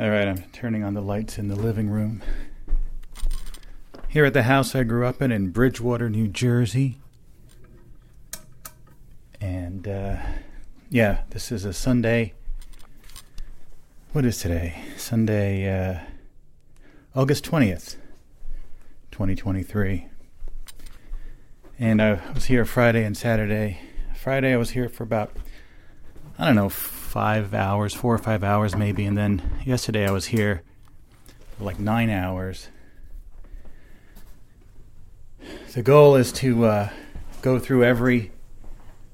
All right, I'm turning on the lights in the living room. Here at the house I grew up in, in Bridgewater, New Jersey. And, uh, yeah, this is a Sunday. What is today? Sunday, uh, August 20th, 2023. And I was here Friday and Saturday. Friday I was here for about, I don't know, five hours, four or five hours maybe. And then yesterday I was here for like nine hours. The goal is to uh, go through every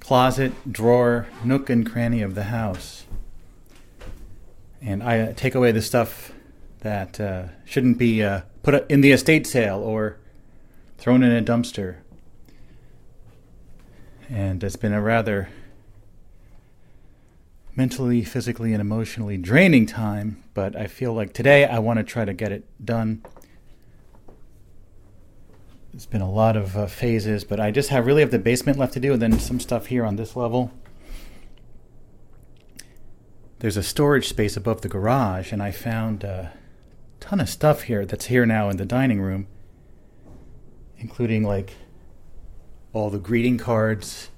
closet, drawer, nook, and cranny of the house. And I uh, take away the stuff that uh, shouldn't be uh, put in the estate sale or thrown in a dumpster. And it's been a rather mentally, physically, and emotionally draining time, but I feel like today I want to try to get it done. It's been a lot of uh, phases, but I just have really have the basement left to do, and then some stuff here on this level. There's a storage space above the garage, and I found a ton of stuff here that's here now in the dining room, including like all the greeting cards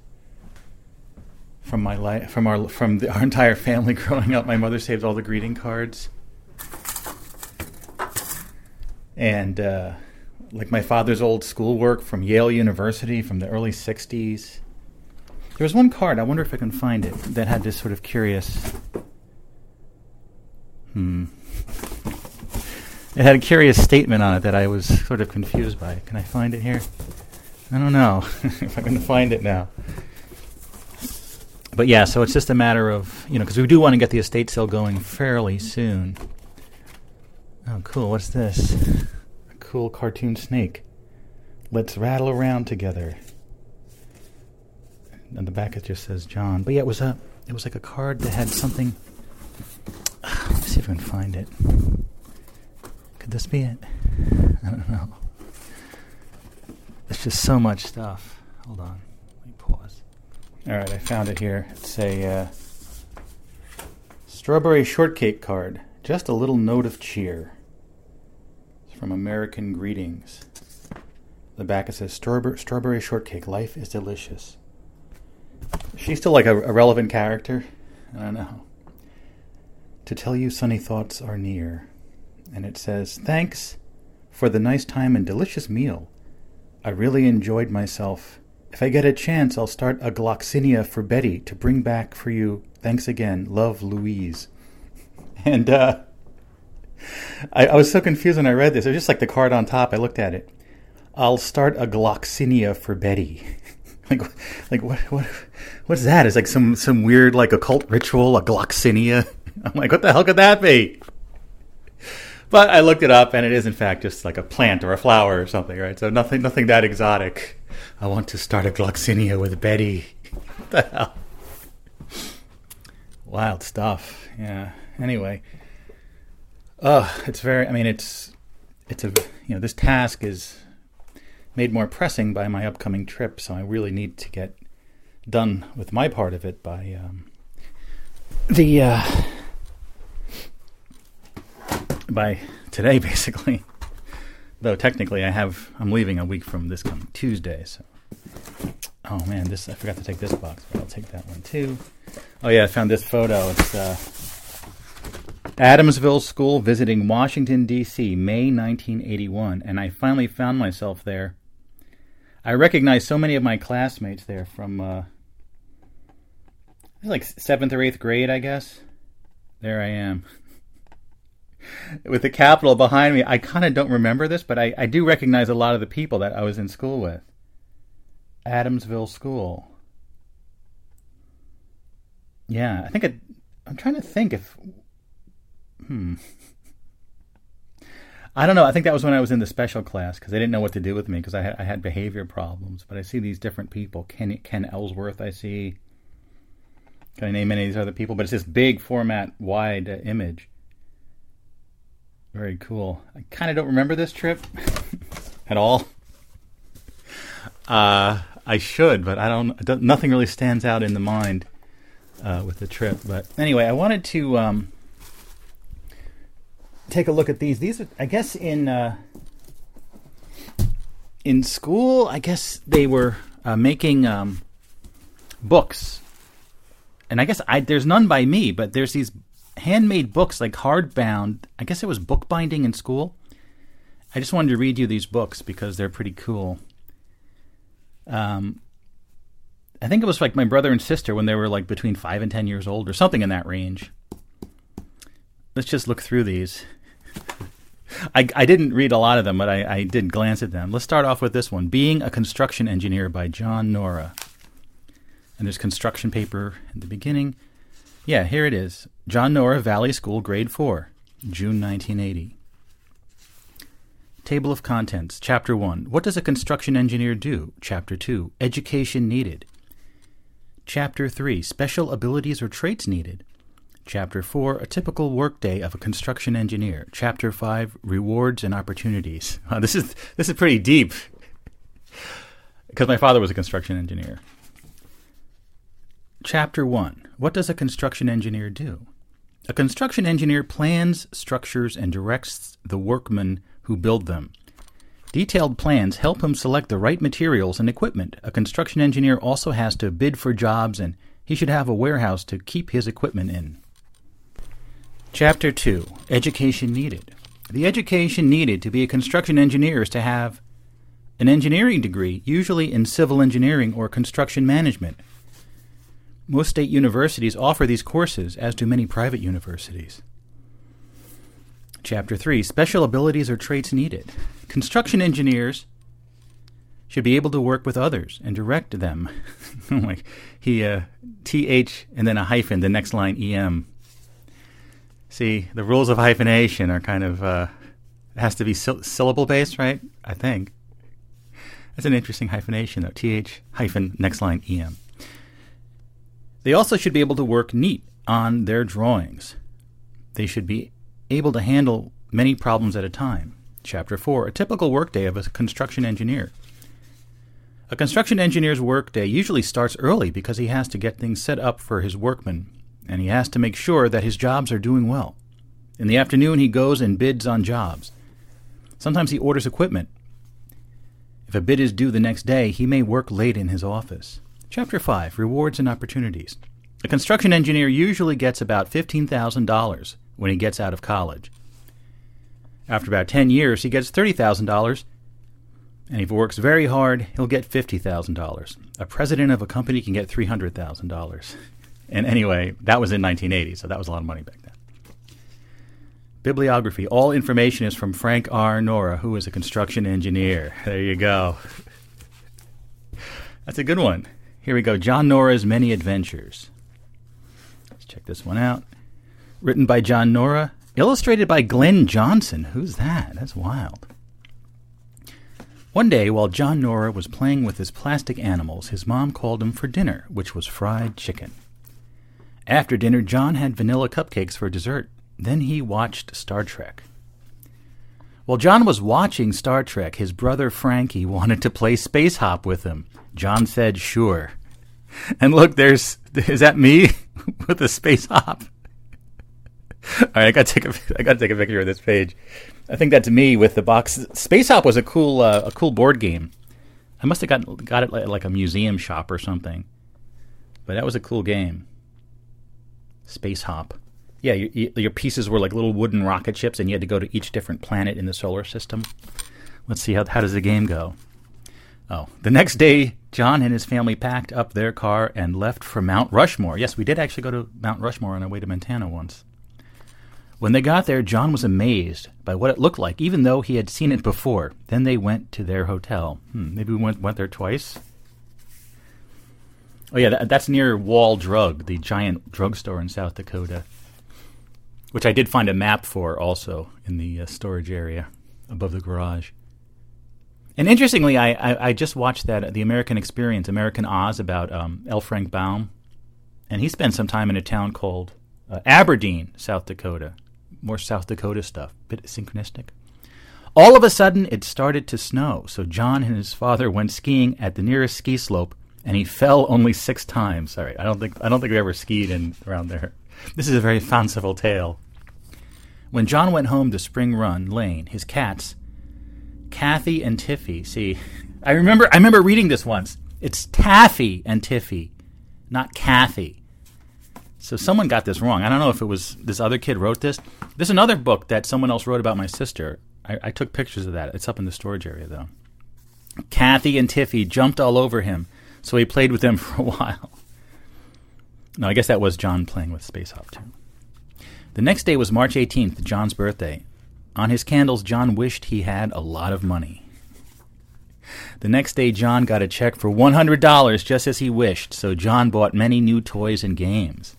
from my life, from our from the, our entire family growing up. My mother saved all the greeting cards, and uh, like my father's old schoolwork from Yale University from the early '60s. There was one card. I wonder if I can find it that had this sort of curious. Hmm. It had a curious statement on it that I was sort of confused by. Can I find it here? I don't know if I'm going to find it now but yeah, so it's just a matter of you know because we do want to get the estate sale going fairly soon. Oh, cool! What's this? A cool cartoon snake. Let's rattle around together. And the back it just says John. But yeah, it was a it was like a card that had something. Let's see if I can find it. Could this be it? I don't know. It's just so much stuff. Hold on. All right, I found it here. It's a uh, strawberry shortcake card. Just a little note of cheer. It's from American Greetings. The back it says strawberry, strawberry shortcake. Life is delicious. She's still like a, a relevant character. I don't know. To tell you sunny thoughts are near. And it says, Thanks for the nice time and delicious meal. I really enjoyed myself if I get a chance, I'll start a gloxinia for Betty to bring back for you. Thanks again. Love, Louise. And uh, I, I, was so confused when I read this. It was just like the card on top. I looked at it. I'll start a gloxinia for Betty. like, like what, what, what's that? It's like some, some weird like occult ritual, a gloxinia. I'm like, what the hell could that be? But I looked it up, and it is in fact just like a plant or a flower or something, right? So nothing, nothing that exotic. I want to start a gloxinia with Betty. what the hell? Wild stuff. Yeah. Anyway, uh, it's very. I mean, it's it's a you know this task is made more pressing by my upcoming trip, so I really need to get done with my part of it by um, the uh, by today, basically. Though technically, I have I'm leaving a week from this coming Tuesday. So, oh man, this I forgot to take this box, but I'll take that one too. Oh yeah, I found this photo. It's uh, Adamsville School visiting Washington D.C. May 1981, and I finally found myself there. I recognize so many of my classmates there from uh, like seventh or eighth grade, I guess. There I am with the Capitol behind me. I kind of don't remember this, but I, I do recognize a lot of the people that I was in school with. Adamsville School. Yeah, I think it, I'm trying to think if. Hmm. I don't know. I think that was when I was in the special class because they didn't know what to do with me because I had, I had behavior problems. But I see these different people. Ken Ken Ellsworth. I see. Can I name any of these other people? But it's this big format, wide uh, image. Very cool. I kind of don't remember this trip at all. Uh, I should, but I don't, Nothing really stands out in the mind uh, with the trip. But anyway, I wanted to um, take a look at these. These, are, I guess, in uh, in school, I guess they were uh, making um, books, and I guess I there's none by me, but there's these handmade books, like hardbound. I guess it was bookbinding in school. I just wanted to read you these books because they're pretty cool. Um, I think it was like my brother and sister when they were like between five and ten years old, or something in that range. Let's just look through these. I, I didn't read a lot of them, but I, I did glance at them. Let's start off with this one Being a Construction Engineer by John Nora. And there's construction paper at the beginning. Yeah, here it is John Nora Valley School, Grade 4, June 1980. Table of Contents, Chapter 1 What does a construction engineer do? Chapter 2 Education needed. Chapter 3 Special abilities or traits needed. Chapter 4 A typical workday of a construction engineer. Chapter 5 Rewards and opportunities. this is this is pretty deep because my father was a construction engineer. Chapter 1 What does a construction engineer do? A construction engineer plans, structures, and directs the workmen who build them. Detailed plans help him select the right materials and equipment. A construction engineer also has to bid for jobs and he should have a warehouse to keep his equipment in. Chapter 2 Education Needed. The education needed to be a construction engineer is to have an engineering degree, usually in civil engineering or construction management. Most state universities offer these courses, as do many private universities. Chapter 3 Special abilities or traits needed. Construction engineers should be able to work with others and direct them. like he, uh, TH and then a hyphen, the next line EM. See, the rules of hyphenation are kind of uh, has to be sy- syllable based, right? I think that's an interesting hyphenation, though. Th hyphen next line em. They also should be able to work neat on their drawings. They should be able to handle many problems at a time. Chapter 4 A typical workday of a construction engineer. A construction engineer's workday usually starts early because he has to get things set up for his workmen and he has to make sure that his jobs are doing well. In the afternoon, he goes and bids on jobs. Sometimes he orders equipment. If a bid is due the next day, he may work late in his office. Chapter 5 Rewards and Opportunities. A construction engineer usually gets about $15,000 when he gets out of college. After about 10 years, he gets $30,000, and if he works very hard, he'll get $50,000. A president of a company can get $300,000. And anyway, that was in 1980, so that was a lot of money back then. Bibliography. All information is from Frank R. Nora, who is a construction engineer. There you go. That's a good one. Here we go. John Nora's Many Adventures. Let's check this one out. Written by John Nora, illustrated by Glenn Johnson. Who's that? That's wild. One day, while John Nora was playing with his plastic animals, his mom called him for dinner, which was fried chicken. After dinner, John had vanilla cupcakes for dessert. Then he watched Star Trek. While John was watching Star Trek, his brother Frankie wanted to play Space Hop with him. John said, sure. And look, there's, is that me with the Space Hop? All right, I gotta take a, I gotta take a picture of this page. I think that's me with the box. Space Hop was a cool, uh, a cool board game. I must have got got it at like a museum shop or something. But that was a cool game. Space Hop. Yeah, your, your pieces were like little wooden rocket ships, and you had to go to each different planet in the solar system. Let's see how how does the game go. Oh, the next day, John and his family packed up their car and left for Mount Rushmore. Yes, we did actually go to Mount Rushmore on our way to Montana once. When they got there, John was amazed by what it looked like, even though he had seen it before. Then they went to their hotel. Hmm, maybe we went, went there twice. Oh yeah, that, that's near Wall Drug, the giant drugstore in South Dakota, which I did find a map for also in the uh, storage area above the garage. And interestingly, I, I, I, just watched that the American Experience, American Oz, about um, L. Frank Baum, and he spent some time in a town called uh, Aberdeen, South Dakota. More South Dakota stuff, bit synchronistic. All of a sudden, it started to snow, so John and his father went skiing at the nearest ski slope and he fell only six times. Sorry, I don't think I don't think we ever skied in around there. This is a very fanciful tale. When John went home to Spring Run Lane, his cats, Kathy and Tiffy, see, I remember I remember reading this once. It's Taffy and Tiffy, not Kathy. So someone got this wrong. I don't know if it was this other kid wrote this. There's another book that someone else wrote about my sister. I, I took pictures of that. It's up in the storage area though. Kathy and Tiffy jumped all over him, so he played with them for a while. No, I guess that was John playing with Space Hop too. The next day was March 18th, John's birthday. On his candles, John wished he had a lot of money. The next day, John got a check for $100 just as he wished, so John bought many new toys and games.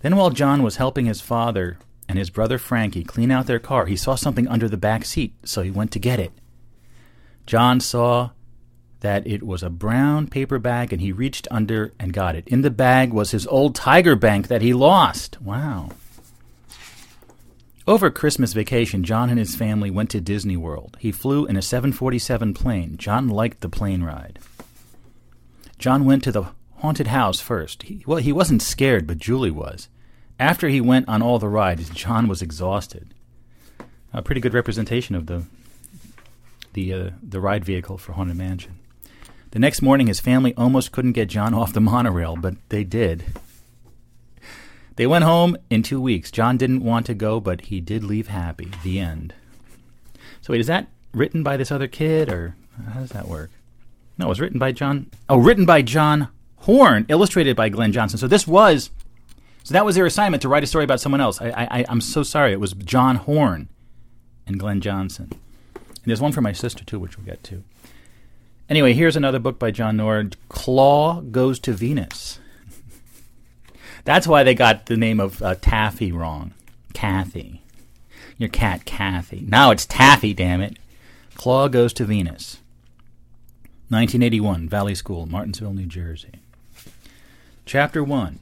Then, while John was helping his father and his brother Frankie clean out their car, he saw something under the back seat, so he went to get it. John saw that it was a brown paper bag and he reached under and got it. In the bag was his old Tiger Bank that he lost. Wow. Over Christmas vacation, John and his family went to Disney World. He flew in a 747 plane. John liked the plane ride. John went to the haunted house first. He, well, he wasn't scared, but Julie was. After he went on all the rides, John was exhausted. A pretty good representation of the the uh, the ride vehicle for Haunted Mansion. The next morning, his family almost couldn't get John off the monorail, but they did. They went home in two weeks. John didn't want to go, but he did leave happy. The end. So, wait, is that written by this other kid, or how does that work? No, it was written by John. Oh, written by John Horn, illustrated by Glenn Johnson. So this was, so that was their assignment to write a story about someone else. I, I, I'm so sorry. It was John Horn and Glenn Johnson. And there's one for my sister too, which we'll get to. Anyway, here's another book by John Nora Claw Goes to Venus. That's why they got the name of uh, Taffy wrong. Kathy. Your cat, Kathy. Now it's Taffy, damn it. Claw Goes to Venus. 1981, Valley School, Martinsville, New Jersey. Chapter 1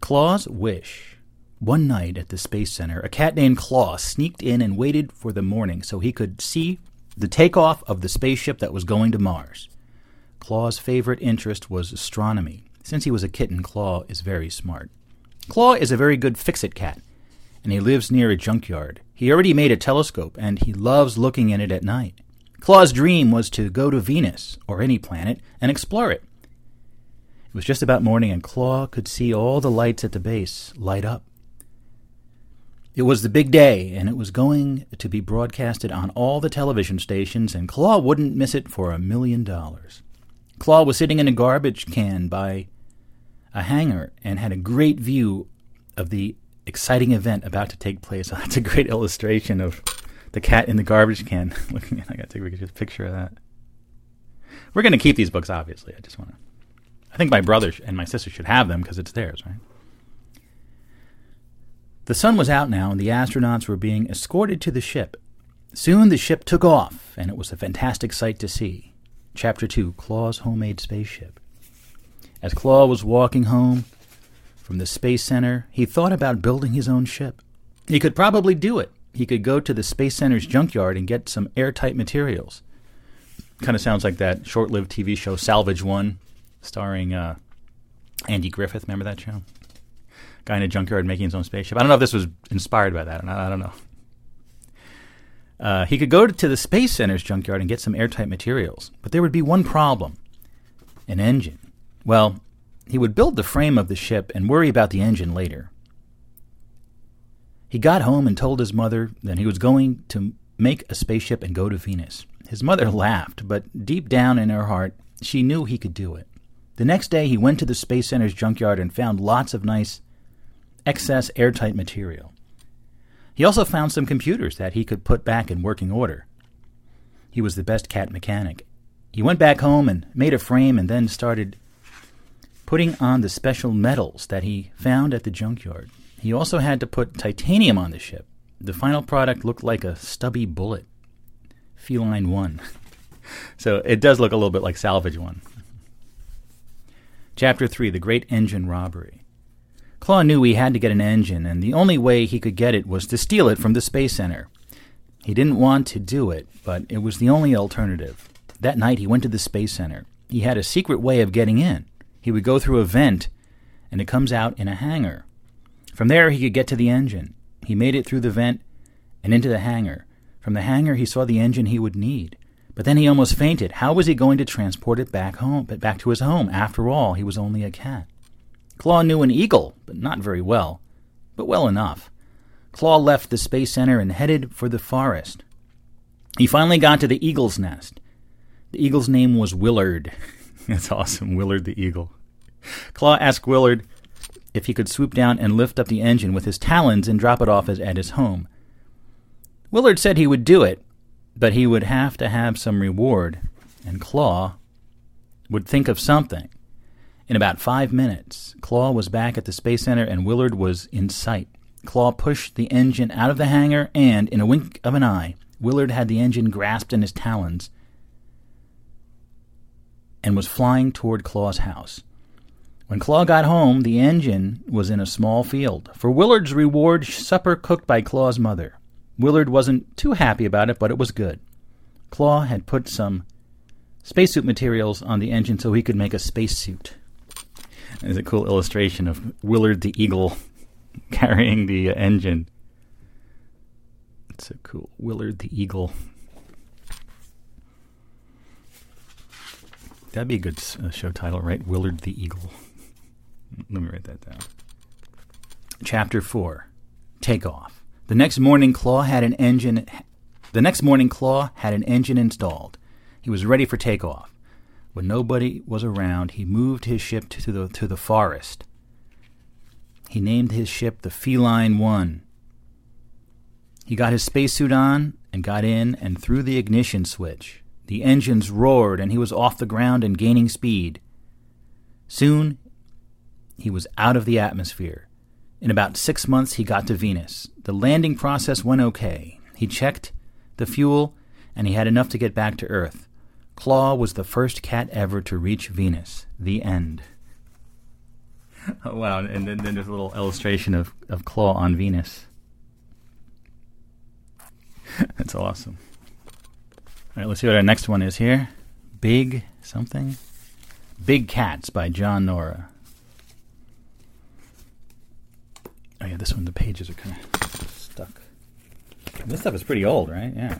Claw's Wish. One night at the Space Center, a cat named Claw sneaked in and waited for the morning so he could see the takeoff of the spaceship that was going to Mars. Claw's favorite interest was astronomy. Since he was a kitten, Claw is very smart. Claw is a very good fix it cat, and he lives near a junkyard. He already made a telescope, and he loves looking in it at night. Claw's dream was to go to Venus, or any planet, and explore it. It was just about morning, and Claw could see all the lights at the base light up. It was the big day, and it was going to be broadcasted on all the television stations, and Claw wouldn't miss it for a million dollars. Claw was sitting in a garbage can by a hangar and had a great view of the exciting event about to take place. That's a great illustration of the cat in the garbage can. Looking at, I got to take a picture of that. We're going to keep these books, obviously. I just want to. I think my brother and my sister should have them because it's theirs, right? The sun was out now, and the astronauts were being escorted to the ship. Soon the ship took off, and it was a fantastic sight to see. Chapter 2 Claw's Homemade Spaceship. As Claw was walking home from the Space Center, he thought about building his own ship. He could probably do it. He could go to the Space Center's junkyard and get some airtight materials. Kind of sounds like that short lived TV show Salvage One, starring uh, Andy Griffith. Remember that show? guy in a junkyard making his own spaceship. I don't know if this was inspired by that or not. I don't know. Uh, he could go to the Space Center's junkyard and get some airtight materials, but there would be one problem an engine. Well, he would build the frame of the ship and worry about the engine later. He got home and told his mother that he was going to make a spaceship and go to Venus. His mother laughed, but deep down in her heart, she knew he could do it. The next day, he went to the Space Center's junkyard and found lots of nice excess airtight material. He also found some computers that he could put back in working order. He was the best cat mechanic. He went back home and made a frame and then started putting on the special metals that he found at the junkyard. He also had to put titanium on the ship. The final product looked like a stubby bullet. Feline 1. so it does look a little bit like Salvage 1. Chapter 3 The Great Engine Robbery. Claw knew he had to get an engine, and the only way he could get it was to steal it from the Space Center. He didn't want to do it, but it was the only alternative. That night he went to the Space Center. He had a secret way of getting in. He would go through a vent, and it comes out in a hangar. From there he could get to the engine. He made it through the vent and into the hangar. From the hangar, he saw the engine he would need. But then he almost fainted. How was he going to transport it back home, but back to his home? After all, he was only a cat. Claw knew an eagle, but not very well, but well enough. Claw left the Space Center and headed for the forest. He finally got to the eagle's nest. The eagle's name was Willard. That's awesome, Willard the eagle. Claw asked Willard if he could swoop down and lift up the engine with his talons and drop it off at his home. Willard said he would do it, but he would have to have some reward, and Claw would think of something. In about five minutes, Claw was back at the Space Center and Willard was in sight. Claw pushed the engine out of the hangar, and in a wink of an eye, Willard had the engine grasped in his talons and was flying toward Claw's house. When Claw got home, the engine was in a small field. For Willard's reward, supper cooked by Claw's mother. Willard wasn't too happy about it, but it was good. Claw had put some spacesuit materials on the engine so he could make a spacesuit. There's a cool illustration of Willard the Eagle carrying the uh, engine. It's so cool. Willard the Eagle. That'd be a good uh, show title, right? Willard the Eagle. Let me write that down. Chapter 4 Takeoff. The next morning, Claw had an engine. The next morning, Claw had an engine installed. He was ready for takeoff. When nobody was around, he moved his ship to the to the forest. He named his ship the Feline One. He got his spacesuit on and got in and threw the ignition switch. The engines roared and he was off the ground and gaining speed. Soon he was out of the atmosphere. In about six months, he got to Venus. The landing process went okay. He checked the fuel, and he had enough to get back to Earth. Claw was the first cat ever to reach Venus. The end. Oh, wow. And then, then there's a little illustration of, of Claw on Venus. That's awesome. All right, let's see what our next one is here. Big something? Big Cats by John Nora. Oh yeah, this one the pages are kind of stuck. This stuff is pretty old, right? Yeah.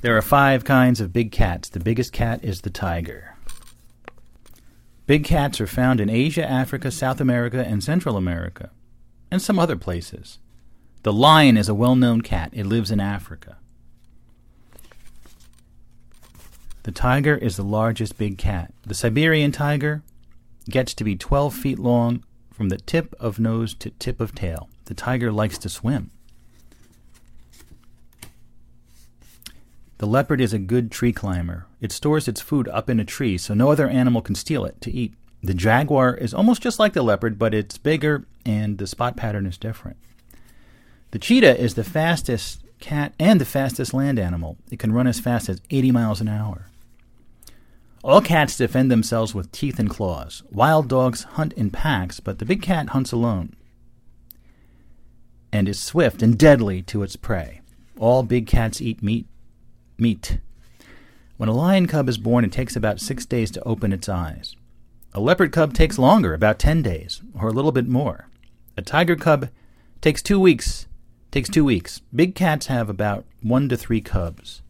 There are five kinds of big cats. The biggest cat is the tiger. Big cats are found in Asia, Africa, South America, and Central America, and some other places. The lion is a well known cat. It lives in Africa. The tiger is the largest big cat. The Siberian tiger gets to be 12 feet long from the tip of nose to tip of tail. The tiger likes to swim. The leopard is a good tree climber. It stores its food up in a tree so no other animal can steal it to eat. The jaguar is almost just like the leopard, but it's bigger and the spot pattern is different. The cheetah is the fastest cat and the fastest land animal. It can run as fast as 80 miles an hour. All cats defend themselves with teeth and claws. Wild dogs hunt in packs, but the big cat hunts alone and is swift and deadly to its prey. All big cats eat meat. Meat. When a lion cub is born, it takes about six days to open its eyes. A leopard cub takes longer, about ten days, or a little bit more. A tiger cub takes two weeks. Takes two weeks. Big cats have about one to three cubs.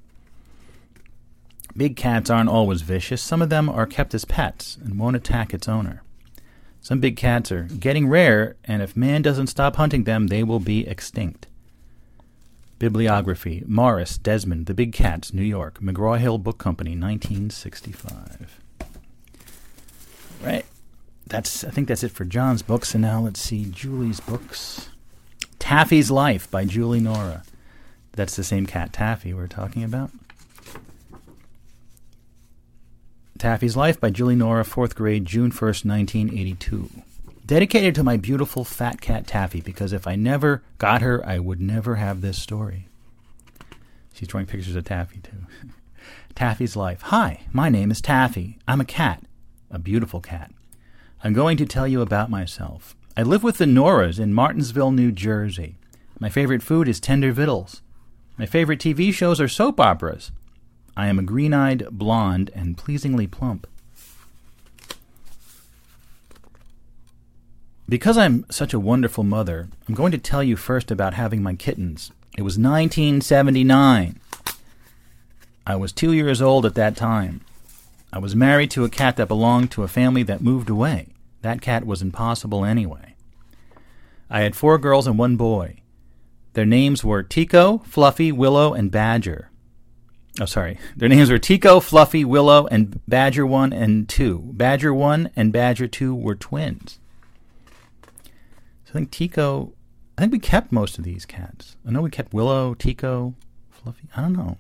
Big cats aren't always vicious. Some of them are kept as pets and won't attack its owner. Some big cats are getting rare, and if man doesn't stop hunting them, they will be extinct. Bibliography Morris, Desmond, The Big Cats, New York, McGraw Hill Book Company, 1965. Right. That's I think that's it for John's books, and now let's see Julie's books. Taffy's Life by Julie Nora. That's the same cat Taffy we're talking about. Taffy's Life by Julie Nora, 4th grade, June 1st, 1982. Dedicated to my beautiful fat cat Taffy, because if I never got her, I would never have this story. She's drawing pictures of Taffy, too. Taffy's Life. Hi, my name is Taffy. I'm a cat, a beautiful cat. I'm going to tell you about myself. I live with the Noras in Martinsville, New Jersey. My favorite food is Tender Vittles. My favorite TV shows are soap operas. I am a green eyed blonde and pleasingly plump. because I'm such a wonderful mother, I'm going to tell you first about having my kittens. It was 1979. I was two years old at that time. I was married to a cat that belonged to a family that moved away. That cat was impossible anyway. I had four girls and one boy. Their names were Tico, Fluffy, Willow, and Badger. Oh, sorry. Their names were Tico, Fluffy, Willow, and Badger 1 and 2. Badger 1 and Badger 2 were twins. So I think Tico, I think we kept most of these cats. I know we kept Willow, Tico, Fluffy. I don't know.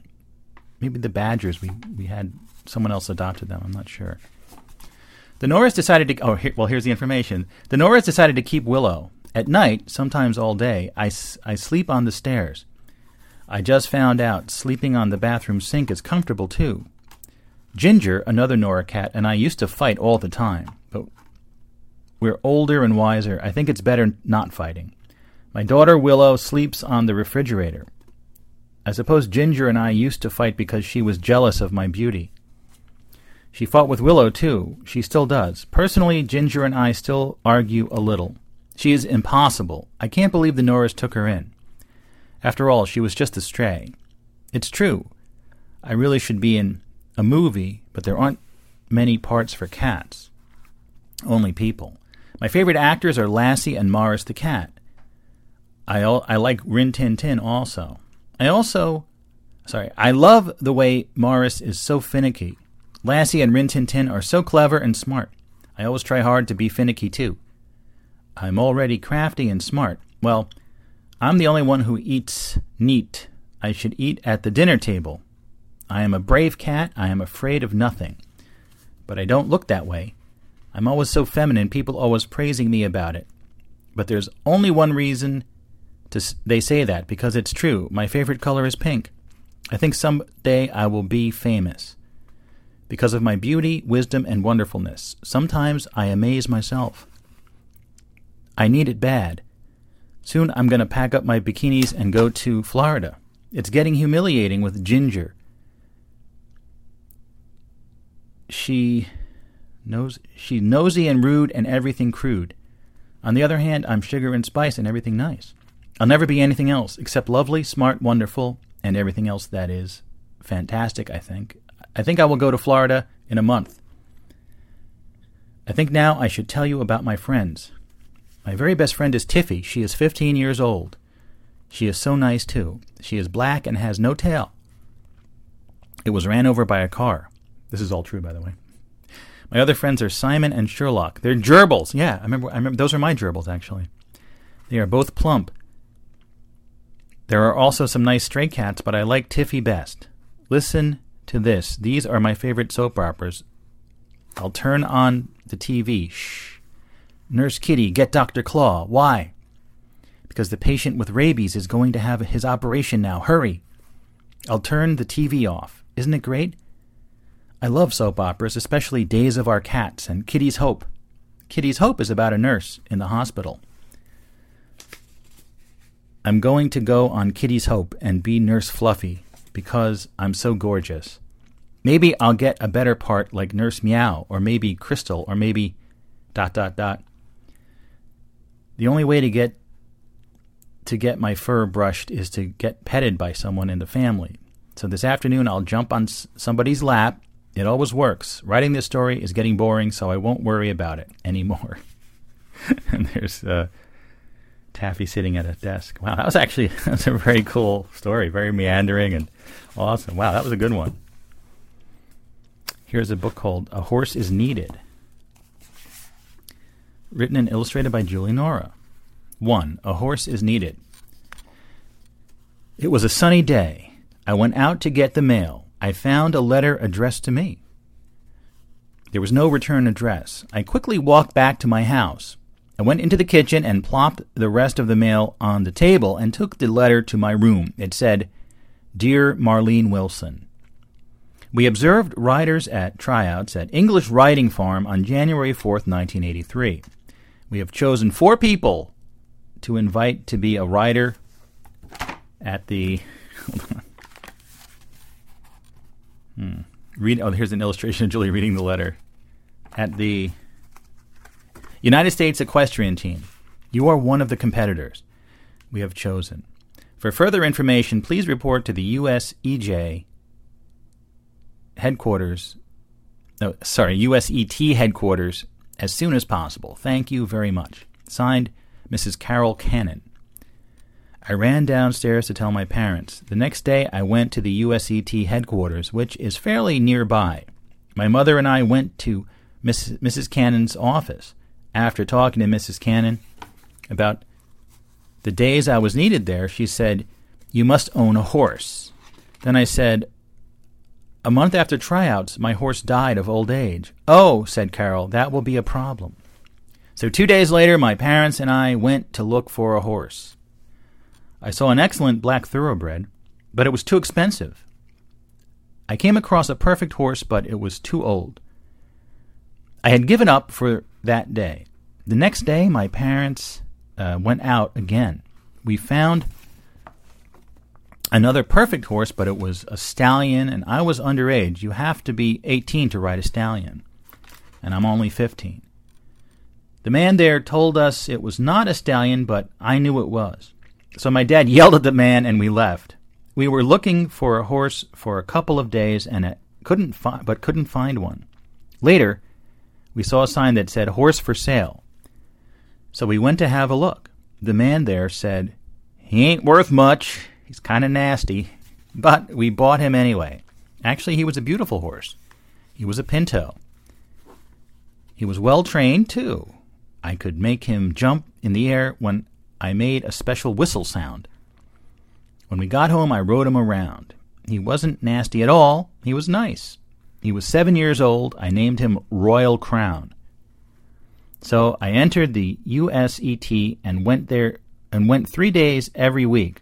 Maybe the Badgers, we, we had someone else adopted them. I'm not sure. The Noras decided to. Oh, here, well, here's the information. The Noras decided to keep Willow. At night, sometimes all day, I, I sleep on the stairs. I just found out sleeping on the bathroom sink is comfortable too. Ginger, another Nora cat, and I used to fight all the time, but we're older and wiser. I think it's better not fighting. My daughter Willow sleeps on the refrigerator. I suppose Ginger and I used to fight because she was jealous of my beauty. She fought with Willow, too. She still does. Personally, Ginger and I still argue a little. She is impossible. I can't believe the Noras took her in. After all, she was just a stray. It's true. I really should be in a movie, but there aren't many parts for cats. Only people. My favorite actors are Lassie and Morris the cat. I, I like Rin Tin Tin also. I also, sorry, I love the way Morris is so finicky. Lassie and Rin Tin Tin are so clever and smart. I always try hard to be finicky too. I'm already crafty and smart. Well, I'm the only one who eats neat. I should eat at the dinner table. I am a brave cat. I am afraid of nothing. But I don't look that way. I'm always so feminine, people always praising me about it. But there's only one reason to s- they say that, because it's true. My favorite color is pink. I think someday I will be famous because of my beauty, wisdom, and wonderfulness. Sometimes I amaze myself. I need it bad. Soon I'm going to pack up my bikinis and go to Florida. It's getting humiliating with Ginger. She knows she's nosy and rude and everything crude. On the other hand, I'm sugar and spice and everything nice. I'll never be anything else except lovely, smart, wonderful, and everything else that is fantastic, I think. I think I will go to Florida in a month. I think now I should tell you about my friends. My very best friend is Tiffy. She is 15 years old. She is so nice, too. She is black and has no tail. It was ran over by a car. This is all true, by the way. My other friends are Simon and Sherlock. They're gerbils. Yeah, I remember. I remember. Those are my gerbils, actually. They are both plump. There are also some nice stray cats, but I like Tiffy best. Listen to this. These are my favorite soap operas. I'll turn on the TV. Shh. Nurse Kitty, get Dr. Claw. Why? Because the patient with rabies is going to have his operation now. Hurry. I'll turn the TV off. Isn't it great? I love soap operas, especially Days of Our Cats and Kitty's Hope. Kitty's Hope is about a nurse in the hospital. I'm going to go on Kitty's Hope and be Nurse Fluffy because I'm so gorgeous. Maybe I'll get a better part like Nurse Meow, or maybe Crystal, or maybe dot dot dot. The only way to get to get my fur brushed is to get petted by someone in the family. So this afternoon I'll jump on somebody's lap. It always works. Writing this story is getting boring, so I won't worry about it anymore. and there's uh, Taffy sitting at a desk. Wow, that was actually that's a very cool story, very meandering and awesome. Wow, that was a good one. Here's a book called A Horse is Needed, written and illustrated by Julie Nora. 1. A Horse is Needed. It was a sunny day. I went out to get the mail. I found a letter addressed to me. There was no return address. I quickly walked back to my house. I went into the kitchen and plopped the rest of the mail on the table and took the letter to my room. It said, Dear Marlene Wilson, We observed riders at tryouts at English Riding Farm on January 4th, 1983. We have chosen four people to invite to be a rider at the. hmm. Read. Oh, here's an illustration of Julie reading the letter. At the United States Equestrian Team, you are one of the competitors we have chosen. For further information, please report to the US USEJ headquarters. No, sorry, USET headquarters as soon as possible. Thank you very much. Signed, Mrs. Carol Cannon. I ran downstairs to tell my parents. The next day, I went to the USET headquarters, which is fairly nearby. My mother and I went to Mrs. Cannon's office. After talking to Mrs. Cannon about the days I was needed there, she said, You must own a horse. Then I said, A month after tryouts, my horse died of old age. Oh, said Carol, that will be a problem. So two days later, my parents and I went to look for a horse. I saw an excellent black thoroughbred, but it was too expensive. I came across a perfect horse, but it was too old. I had given up for that day. The next day, my parents uh, went out again. We found another perfect horse, but it was a stallion, and I was underage. You have to be 18 to ride a stallion, and I'm only 15. The man there told us it was not a stallion, but I knew it was. So my dad yelled at the man, and we left. We were looking for a horse for a couple of days, and couldn't fi- but couldn't find one. Later, we saw a sign that said "horse for sale." So we went to have a look. The man there said, He ain't worth much. He's kind of nasty. But we bought him anyway. Actually, he was a beautiful horse. He was a pinto. He was well trained, too. I could make him jump in the air when I made a special whistle sound. When we got home, I rode him around. He wasn't nasty at all. He was nice. He was seven years old. I named him Royal Crown. So I entered the USET and went there and went three days every week.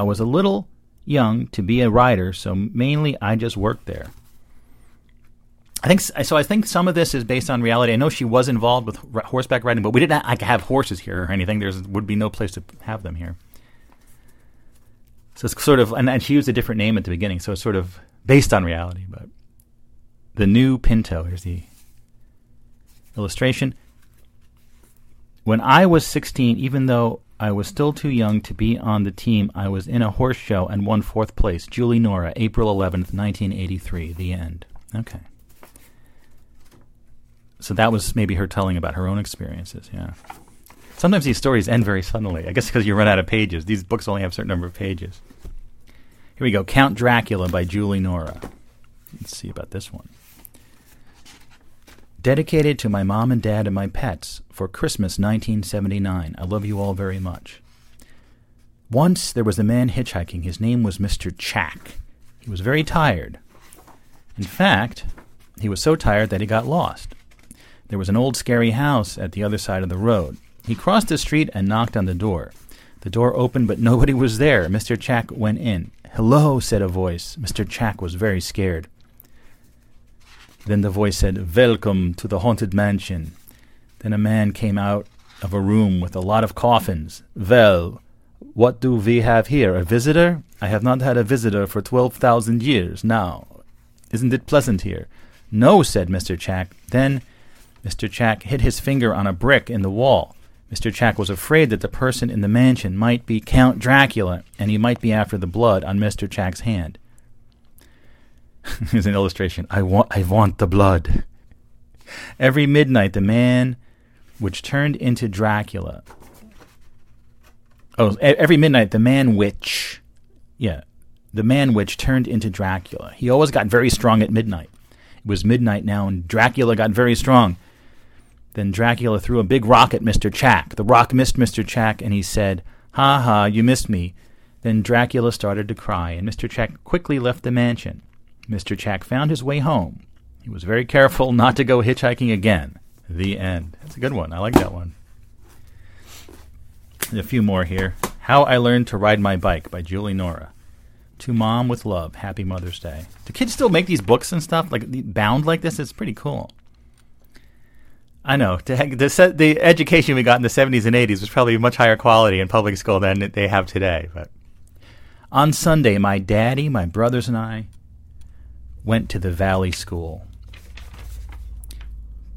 I was a little young to be a rider, so mainly I just worked there. I think so. I think some of this is based on reality. I know she was involved with horseback riding, but we didn't like, have horses here or anything. There would be no place to have them here. So it's sort of, and, and she used a different name at the beginning, so it's sort of based on reality. But the new Pinto. Here's the illustration. When I was 16, even though I was still too young to be on the team, I was in a horse show and won fourth place. Julie Nora, April 11th, 1983. The end. Okay. So that was maybe her telling about her own experiences, yeah. Sometimes these stories end very suddenly. I guess because you run out of pages. These books only have a certain number of pages. Here we go Count Dracula by Julie Nora. Let's see about this one dedicated to my mom and dad and my pets for Christmas 1979. I love you all very much. Once there was a man hitchhiking. His name was Mr. Chack. He was very tired. In fact, he was so tired that he got lost. There was an old scary house at the other side of the road. He crossed the street and knocked on the door. The door opened, but nobody was there. Mr. Chack went in. Hello, said a voice. Mr. Chack was very scared. Then the voice said, Welcome to the haunted mansion. Then a man came out of a room with a lot of coffins. Well, what do we have here? A visitor? I have not had a visitor for twelve thousand years now. Isn't it pleasant here? No, said Mr. Chack. Then Mr. Chack hit his finger on a brick in the wall. Mr. Chack was afraid that the person in the mansion might be Count Dracula, and he might be after the blood on Mr. Chack's hand. Here's an illustration. I want, I want the blood. Every midnight, the man which turned into Dracula. Oh, every midnight, the man which, yeah, the man which turned into Dracula. He always got very strong at midnight. It was midnight now, and Dracula got very strong. Then Dracula threw a big rock at Mr. Chack. The rock missed Mr. Chack, and he said, Ha ha, you missed me. Then Dracula started to cry, and Mr. Chack quickly left the mansion. Mr. Chack found his way home. He was very careful not to go hitchhiking again. The end. That's a good one. I like that one. a few more here. How I Learned to Ride My Bike by Julie Nora. To Mom with Love. Happy Mother's Day. Do kids still make these books and stuff like bound like this? It's pretty cool. I know. The, the education we got in the 70s and 80s was probably much higher quality in public school than they have today. But on Sunday, my daddy, my brothers, and I went to the Valley School.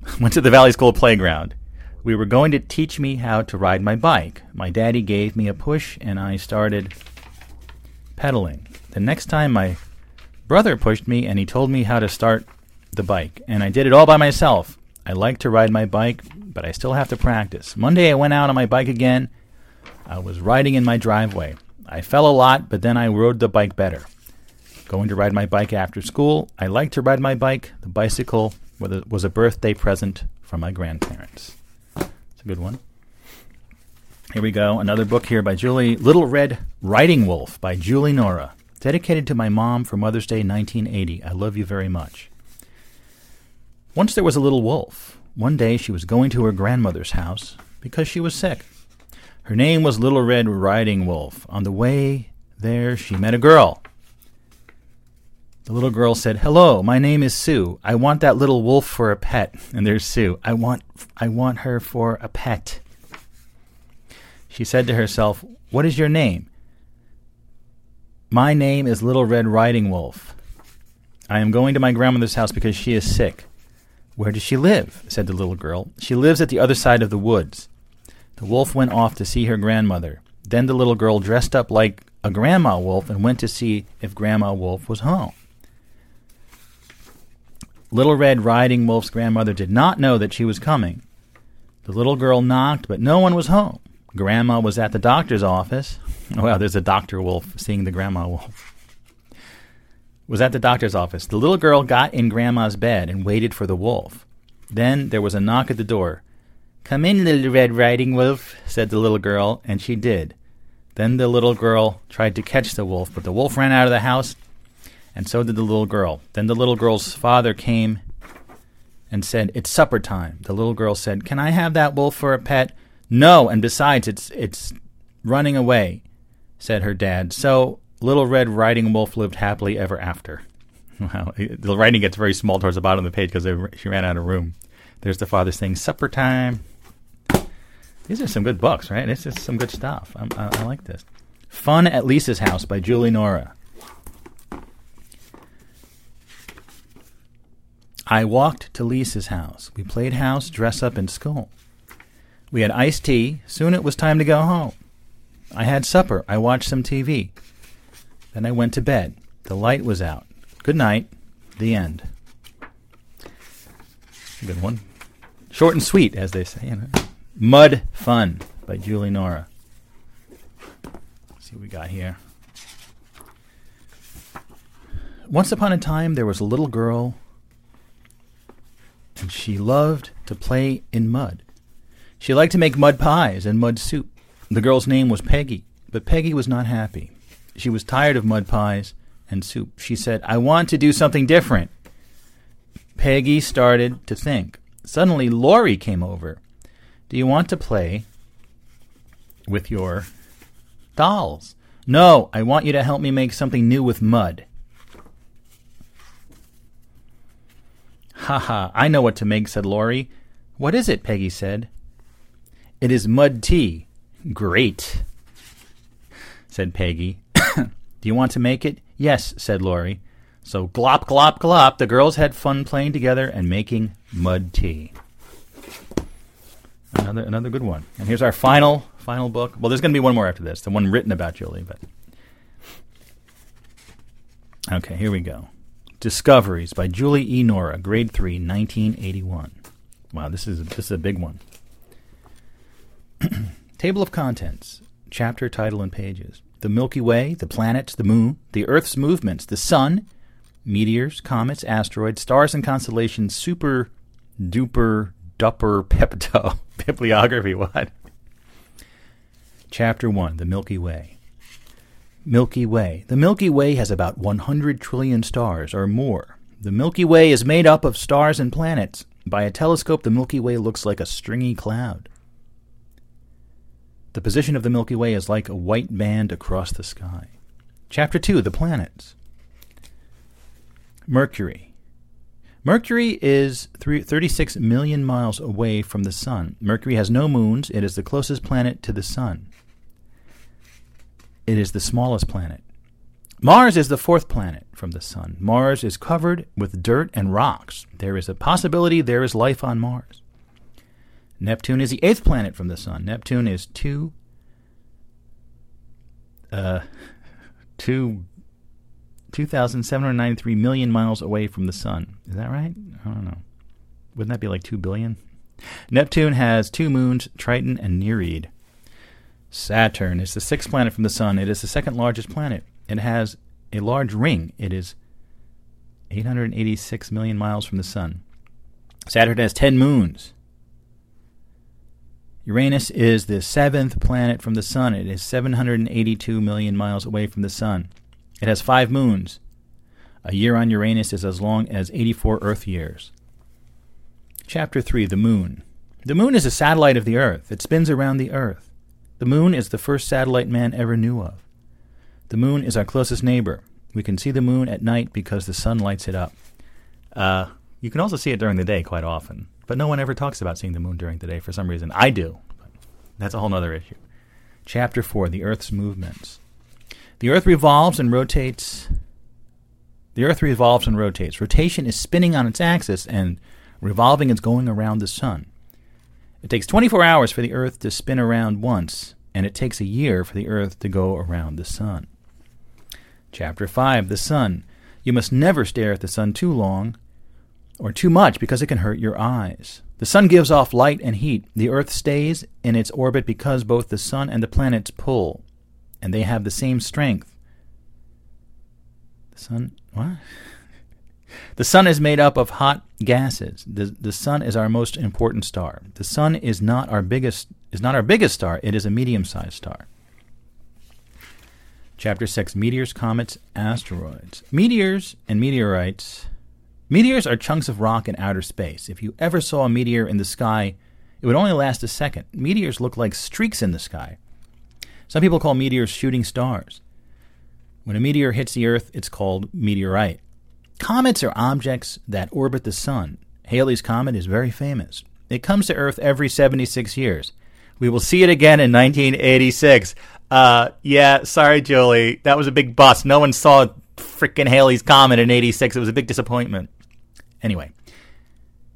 went to the Valley School playground. We were going to teach me how to ride my bike. My daddy gave me a push and I started pedaling. The next time my brother pushed me and he told me how to start the bike, and I did it all by myself. I like to ride my bike, but I still have to practice. Monday I went out on my bike again. I was riding in my driveway. I fell a lot, but then I rode the bike better. Going to ride my bike after school. I like to ride my bike. The bicycle was a birthday present from my grandparents. It's a good one. Here we go. Another book here by Julie Little Red Riding Wolf by Julie Nora. Dedicated to my mom for Mother's Day 1980. I love you very much. Once there was a little wolf. One day she was going to her grandmother's house because she was sick. Her name was Little Red Riding Wolf. On the way there, she met a girl. The little girl said, "Hello, my name is Sue. I want that little wolf for a pet." And there's Sue. "I want I want her for a pet." She said to herself, "What is your name?" My name is Little Red Riding Wolf. I am going to my grandmother's house because she is sick. Where does she live? said the little girl. She lives at the other side of the woods. The wolf went off to see her grandmother. Then the little girl dressed up like a grandma wolf and went to see if Grandma Wolf was home. Little Red Riding Wolf's grandmother did not know that she was coming. The little girl knocked, but no one was home. Grandma was at the doctor's office. Well, there's a doctor wolf seeing the grandma wolf. Was at the doctor's office. The little girl got in grandma's bed and waited for the wolf. Then there was a knock at the door. Come in, little Red Riding Wolf, said the little girl, and she did. Then the little girl tried to catch the wolf, but the wolf ran out of the house, and so did the little girl. Then the little girl's father came and said, It's supper time. The little girl said, Can I have that wolf for a pet? No, and besides, it's it's running away, said her dad. So Little Red Riding Wolf lived happily ever after. Wow, the writing gets very small towards the bottom of the page because she ran out of room. There's the father saying, "Supper time." These are some good books, right? This is some good stuff. I, I like this. Fun at Lisa's House by Julie Nora. I walked to Lisa's house. We played house, dress up, in school. We had iced tea. Soon it was time to go home. I had supper. I watched some TV. Then I went to bed. The light was out. Good night. The end. Good one. Short and sweet, as they say. You know. Mud Fun by Julie Nora. Let's see what we got here. Once upon a time, there was a little girl, and she loved to play in mud. She liked to make mud pies and mud soup. The girl's name was Peggy, but Peggy was not happy. She was tired of mud pies and soup. She said, I want to do something different. Peggy started to think. Suddenly, Laurie came over. Do you want to play with your dolls? No, I want you to help me make something new with mud. Ha ha, I know what to make, said Laurie. What is it? Peggy said. It is mud tea. Great, said Peggy. Do you want to make it? Yes, said Laurie. So glop, glop, glop, the girls had fun playing together and making mud tea. Another another good one. And here's our final final book. Well, there's going to be one more after this, the one written about Julie, but Okay, here we go. Discoveries by Julie E. Nora, grade 3, 1981. Wow, this is a, this is a big one. Table of Contents, chapter, title, and pages. The Milky Way, the planets, the moon, the Earth's movements, the sun, meteors, comets, asteroids, stars and constellations, super duper dupper pepto. Bibliography, what? Chapter 1 The Milky Way. Milky Way. The Milky Way has about 100 trillion stars or more. The Milky Way is made up of stars and planets. By a telescope, the Milky Way looks like a stringy cloud. The position of the Milky Way is like a white band across the sky. Chapter 2 The Planets. Mercury. Mercury is 36 million miles away from the Sun. Mercury has no moons. It is the closest planet to the Sun. It is the smallest planet. Mars is the fourth planet from the Sun. Mars is covered with dirt and rocks. There is a possibility there is life on Mars. Neptune is the eighth planet from the Sun. Neptune is two, uh, two, 2,793 million miles away from the Sun. Is that right? I don't know. Wouldn't that be like 2 billion? Neptune has two moons, Triton and Nereid. Saturn is the sixth planet from the Sun. It is the second largest planet. It has a large ring. It is 886 million miles from the Sun. Saturn has 10 moons. Uranus is the seventh planet from the Sun. It is 782 million miles away from the Sun. It has five moons. A year on Uranus is as long as 84 Earth years. Chapter 3 The Moon. The Moon is a satellite of the Earth. It spins around the Earth. The Moon is the first satellite man ever knew of. The Moon is our closest neighbor. We can see the Moon at night because the sun lights it up. Uh, you can also see it during the day quite often. But no one ever talks about seeing the moon during the day for some reason. I do. That's a whole other issue. Chapter 4 The Earth's Movements. The Earth revolves and rotates. The Earth revolves and rotates. Rotation is spinning on its axis, and revolving is going around the sun. It takes 24 hours for the Earth to spin around once, and it takes a year for the Earth to go around the sun. Chapter 5 The Sun. You must never stare at the sun too long, or too much because it can hurt your eyes. The sun gives off light and heat. The earth stays in its orbit because both the sun and the planets pull, and they have the same strength. The sun, what? The sun is made up of hot gases. The, the sun is our most important star. The sun is not our biggest is not our biggest star, it is a medium-sized star. Chapter 6 Meteors, Comets, Asteroids. Meteors and meteorites Meteors are chunks of rock in outer space. If you ever saw a meteor in the sky, it would only last a second. Meteors look like streaks in the sky. Some people call meteors shooting stars. When a meteor hits the Earth, it's called meteorite. Comets are objects that orbit the sun. Halley's Comet is very famous. It comes to Earth every 76 years. We will see it again in 1986. Uh, yeah, sorry, Julie. That was a big bust. No one saw freaking Halley's Comet in 86. It was a big disappointment. Anyway,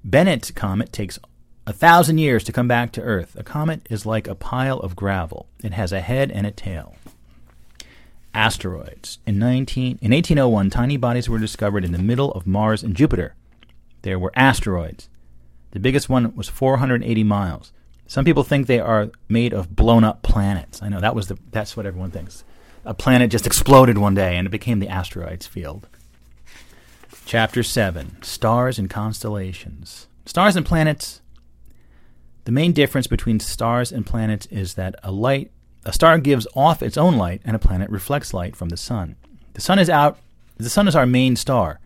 Bennett's comet takes a thousand years to come back to Earth. A comet is like a pile of gravel. It has a head and a tail. Asteroids. In, 19, in 1801, tiny bodies were discovered in the middle of Mars and Jupiter. There were asteroids. The biggest one was 480 miles. Some people think they are made of blown up planets. I know that was the that's what everyone thinks. A planet just exploded one day and it became the asteroids field. Chapter 7 Stars and Constellations. Stars and planets. The main difference between stars and planets is that a light a star gives off its own light and a planet reflects light from the sun. The sun is out the sun is our main star,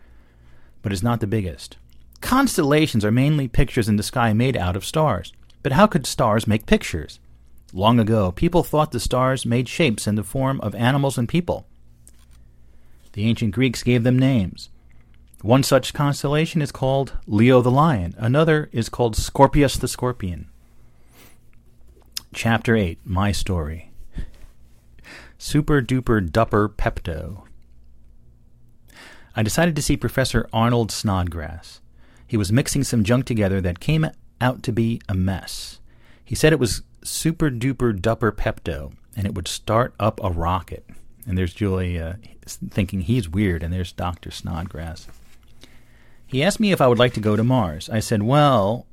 but is not the biggest. Constellations are mainly pictures in the sky made out of stars. But how could stars make pictures? Long ago, people thought the stars made shapes in the form of animals and people. The ancient Greeks gave them names. One such constellation is called Leo the Lion, another is called Scorpius the Scorpion. Chapter 8 My Story Super Duper Dupper Pepto. I decided to see Professor Arnold Snodgrass. He was mixing some junk together that came out to be a mess. He said it was super duper dupper Pepto, and it would start up a rocket. And there's Julie uh, thinking he's weird, and there's Dr. Snodgrass. He asked me if I would like to go to Mars. I said, Well,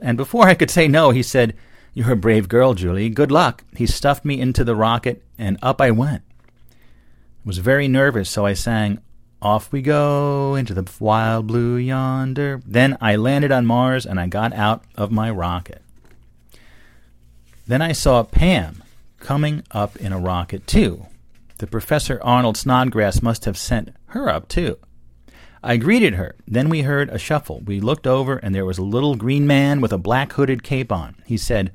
and before I could say no, he said, You're a brave girl, Julie. Good luck. He stuffed me into the rocket, and up I went. I was very nervous, so I sang, Off we go into the wild blue yonder. Then I landed on Mars, and I got out of my rocket. Then I saw Pam coming up in a rocket, too. The Professor Arnold Snodgrass must have sent her up, too. I greeted her. Then we heard a shuffle. We looked over, and there was a little green man with a black hooded cape on. He said,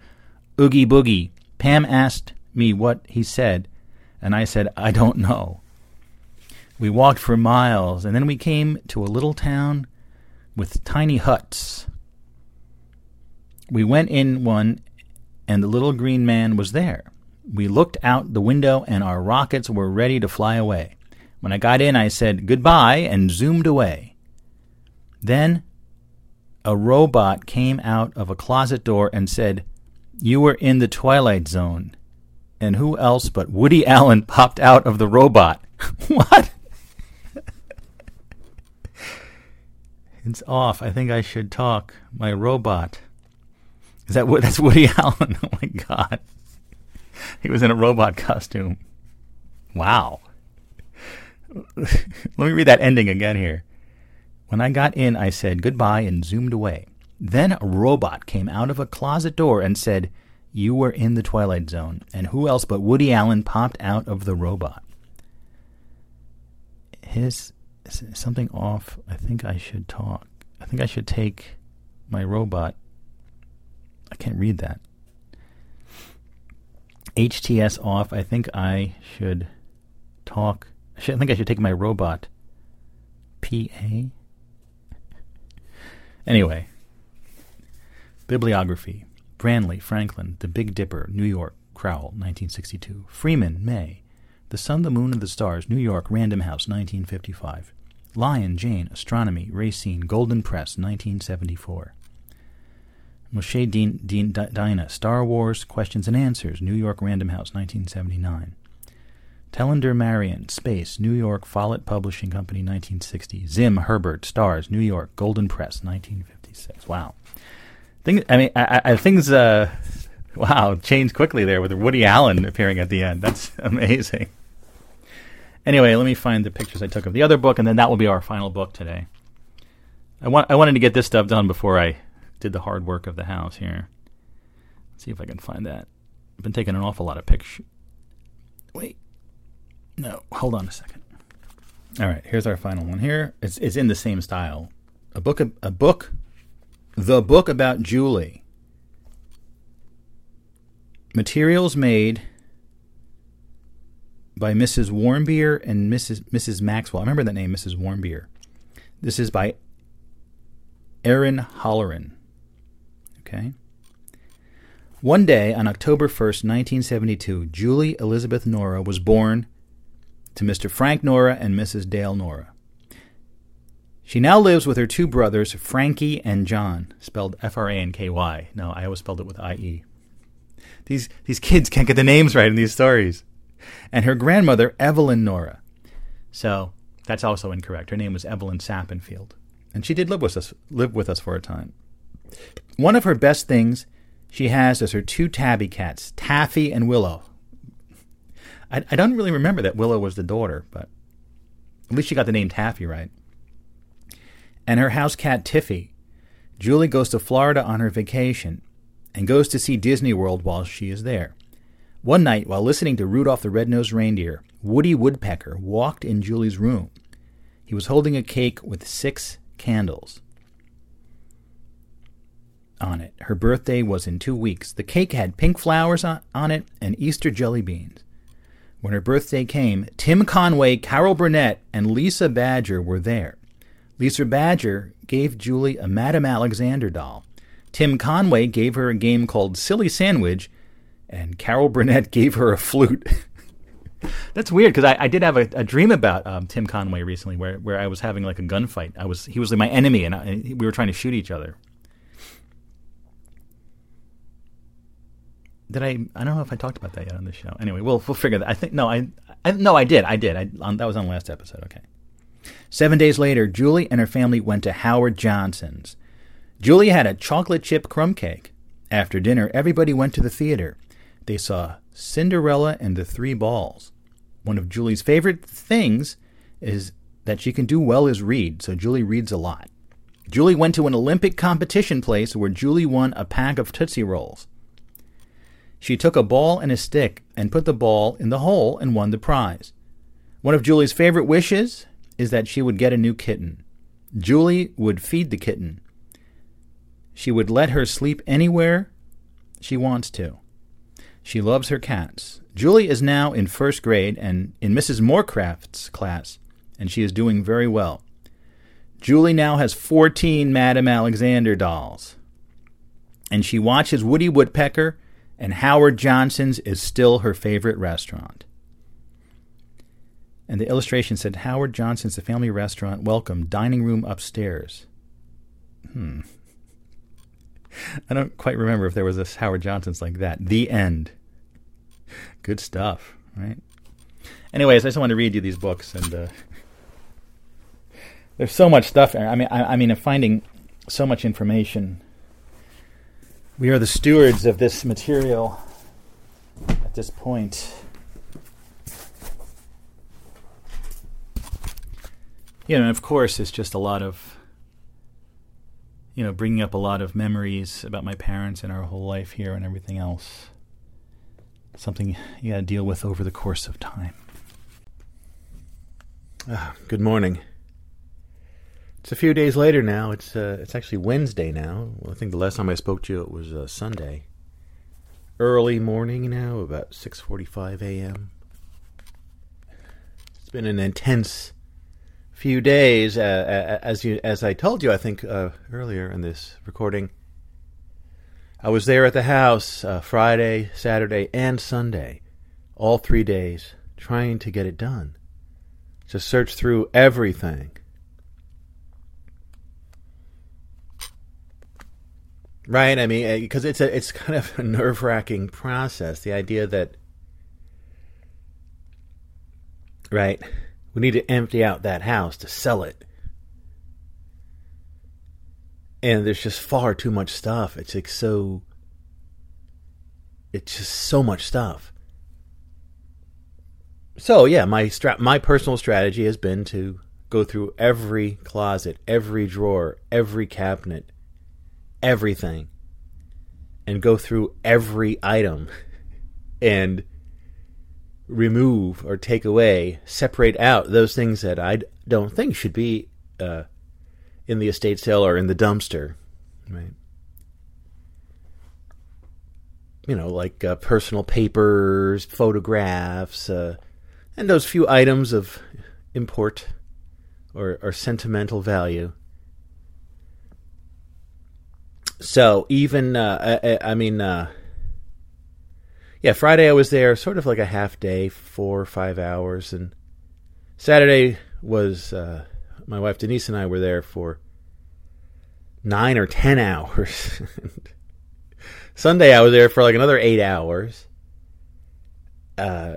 Oogie Boogie. Pam asked me what he said, and I said, I don't know. We walked for miles, and then we came to a little town with tiny huts. We went in one, and the little green man was there. We looked out the window, and our rockets were ready to fly away. When I got in, I said goodbye and zoomed away. Then a robot came out of a closet door and said, You were in the Twilight Zone. And who else but Woody Allen popped out of the robot? what? It's off. I think I should talk. My robot. Is that what? That's Woody Allen. Oh my God. He was in a robot costume. Wow. Let me read that ending again here. When I got in, I said goodbye and zoomed away. Then a robot came out of a closet door and said, You were in the Twilight Zone. And who else but Woody Allen popped out of the robot? His something off. I think I should talk. I think I should take my robot. I can't read that. HTS off. I think I should talk. I, should, I think I should take my robot. PA? Anyway. Bibliography Branley, Franklyn, The Big Dipper, New York, Crowell, 1962. Freeman, Mae. The Sun, the Moon, and the Stars, New York, Random House, 1955. Lyon, Jane, Astronomy, Racine, Golden Press, 1974. Moché Dean, Dean, Dinah, Star Wars, Questions and Answers, New York Random House, 1979. Telander Marion, Space, New York, Follett Publishing Company, 1960. Zim Herbert, Stars, New York, Golden Press, 1956. Wow. Things, I mean, I, I, things, uh, wow, changed quickly there with Woody Allen appearing at the end. That's amazing. Anyway, let me find the pictures I took of the other book, and then that will be our final book today. I want I wanted to get this stuff done before I did the hard work of the house here. Let's see if I can find that. I've been taking an awful lot of pictures. Wait. No, hold on a second. All right, here's our final one here. It's it's in the same style. A book a book the book about Julie. Materials made by Mrs. Warmbier and Mrs. Mrs. Maxwell. I remember that name, Mrs. Warmbier. This is by Erin Holleran. Okay. One day on October 1st, 1972, Julie Elizabeth Nora was born to Mr. Frank Nora and Mrs. Dale Nora. She now lives with her two brothers, Frankie and John, spelled F R A N K Y. No, I always spelled it with I E. These, these kids can't get the names right in these stories. And her grandmother, Evelyn Nora. So that's also incorrect. Her name was Evelyn Sappenfield. And she did live with us, live with us for a time. One of her best things she has is her two tabby cats, Taffy and Willow. I, I don't really remember that Willow was the daughter, but at least she got the name Taffy right. And her house cat, Tiffy. Julie goes to Florida on her vacation and goes to see Disney World while she is there. One night, while listening to Rudolph the Red-Nosed Reindeer, Woody Woodpecker walked in Julie's room. He was holding a cake with six candles on it. Her birthday was in two weeks. The cake had pink flowers on, on it and Easter jelly beans. When her birthday came, Tim Conway, Carol Burnett, and Lisa Badger were there. Lisa Badger gave Julie a Madame Alexander doll. Tim Conway gave her a game called Silly Sandwich, and Carol Burnett gave her a flute. That's weird because I, I, did have a, a dream about um, Tim Conway recently, where, where I was having like a gunfight. I was he was like my enemy, and, I, and we were trying to shoot each other. Did I? I don't know if I talked about that yet on the show. Anyway, we'll we'll figure that. I think no, I, I no, I did, I did. I on, that was on the last episode. Okay. Seven days later, Julie and her family went to Howard Johnson's. Julie had a chocolate chip crumb cake. After dinner, everybody went to the theater. They saw Cinderella and the Three Balls. One of Julie's favorite things is that she can do well is read, so Julie reads a lot. Julie went to an Olympic competition place where Julie won a pack of Tootsie Rolls. She took a ball and a stick and put the ball in the hole and won the prize. One of Julie's favorite wishes is that she would get a new kitten. Julie would feed the kitten. She would let her sleep anywhere she wants to. She loves her cats. Julie is now in first grade and in Mrs. Moorcraft's class, and she is doing very well. Julie now has 14 Madame Alexander dolls. And she watches Woody Woodpecker and Howard Johnson's is still her favorite restaurant. And the illustration said Howard Johnson's The Family Restaurant, welcome, dining room upstairs. Hmm. I don't quite remember if there was a Howard Johnson's like that. The end. Good stuff, right? Anyways, I just wanted to read you these books, and uh, there's so much stuff. I mean, I, I mean, I'm finding so much information. We are the stewards of this material at this point. You know, of course, it's just a lot of, you know, bringing up a lot of memories about my parents and our whole life here and everything else. Something you got to deal with over the course of time. Ah, good morning. It's a few days later now. It's uh, it's actually Wednesday now. Well, I think the last time I spoke to you it was uh, Sunday. Early morning now, about six forty-five a.m. It's been an intense few days, uh, as you as I told you, I think uh, earlier in this recording. I was there at the house uh, Friday, Saturday, and Sunday, all three days, trying to get it done. To search through everything Right. I mean, because uh, it's a it's kind of a nerve wracking process. The idea that right, we need to empty out that house to sell it, and there's just far too much stuff. It's like so. It's just so much stuff. So yeah, my stra- my personal strategy has been to go through every closet, every drawer, every cabinet everything and go through every item and remove or take away, separate out those things that I don't think should be uh, in the estate sale or in the dumpster, right? You know, like uh, personal papers, photographs, uh, and those few items of import or, or sentimental value so even uh, I, I, mean, uh, yeah, Friday I was there, sort of like a half day, four or five hours, and Saturday was uh, my wife Denise and I were there for nine or ten hours. Sunday I was there for like another eight hours. Uh,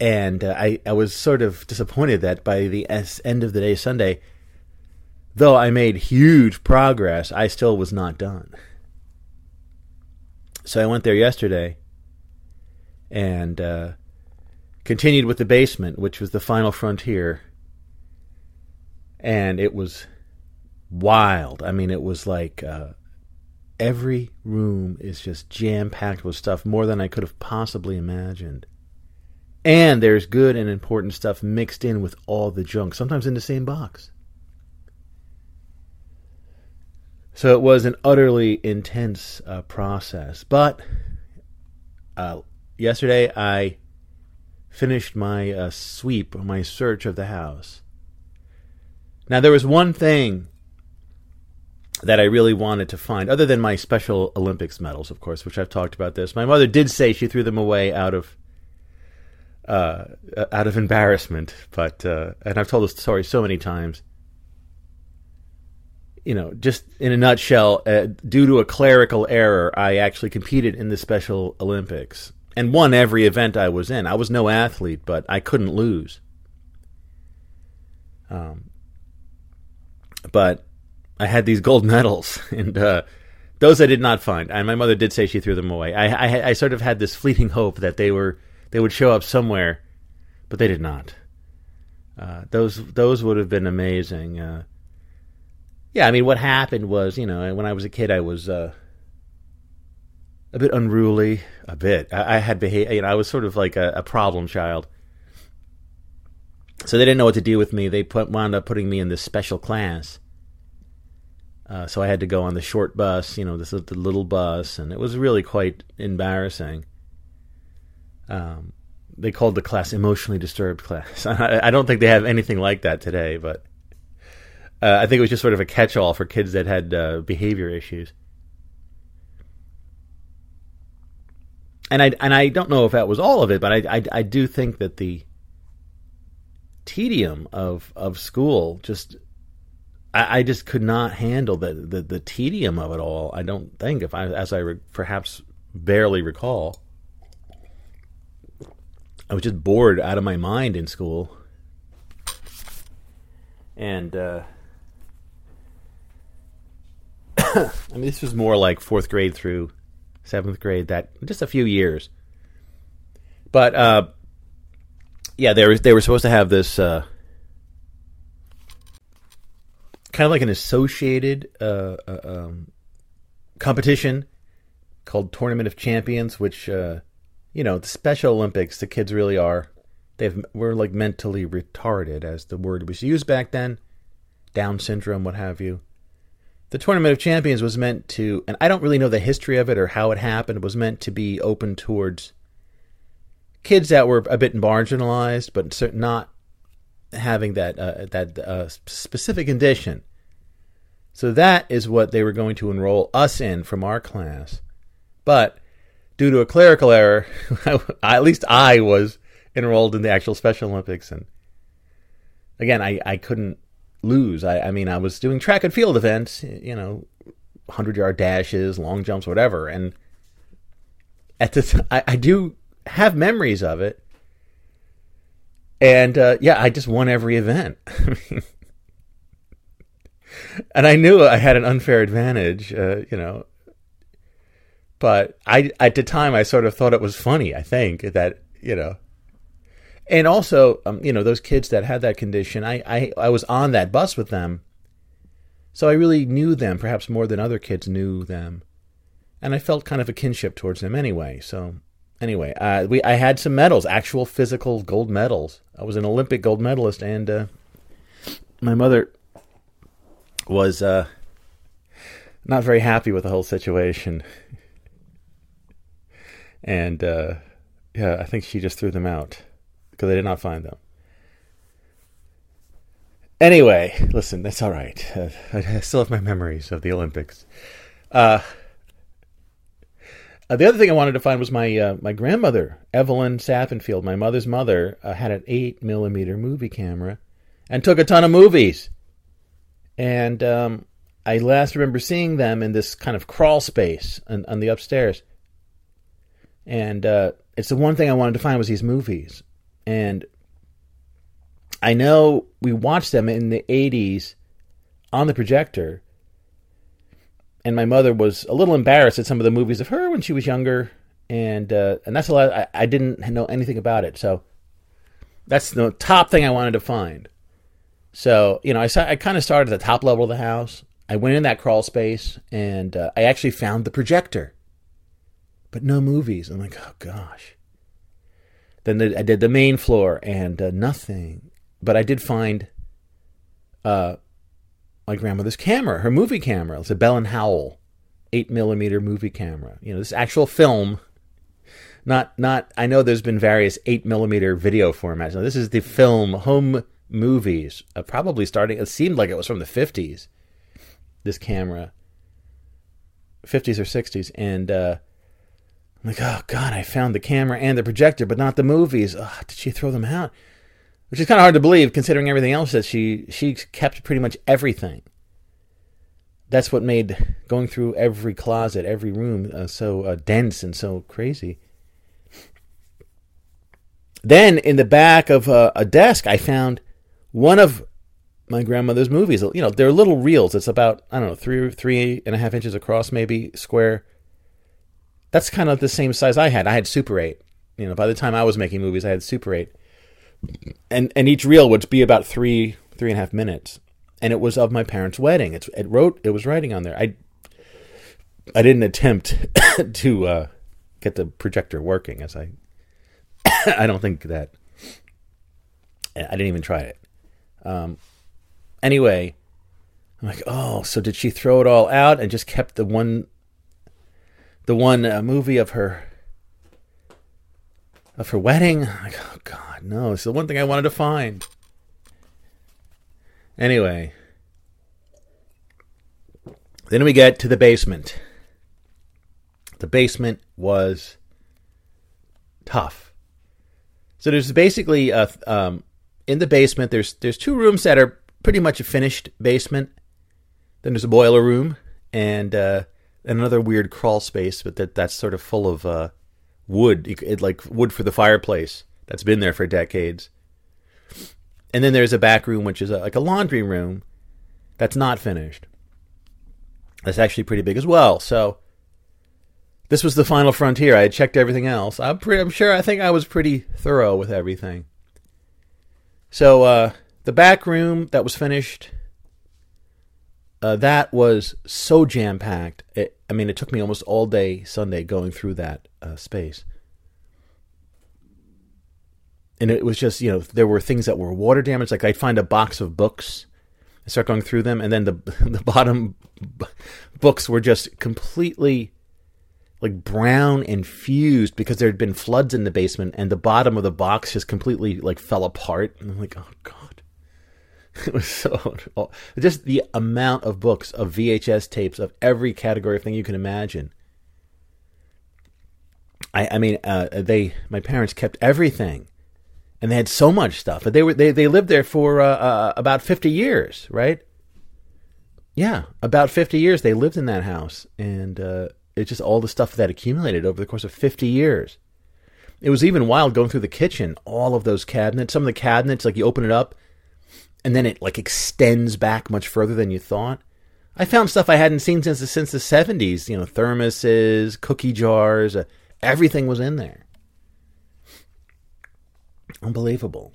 and uh, I, I was sort of disappointed that by the end of the day Sunday, Though I made huge progress, I still was not done. So I went there yesterday and uh, continued with the basement, which was the final frontier. And it was wild. I mean, it was like uh, every room is just jam packed with stuff, more than I could have possibly imagined. And there's good and important stuff mixed in with all the junk, sometimes in the same box. So it was an utterly intense uh, process. But uh, yesterday I finished my uh, sweep, my search of the house. Now, there was one thing that I really wanted to find, other than my Special Olympics medals, of course, which I've talked about this. My mother did say she threw them away out of uh, out of embarrassment, but uh, and I've told this story so many times you know, just in a nutshell, uh, due to a clerical error, I actually competed in the Special Olympics and won every event I was in. I was no athlete, but I couldn't lose. Um, but I had these gold medals, and uh, those I did not find. And my mother did say she threw them away. I, I, I sort of had this fleeting hope that they were they would show up somewhere, but they did not. Uh, those those would have been amazing. Uh, yeah, I mean, what happened was, you know, when I was a kid, I was uh, a bit unruly, a bit. I, I had behavior, you know, I was sort of like a, a, problem child. So they didn't know what to do with me. They put, wound up putting me in this special class. Uh, so I had to go on the short bus, you know, this the little bus, and it was really quite embarrassing. Um, they called the class emotionally disturbed class. I, I don't think they have anything like that today, but uh, I think it was just sort of a catch-all for kids that had uh, behavior issues. And I and I don't know if that was all of it, but I, I, I do think that the tedium of of school just I, I just could not handle the, the, the tedium of it all. I don't think if I as I re, perhaps barely recall. I was just bored out of my mind in school, and uh, I mean this was more like fourth grade through seventh grade. That just a few years, but uh, yeah, they were they were supposed to have this. Uh, kind of like an associated uh, uh, um, competition called Tournament of Champions, which uh, you know the Special Olympics. The kids really are they've were like mentally retarded, as the word was used back then, Down syndrome, what have you. The Tournament of Champions was meant to, and I don't really know the history of it or how it happened. was meant to be open towards kids that were a bit marginalized, but not having that uh, that uh, specific condition. So that is what they were going to enroll us in from our class. But due to a clerical error, at least I was enrolled in the actual Special Olympics, and again, I, I couldn't lose. I, I mean, I was doing track and field events, you know, hundred yard dashes, long jumps, whatever, and at the I, I do have memories of it and uh, yeah, I just won every event. and I knew I had an unfair advantage, uh, you know. But I, at the time, I sort of thought it was funny. I think that you know, and also, um, you know, those kids that had that condition, I, I, I was on that bus with them, so I really knew them, perhaps more than other kids knew them, and I felt kind of a kinship towards them anyway. So anyway, uh, we I had some medals, actual physical gold medals. I was an Olympic gold medalist, and uh, my mother was uh, not very happy with the whole situation. and uh, yeah, I think she just threw them out because I did not find them. Anyway, listen, that's all right. Uh, I still have my memories of the Olympics. Uh, uh, the other thing I wanted to find was my uh, my grandmother, Evelyn Sappenfield, my mother's mother, uh, had an eight millimeter movie camera and took a ton of movies. And um, I last remember seeing them in this kind of crawl space on, on the upstairs. And uh, it's the one thing I wanted to find was these movies. And I know we watched them in the 80s on the projector and my mother was a little embarrassed at some of the movies of her when she was younger, and uh, and that's a lot. I, I didn't know anything about it, so that's the top thing I wanted to find. So you know, I I kind of started at the top level of the house. I went in that crawl space, and uh, I actually found the projector, but no movies. I'm like, oh gosh. Then the, I did the main floor, and uh, nothing. But I did find uh, my grandmother's camera, her movie camera. It's a Bell and Howell eight millimeter movie camera. You know, this actual film. Not not. I know there's been various eight millimeter video formats. Now this is the film home movies. Uh, probably starting. It seemed like it was from the fifties. This camera. 50s or 60s, and uh, I'm like, oh god, I found the camera and the projector, but not the movies. Ugh, did she throw them out? which is kind of hard to believe considering everything else that she she kept pretty much everything. That's what made going through every closet, every room uh, so uh, dense and so crazy. Then in the back of uh, a desk, I found one of my grandmother's movies. You know, they're little reels. It's about I don't know three three and a half inches across, maybe square. That's kind of the same size I had. I had Super Eight. You know, by the time I was making movies, I had Super Eight and and each reel would be about three three and a half minutes, and it was of my parents' wedding. It's it wrote it was writing on there. I I didn't attempt to uh, get the projector working, as I I don't think that I didn't even try it. Um, anyway, I'm like, oh, so did she throw it all out and just kept the one the one uh, movie of her of her wedding? Like, oh God, no! It's the one thing I wanted to find. Anyway, then we get to the basement. The basement was tough. So there's basically a, um, in the basement. There's there's two rooms that are pretty much a finished basement, Then there's a boiler room and uh, another weird crawl space, but that that's sort of full of uh, wood, it, like wood for the fireplace that's been there for decades. And then there's a back room, which is a, like a laundry room that's not finished. That's actually pretty big as well. So this was the final frontier. I had checked everything else. I'm pretty, I'm sure. I think I was pretty thorough with everything. So uh, the back room that was finished, uh, that was so jam packed. I mean, it took me almost all day Sunday going through that uh, space. And it was just, you know, there were things that were water damaged. Like I'd find a box of books, I start going through them, and then the the bottom books were just completely like brown and fused because there had been floods in the basement, and the bottom of the box just completely like fell apart. And I'm like, oh god. It was so just the amount of books of VHS tapes of every category of thing you can imagine. I, I mean, uh, they my parents kept everything, and they had so much stuff. But they were they they lived there for uh, uh, about fifty years, right? Yeah, about fifty years they lived in that house, and uh, it's just all the stuff that accumulated over the course of fifty years. It was even wild going through the kitchen, all of those cabinets. Some of the cabinets, like you open it up, and then it like extends back much further than you thought. I found stuff I hadn't seen since the, since the 70s, you know, thermoses, cookie jars, uh, everything was in there. Unbelievable.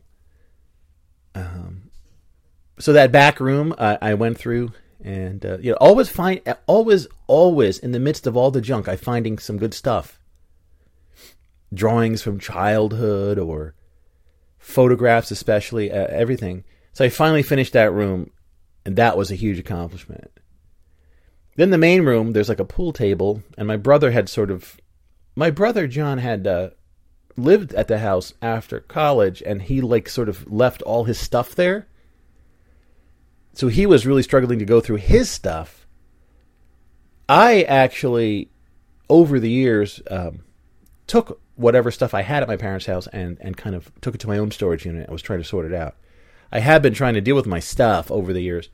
Um, so that back room uh, I went through and uh, you know always find always always in the midst of all the junk I finding some good stuff. Drawings from childhood or photographs especially uh, everything so I finally finished that room, and that was a huge accomplishment. Then the main room, there's like a pool table, and my brother had sort of, my brother John had uh, lived at the house after college, and he like sort of left all his stuff there. So he was really struggling to go through his stuff. I actually, over the years, um, took whatever stuff I had at my parents' house and, and kind of took it to my own storage unit. I was trying to sort it out. I have been trying to deal with my stuff over the years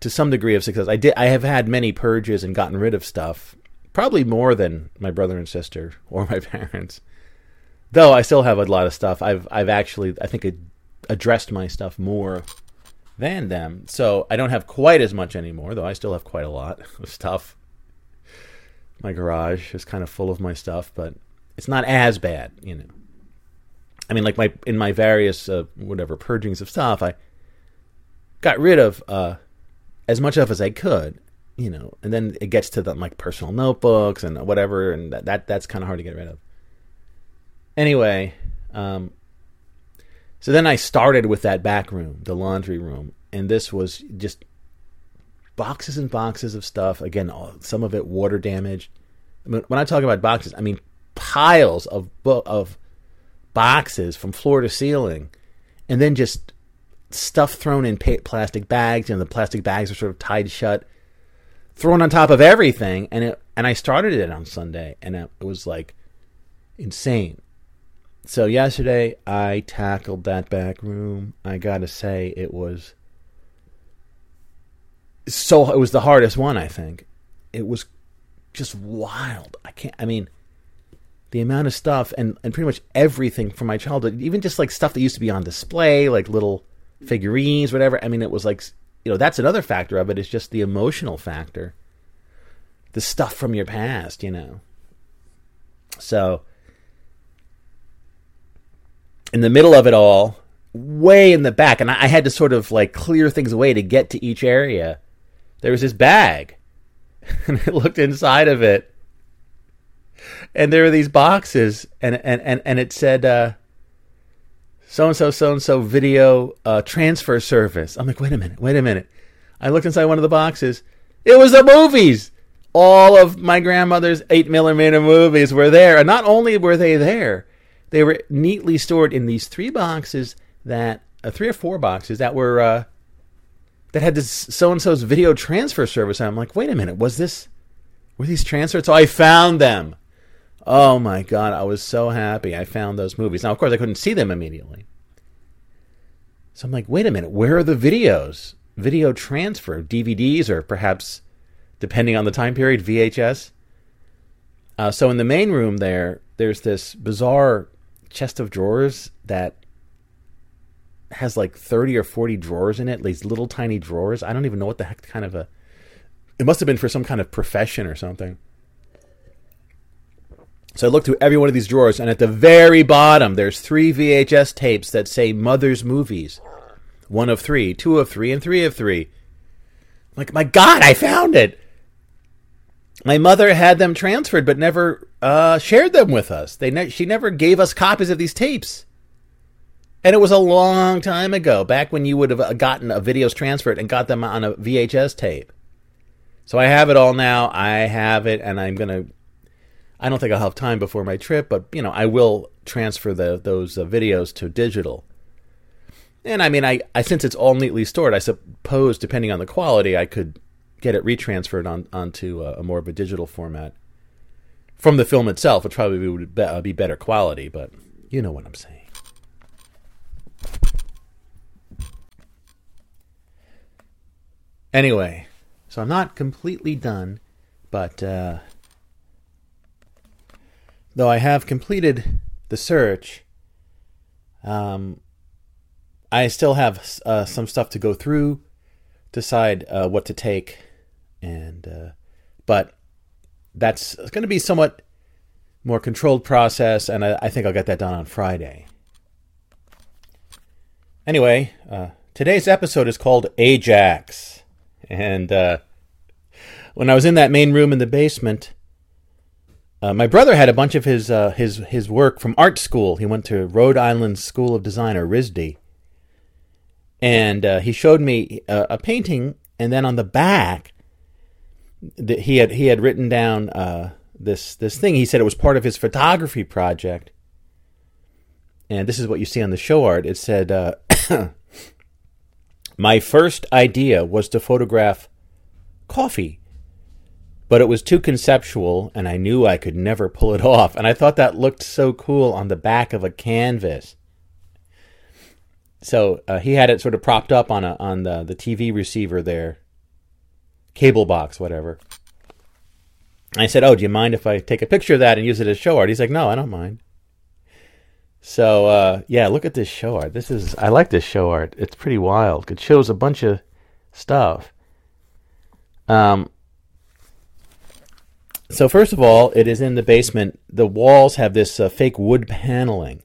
to some degree of success. I did. I have had many purges and gotten rid of stuff, probably more than my brother and sister or my parents. Though I still have a lot of stuff. I've I've actually I think addressed my stuff more than them. So I don't have quite as much anymore, though I still have quite a lot of stuff. My garage is kind of full of my stuff, but it's not as bad, you know. I mean, like my in my various uh, whatever purgings of stuff, I got rid of uh, as much of as I could, you know, and then it gets to the like personal notebooks and whatever, and that, that that's kind of hard to get rid of. Anyway, um, so then I started with that back room, the laundry room, and this was just boxes and boxes of stuff. Again, all, some of it water damaged. I mean, when I talk about boxes, I mean piles of of boxes from floor to ceiling, and then just stuff thrown in plastic bags. and the plastic bags are sort of tied shut, thrown on top of everything. And it and I started it on Sunday, and it was like insane. So yesterday I tackled that back room. I gotta say it was so it was the hardest one I think. It was just wild. I can't I mean the amount of stuff and, and pretty much everything from my childhood, even just like stuff that used to be on display, like little figurines, whatever. I mean, it was like, you know, that's another factor of it is just the emotional factor. The stuff from your past, you know. So, in the middle of it all, way in the back, and I, I had to sort of like clear things away to get to each area, there was this bag. and I looked inside of it and there were these boxes, and and and, and it said so and so so and so video uh, transfer service. I'm like, wait a minute, wait a minute. I looked inside one of the boxes. It was the movies. All of my grandmother's eight millimeter movies were there, and not only were they there, they were neatly stored in these three boxes that uh, three or four boxes that were uh, that had this so and so's video transfer service. And I'm like, wait a minute, was this were these transferred? So I found them. Oh my god, I was so happy I found those movies. Now, of course, I couldn't see them immediately. So I'm like, wait a minute, where are the videos video transfer, DVDs, or perhaps, depending on the time period, VHS. Uh, so in the main room there, there's this bizarre chest of drawers that has like 30 or 40 drawers in it, these little tiny drawers. I don't even know what the heck kind of a. It must have been for some kind of profession or something. So I looked through every one of these drawers, and at the very bottom, there's three VHS tapes that say Mother's Movies. One of three, two of three, and three of three. I'm like, my God, I found it! My mother had them transferred, but never uh, shared them with us. They ne- she never gave us copies of these tapes. And it was a long time ago, back when you would have gotten a videos transferred and got them on a VHS tape. So I have it all now. I have it, and I'm gonna I don't think I'll have time before my trip, but you know, I will transfer the those uh, videos to digital. And I mean, I, I since it's all neatly stored, I suppose depending on the quality, I could get it retransferred on onto a, a more of a digital format from the film itself, which probably would be, uh, be better quality. But you know what I'm saying. Anyway, so I'm not completely done, but. Uh, though I have completed the search, um, I still have uh, some stuff to go through, decide uh, what to take, and uh, but that's going to be somewhat more controlled process, and I, I, think I'll get that done on Friday. Anyway, uh, today's episode is called Ajax, and uh, when I was in that main room in the basement. Uh, my brother had a bunch of his uh, his his work from art school. He went to Rhode Island School of Design or RISD, and uh, he showed me a, a, painting. And then on the back, the, he had he had written down uh, this this thing. He said it was part of his photography project. And this is what you see on the show art. It said, uh, "My first idea was to photograph coffee." But it was too conceptual and I knew I could never pull it off. And I thought that looked so cool on the back of a canvas. So uh, he had it sort of propped up on a on the the TV receiver there, cable box, whatever. I said, "Oh, do you mind if I take a picture of that and use it as show art?" He's like, "No, I don't mind." So uh, yeah, look at this show art. This is I like this show art. It's pretty wild. It shows a bunch of stuff. Um, so first of all, it is in the basement. The walls have this uh, fake wood paneling,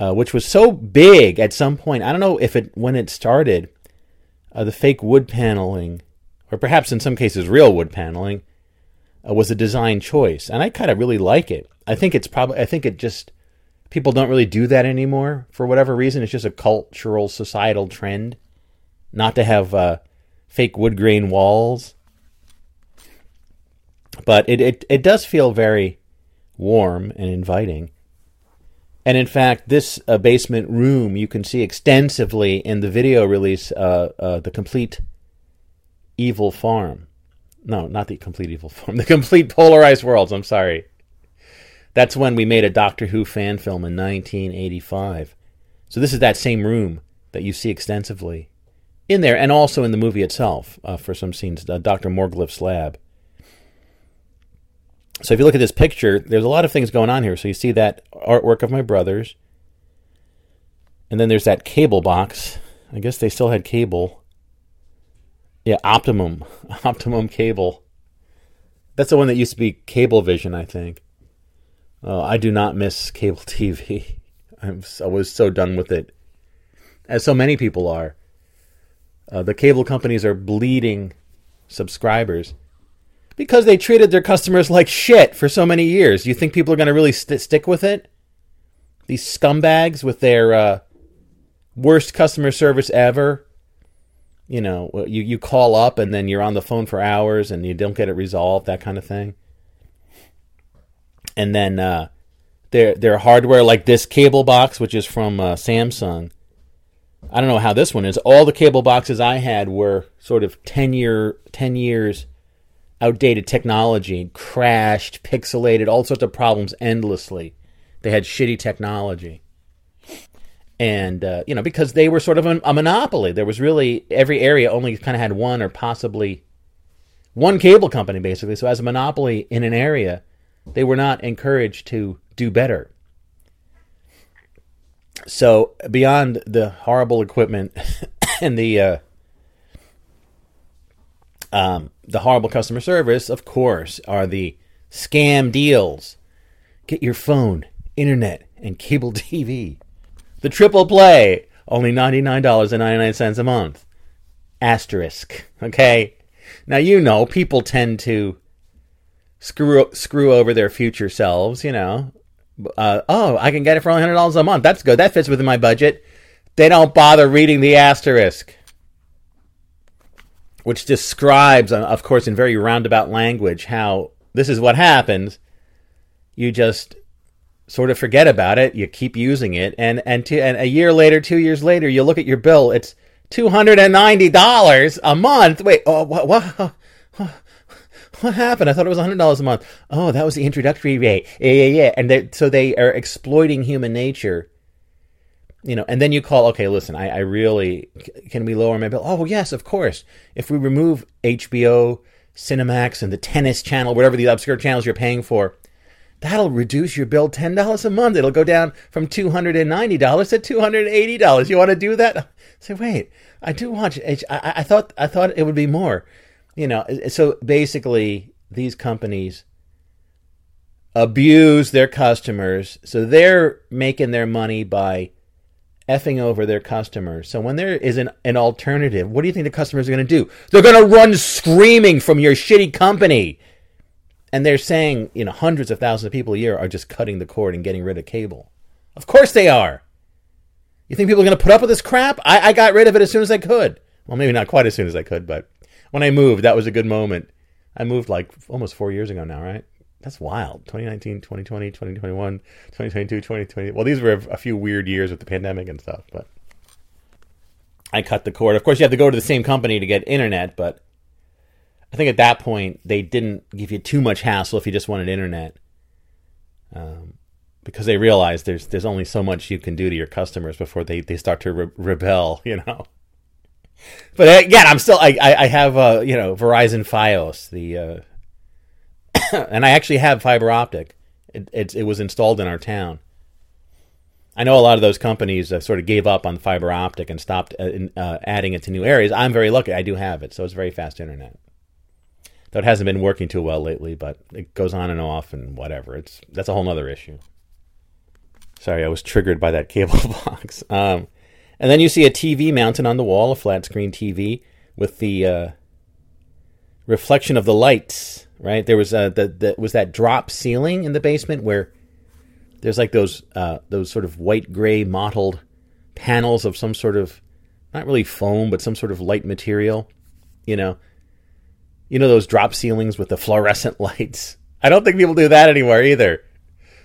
uh, which was so big at some point. I don't know if it when it started, uh, the fake wood paneling, or perhaps in some cases real wood paneling, uh, was a design choice, and I kind of really like it. I think it's probably. I think it just people don't really do that anymore for whatever reason. It's just a cultural, societal trend not to have uh, fake wood grain walls but it, it, it does feel very warm and inviting. And in fact, this uh, basement room you can see extensively in the video release, uh, uh, The Complete Evil Farm. No, not The Complete Evil Farm, The Complete Polarized Worlds. I'm sorry. That's when we made a Doctor Who fan film in 1985. So this is that same room that you see extensively in there, and also in the movie itself uh, for some scenes, uh, Dr. Morglyph's lab. So if you look at this picture, there's a lot of things going on here. So you see that artwork of my brothers. And then there's that cable box. I guess they still had cable. Yeah, Optimum. Optimum cable. That's the one that used to be Cablevision, I think. Oh, I do not miss cable TV. I'm, I was so done with it, as so many people are. Uh, the cable companies are bleeding subscribers because they treated their customers like shit for so many years. You think people are going to really st- stick with it? These scumbags with their uh, worst customer service ever. You know, you, you call up and then you're on the phone for hours and you don't get it resolved, that kind of thing. And then uh, their their hardware, like this cable box, which is from uh, Samsung. I don't know how this one is. All the cable boxes I had were sort of ten year ten years outdated technology, crashed, pixelated, all sorts of problems endlessly. They had shitty technology. and uh, you know because they were sort of a, a monopoly. There was really every area only kind of had one or possibly one cable company basically. So as a monopoly in an area, they were not encouraged to do better. So beyond the horrible equipment and the uh, um, the horrible customer service, of course, are the scam deals. Get your phone, internet, and cable TV. The triple play, only $99.99 a month. Asterisk. Okay? Now, you know, people tend to screw, screw over their future selves, you know. Uh, oh, I can get it for only $100 a month. That's good. That fits within my budget. They don't bother reading the asterisk which describes, uh, of course, in very roundabout language, how this is what happens. You just sort of forget about it. You keep using it, and and, to, and a year later, two years later, you look at your bill. It's two hundred and ninety dollars a month. Wait, oh, what, what? What happened? I thought it was hundred dollars a month. Oh, that was the introductory rate. Yeah, yeah, yeah. And so they are exploiting human nature you know, and then you call, okay, listen, I, I really, can we lower my bill? Oh, yes, of course. If we remove HBO, Cinemax, and the tennis channel, whatever the obscure channels you're paying for, that'll reduce your bill $10 a month. It'll go down from $290 to $280. You want to do that? I say, wait, I do watch H- I, I thought I thought it would be more. You know, so basically these companies abuse their customers. So they're making their money by effing over their customers. So when there is an, an alternative, what do you think the customers are going to do? They're going to run screaming from your shitty company. And they're saying, you know, hundreds of thousands of people a year are just cutting the cord and getting rid of cable. Of course they are. You think people are going to put up with this crap? I, I got rid of it as soon as I could. Well, maybe not quite as soon as I could, but when I moved, that was a good moment. I moved like almost four years ago now, right? That's wild. 2019, 2020, 2021, 2022, 2020. Well, these were a few weird years with the pandemic and stuff, but I cut the cord. Of course, you have to go to the same company to get internet, but I think at that point they didn't give you too much hassle if you just wanted internet, um, because they realized there's there's only so much you can do to your customers before they, they start to re- rebel, you know. But again, I'm still I I, I have uh, you know Verizon FiOS the uh, and I actually have fiber optic. It, it, it, was installed in our town. I know a lot of those companies uh, sort of gave up on fiber optic and stopped uh, in, uh, adding it to new areas. I'm very lucky; I do have it, so it's very fast internet. Though it hasn't been working too well lately, but it goes on and off and whatever. It's that's a whole other issue. Sorry, I was triggered by that cable box. Um, and then you see a TV mounted on the wall, a flat screen TV with the uh, reflection of the lights right? There was a the was that drop ceiling in the basement where there's like those uh, those sort of white gray mottled panels of some sort of not really foam but some sort of light material, you know. You know those drop ceilings with the fluorescent lights. I don't think people do that anymore either.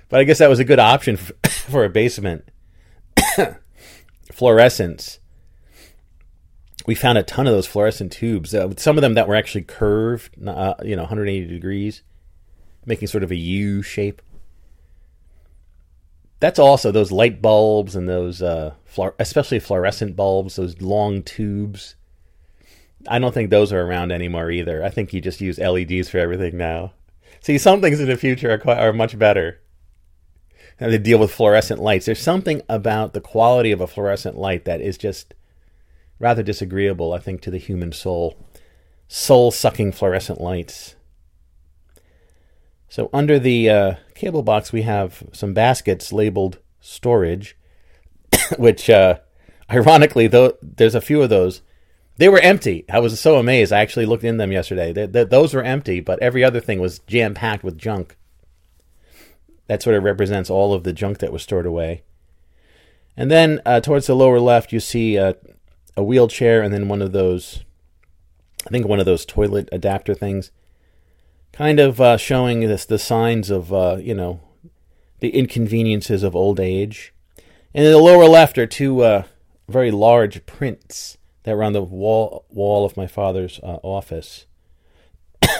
But I guess that was a good option for, for a basement. Fluorescence we found a ton of those fluorescent tubes. Uh, some of them that were actually curved, uh, you know, 180 degrees, making sort of a U shape. That's also those light bulbs and those, uh, especially fluorescent bulbs, those long tubes. I don't think those are around anymore either. I think you just use LEDs for everything now. See, some things in the future are quite, are much better. And they deal with fluorescent lights. There's something about the quality of a fluorescent light that is just rather disagreeable, I think, to the human soul. Soul sucking fluorescent lights. So, under the uh, cable box, we have some baskets labeled storage, which, uh, ironically, though, there's a few of those. They were empty. I was so amazed. I actually looked in them yesterday. They, they, those were empty, but every other thing was jam packed with junk. That sort of represents all of the junk that was stored away. And then uh, towards the lower left, you see uh, a wheelchair and then one of those, I think one of those toilet adapter things, kind of uh, showing this the signs of uh, you know the inconveniences of old age. And in the lower left are two uh, very large prints that were on the wall wall of my father's uh, office.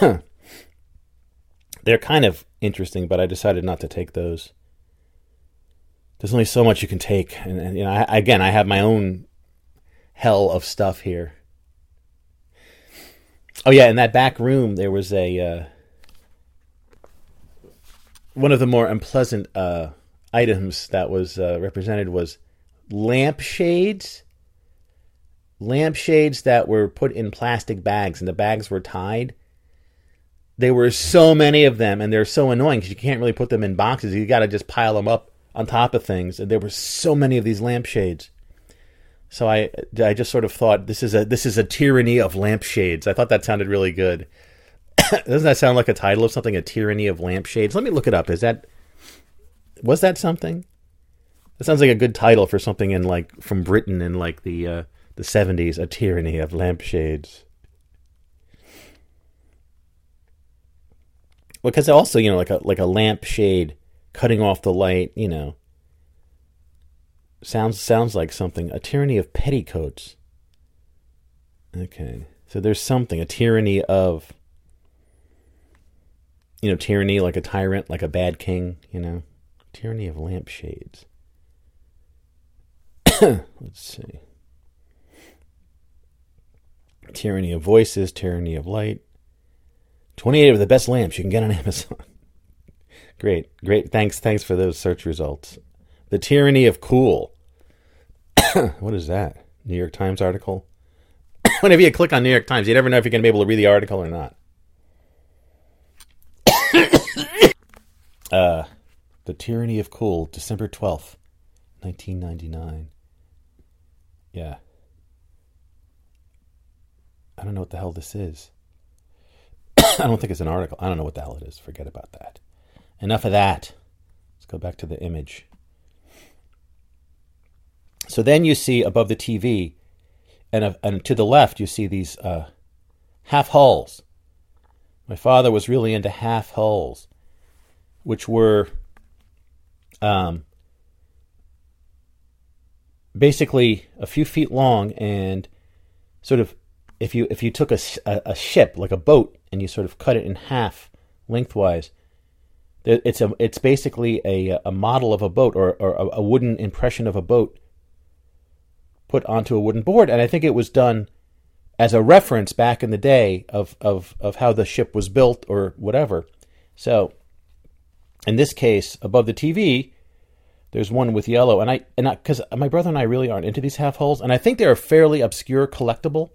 They're kind of interesting, but I decided not to take those. there's only so much you can take, and, and you know, I, again, I have my own hell of stuff here. Oh yeah, in that back room there was a uh, one of the more unpleasant uh, items that was uh, represented was lampshades. Lampshades that were put in plastic bags, and the bags were tied. There were so many of them, and they're so annoying because you can't really put them in boxes. You got to just pile them up on top of things. And there were so many of these lampshades. So I I just sort of thought this is a this is a tyranny of lampshades. I thought that sounded really good. Doesn't that sound like a title of something? A tyranny of lampshades. Let me look it up. Is that was that something? That sounds like a good title for something in like from Britain in like the uh, the seventies. A tyranny of lampshades. Well, because also, you know, like a like a lampshade cutting off the light, you know, sounds sounds like something. A tyranny of petticoats. Okay, so there's something. A tyranny of you know, tyranny like a tyrant, like a bad king, you know. Tyranny of lampshades. Let's see. Tyranny of voices, tyranny of light. 28 of the best lamps you can get on Amazon. great, great. Thanks, thanks for those search results. The tyranny of cool. what is that? New York Times article? Whenever you click on New York Times, you never know if you're going to be able to read the article or not. uh, The Tyranny of Cool, December 12th, 1999. Yeah. I don't know what the hell this is. I don't think it's an article. I don't know what the hell it is. Forget about that. Enough of that. Let's go back to the image. So then you see above the TV, and, uh, and to the left, you see these uh, half hulls. My father was really into half hulls, which were um, basically a few feet long and sort of if you if you took a, a, a ship like a boat and you sort of cut it in half lengthwise it's a it's basically a a model of a boat or, or a, a wooden impression of a boat put onto a wooden board and I think it was done as a reference back in the day of, of, of how the ship was built or whatever. So, in this case, above the TV, there's one with yellow, and I and because my brother and I really aren't into these half hulls, and I think they're a fairly obscure collectible.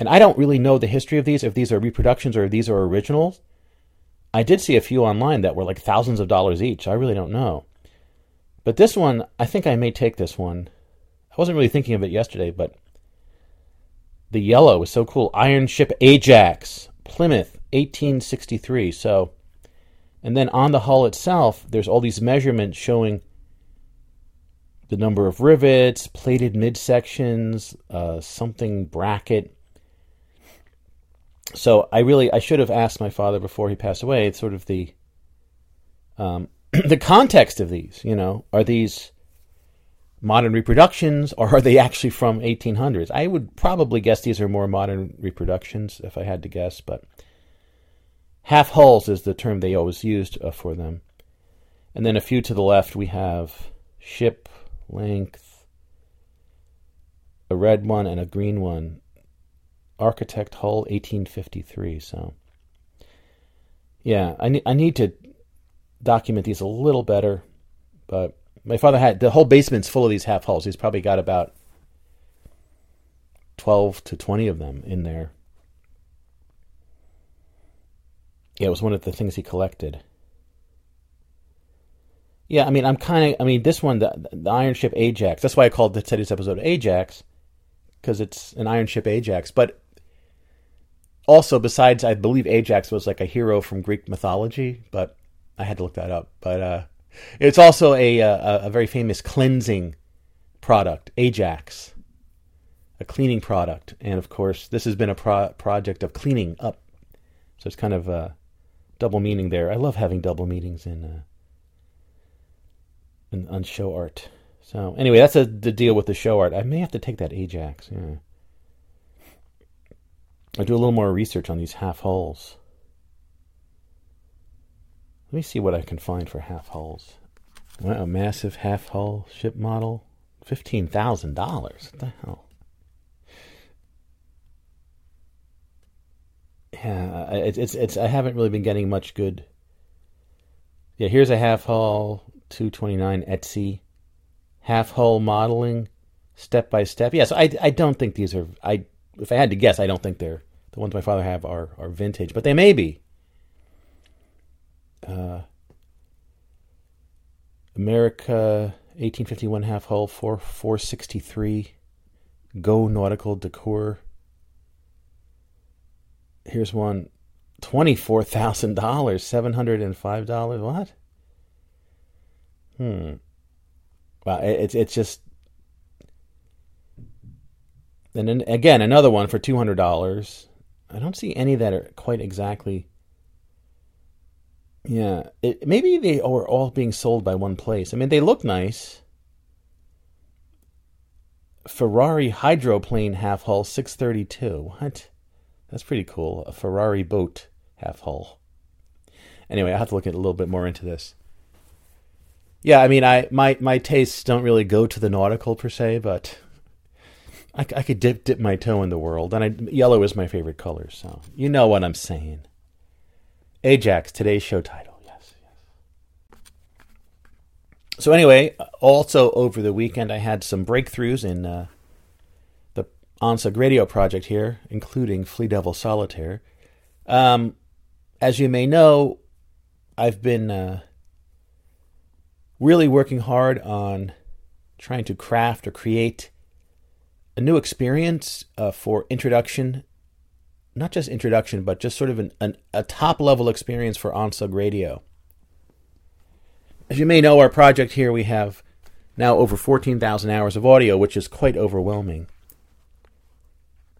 And I don't really know the history of these, if these are reproductions or if these are originals. I did see a few online that were like thousands of dollars each. I really don't know. But this one, I think I may take this one. I wasn't really thinking of it yesterday, but the yellow is so cool. Iron Ship Ajax, Plymouth, 1863. So, and then on the hull itself, there's all these measurements showing the number of rivets, plated midsections, uh, something bracket. So I really I should have asked my father before he passed away. It's sort of the um, the context of these. You know, are these modern reproductions, or are they actually from 1800s? I would probably guess these are more modern reproductions, if I had to guess, but half hulls is the term they always used uh, for them. And then a few to the left, we have ship length, a red one and a green one. Architect hull 1853. So, yeah, I, ne- I need to document these a little better, but my father had the whole basement's full of these half hulls. He's probably got about 12 to 20 of them in there. Yeah, it was one of the things he collected. Yeah, I mean, I'm kind of, I mean, this one, the, the Iron Ship Ajax, that's why I called today's episode Ajax, because it's an Iron Ship Ajax. But also, besides, I believe Ajax was like a hero from Greek mythology, but I had to look that up. But, uh, it's also a, a, a very famous cleansing product, Ajax, a cleaning product, and of course, this has been a pro- project of cleaning up. So it's kind of a double meaning there. I love having double meanings in uh, in on show art. So anyway, that's a, the deal with the show art. I may have to take that Ajax. Yeah. I do a little more research on these half hulls. Let me see what I can find for half hulls. Wow, a massive half hull ship model, fifteen thousand dollars. What the hell? Yeah, it's it's it's. I haven't really been getting much good. Yeah, here's a half hull 229 Etsy half hull modeling, step by step. Yes, I I don't think these are. I if I had to guess, I don't think they're the ones my father have are are vintage, but they may be. Uh, America 1851 half hull for 463 Go Nautical Decor. Here's one $24,000, $705. What? Hmm. Well, it's it's just and then again another one for $200. I don't see any that are quite exactly yeah, it, maybe they are all being sold by one place. I mean, they look nice. Ferrari hydroplane half hull 632. What? That's pretty cool. A Ferrari boat half hull. Anyway, I have to look at a little bit more into this. Yeah, I mean, I my my tastes don't really go to the nautical per se, but I, I could dip dip my toe in the world, and I, yellow is my favorite color. So you know what I'm saying. Ajax, today's show title. Yes, yes. So anyway, also over the weekend, I had some breakthroughs in uh, the ONSUG radio project here, including Flea Devil Solitaire. Um, as you may know, I've been uh, really working hard on trying to craft or create a new experience uh, for introduction not just introduction, but just sort of an, an, a top level experience for ONSUG radio. As you may know, our project here, we have now over 14,000 hours of audio, which is quite overwhelming.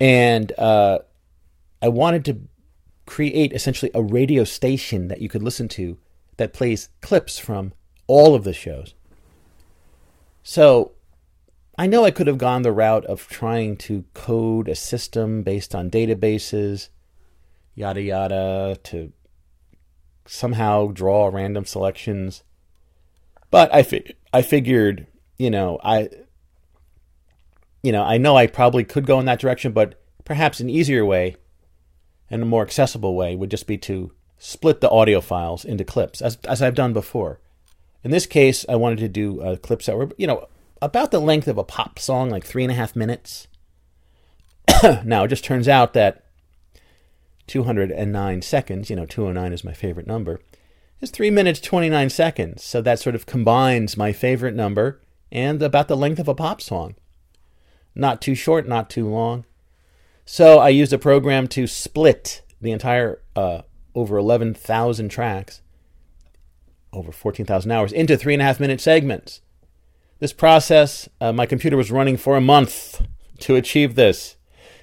And uh, I wanted to create essentially a radio station that you could listen to that plays clips from all of the shows. So I know I could have gone the route of trying to code a system based on databases, yada yada, to somehow draw random selections. But I, fi- I figured, you know, I, you know, I know I probably could go in that direction, but perhaps an easier way and a more accessible way would just be to split the audio files into clips, as as I've done before. In this case, I wanted to do uh, clips that were, you know, about the length of a pop song, like three and a half minutes. now, it just turns out that 209 seconds, you know, 209 is my favorite number, is 3 minutes 29 seconds. So that sort of combines my favorite number and about the length of a pop song. Not too short, not too long. So I used a program to split the entire uh, over 11,000 tracks, over 14,000 hours, into three and a half minute segments. This process, uh, my computer was running for a month to achieve this.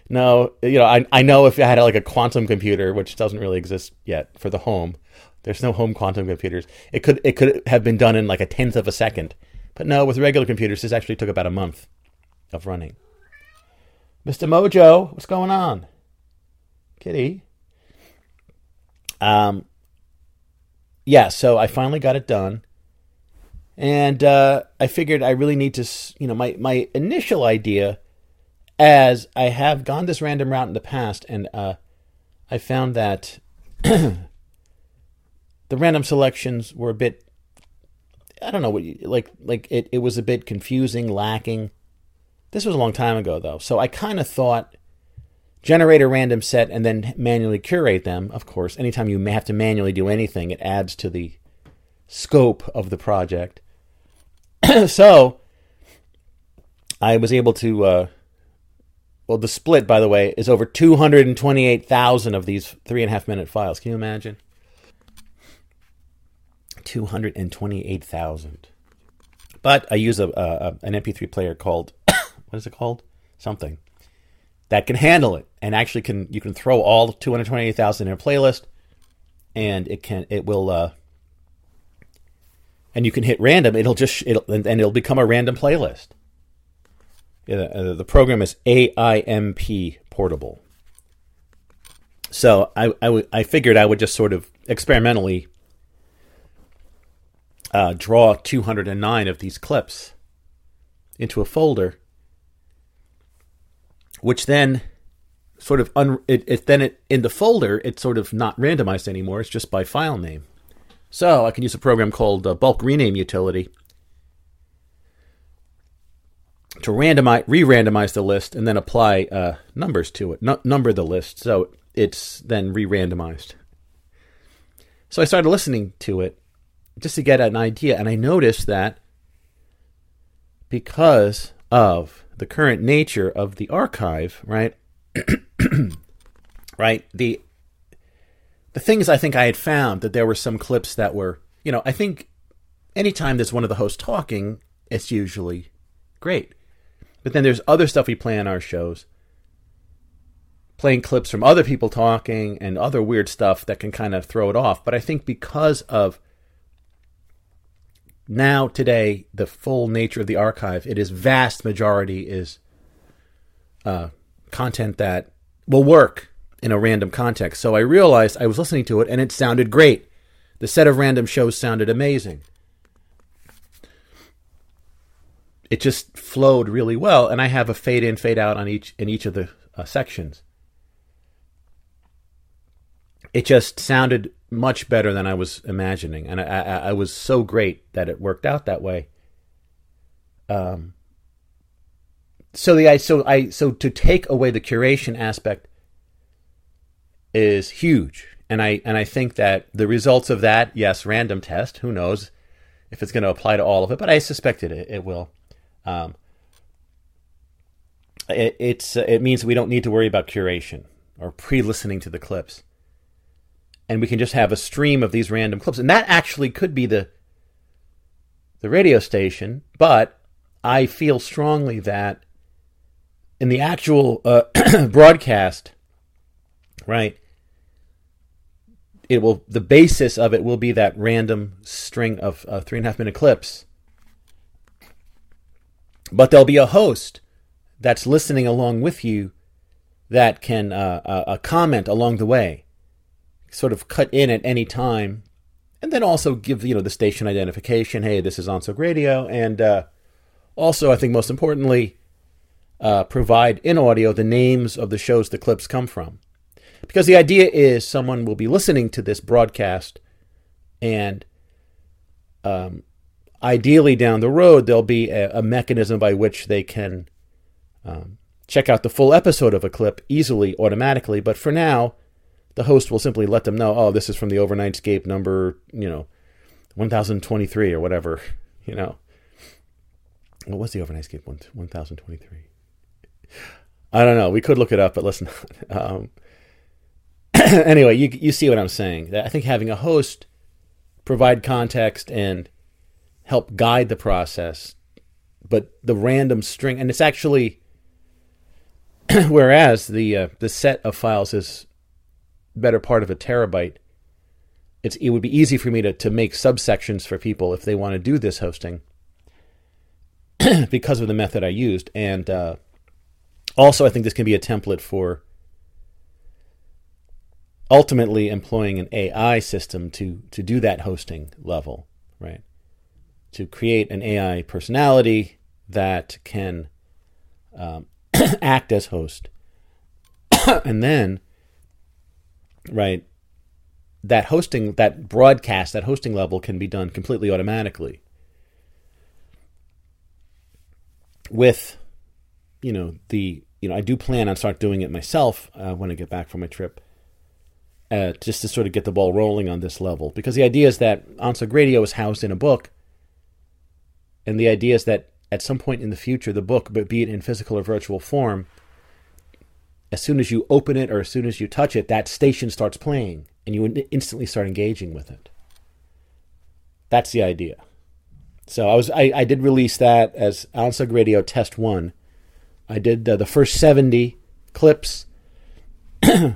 No, you know, I, I know if I had like a quantum computer, which doesn't really exist yet for the home, there's no home quantum computers. It could it could have been done in like a tenth of a second, but no, with regular computers, this actually took about a month of running. Mr. Mojo, what's going on, Kitty? Um, yeah, so I finally got it done. And uh, I figured I really need to, you know, my, my initial idea, as I have gone this random route in the past, and uh, I found that the random selections were a bit, I don't know what, you, like, like it, it was a bit confusing, lacking. This was a long time ago, though. So I kind of thought generate a random set and then manually curate them. Of course, anytime you have to manually do anything, it adds to the scope of the project. so I was able to. Uh, well, the split, by the way, is over 228,000 of these three and a half minute files. Can you imagine? 228,000. But I use a, a, an MP3 player called what is it called? Something that can handle it and actually can you can throw all 228,000 in a playlist and it can it will uh, and you can hit random, it'll just it'll and, it'll become a random playlist. Uh, the program is AIMP portable. So I, I, w- I figured I would just sort of experimentally uh, draw 209 of these clips into a folder, which then sort of un- it, it then it in the folder it's sort of not randomized anymore. It's just by file name. So I can use a program called uh, bulk rename utility to randomize re-randomize the list and then apply uh, numbers to it, n- number the list, so it's then re-randomized. So I started listening to it just to get an idea, and I noticed that because of the current nature of the archive, right? right, the the things I think I had found that there were some clips that were, you know, I think anytime there's one of the hosts talking, it's usually great. But then there's other stuff we play on our shows, playing clips from other people talking and other weird stuff that can kind of throw it off. But I think because of now today the full nature of the archive, it is vast majority is uh, content that will work in a random context. So I realized I was listening to it and it sounded great. The set of random shows sounded amazing. It just flowed really well, and I have a fade in, fade out on each in each of the uh, sections. It just sounded much better than I was imagining, and I, I, I was so great that it worked out that way. Um, so the I so I so to take away the curation aspect is huge, and I and I think that the results of that, yes, random test. Who knows if it's going to apply to all of it, but I suspect it it will. Um, it, it's it means we don't need to worry about curation or pre-listening to the clips, and we can just have a stream of these random clips, and that actually could be the the radio station. But I feel strongly that in the actual uh, broadcast, right? It will the basis of it will be that random string of uh, three and a half minute clips but there'll be a host that's listening along with you that can uh, uh, uh, comment along the way, sort of cut in at any time, and then also give you know the station identification. Hey, this is Onsug Radio, and uh, also I think most importantly, uh, provide in audio the names of the shows the clips come from, because the idea is someone will be listening to this broadcast, and um, ideally down the road there'll be a, a mechanism by which they can um, check out the full episode of a clip easily automatically. But for now the host will simply let them know oh this is from the overnight overnightscape number you know 1023 or whatever you know. What was the overnight overnightscape 1023 i don't know. We could look it up but listen um, anyway you, you see what i'm saying i think having a host provide context and help guide the process. But the random string, and it's actually, whereas the uh, the set of files is better part of a terabyte, it's it would be easy for me to to make subsections for people if they want to do this hosting because of the method I used, and uh, also I think this can be a template for ultimately employing an AI system to to do that hosting level, right? to create an AI personality that can um, act as host. and then, right, that hosting, that broadcast, that hosting level can be done completely automatically. With, you know, the, you know, I do plan on start doing it myself uh, when I get back from my trip. Uh, just to sort of get the ball rolling on this level, because the idea is that Onsug Radio is housed in a book, and the idea is that at some point in the future, the book, but be it in physical or virtual form, as soon as you open it or as soon as you touch it, that station starts playing and you instantly start engaging with it. That's the idea. So I was I, I did release that as Onsug Radio Test One. I did uh, the first seventy clips, uh,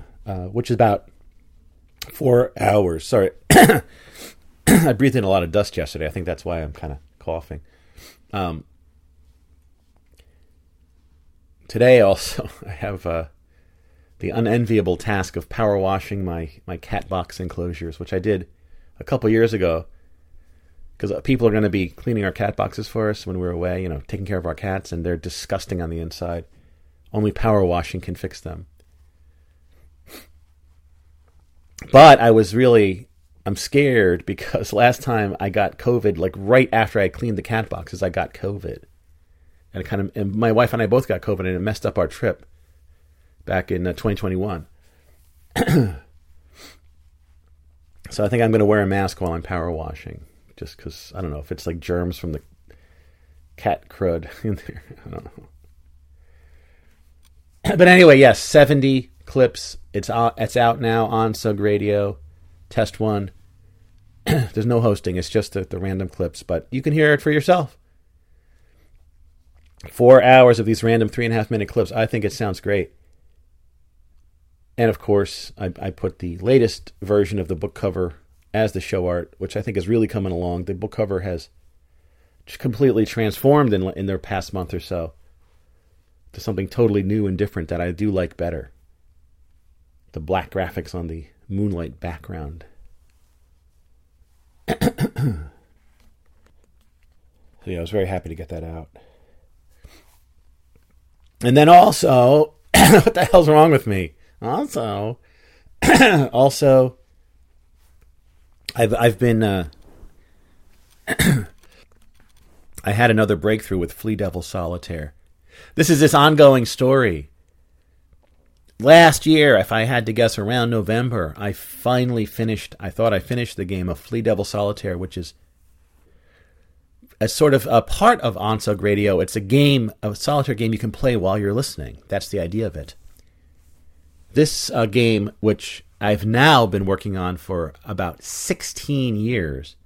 which is about four hours. Sorry, I breathed in a lot of dust yesterday. I think that's why I'm kind of coughing. Um, today also I have uh, the unenviable task of power washing my my cat box enclosures, which I did a couple years ago. because people are going to be cleaning our cat boxes for us when we're away, you know, taking care of our cats, and they're disgusting on the inside. Only power washing can fix them. But I was really, I'm scared because last time I got COVID, like right after I cleaned the cat boxes, I got COVID. And it kind of, and my wife and I both got COVID, and it messed up our trip back in uh, 2021. so I think I'm going to wear a mask while I'm power washing just because I don't know if it's like germs from the cat crud in there. I don't know. But anyway, yes, 70 clips. It's out, it's out now Onsug Radio. Test one. There's no hosting, it's just the, the random clips, but you can hear it for yourself. Four hours of these random three and a half minute clips. I think it sounds great. And of course, I, I put the latest version of the book cover as the show art, which I think is really coming along. The book cover has completely transformed in in their past month or so to something totally new and different that I do like better. The black graphics on the moonlight background. so yeah, I was very happy to get that out. And then also, what the hell's wrong with me? Also, also, I've I've been uh, I had another breakthrough with Flea Devil Solitaire. This is this ongoing story. Last year, if I had to guess around November, I finally finished I thought I finished the game of Flea Devil Solitaire, which is a sort of a part of Onsug Radio. It's a game, a solitaire game you can play while you're listening. That's the idea of it. This uh, game, which I've now been working on for about 16 years.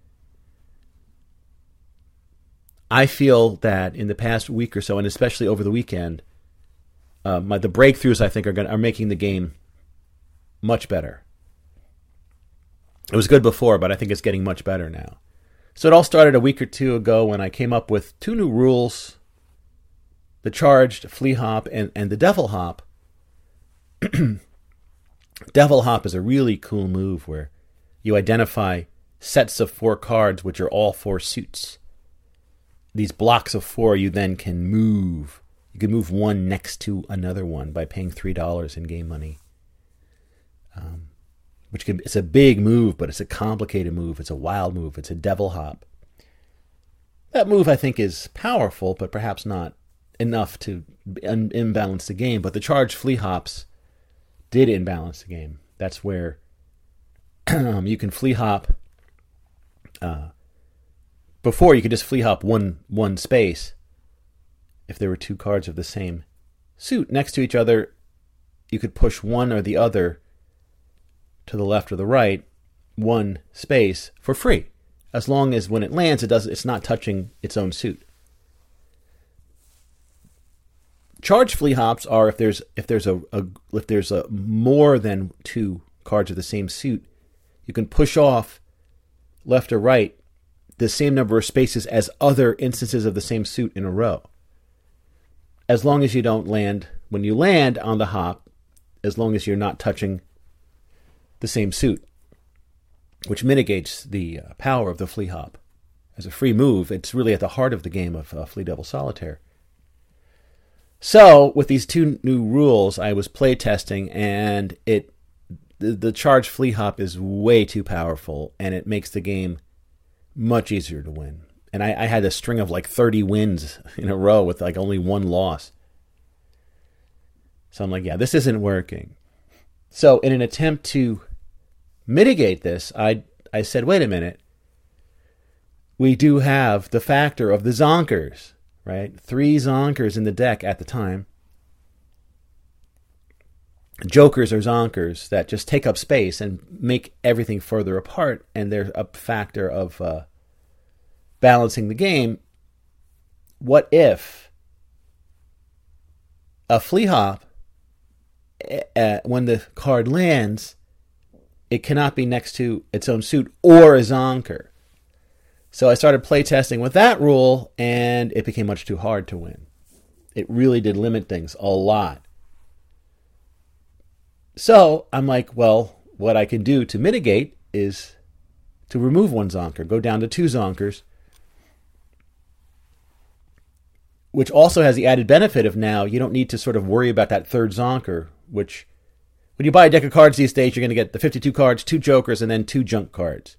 I feel that in the past week or so, and especially over the weekend, uh, my, the breakthroughs I think are going are making the game much better. It was good before, but I think it's getting much better now. So it all started a week or two ago when I came up with two new rules: the charged flea hop and, and the devil hop. Devil Hop is a really cool move where you identify sets of four cards, which are all four suits. These blocks of four you then can move. You can move one next to another one by paying three dollars in game money. Um, which can it's a big move, but it's a complicated move. It's a wild move. It's a devil hop. That move I think is powerful, but perhaps not enough to un- imbalance the game. But the charge flea hops did imbalance the game. That's where um, you can flea hop. Uh, before you could just flea hop one one space. If there were two cards of the same suit next to each other, you could push one or the other to the left or the right, one space for free, as long as when it lands, it does it's not touching its own suit. Charge flea hops are if there's if there's a, a if there's a more than two cards of the same suit, you can push off left or right the same number of spaces as other instances of the same suit in a row. As long as you don't land when you land on the hop, as long as you're not touching the same suit, which mitigates the uh, power of the flea hop. As a free move, it's really at the heart of the game of uh, Flea Devil Solitaire. So with these two new rules, I was playtesting, and it the, the charge flea hop is way too powerful, and it makes the game much easier to win. And I, I had a string of like 30 wins in a row with like only one loss. So I'm like, yeah, this isn't working. So in an attempt to mitigate this, I I said, wait a minute. We do have the factor of the zonkers right? Three zonkers in the deck at the time. Jokers or zonkers that just take up space and make everything further apart, and they're a factor of uh, balancing the game. What if a flea hop, uh, when the card lands, it cannot be next to its own suit or a zonker? So I started playtesting with that rule, and it became much too hard to win. It really did limit things a lot. So I'm like, well, what I can do to mitigate is to remove one zonker, go down to two zonkers, which also has the added benefit of now you don't need to sort of worry about that third zonker, which when you buy a deck of cards these days, you're going to get the 52 cards, two jokers, and then two junk cards.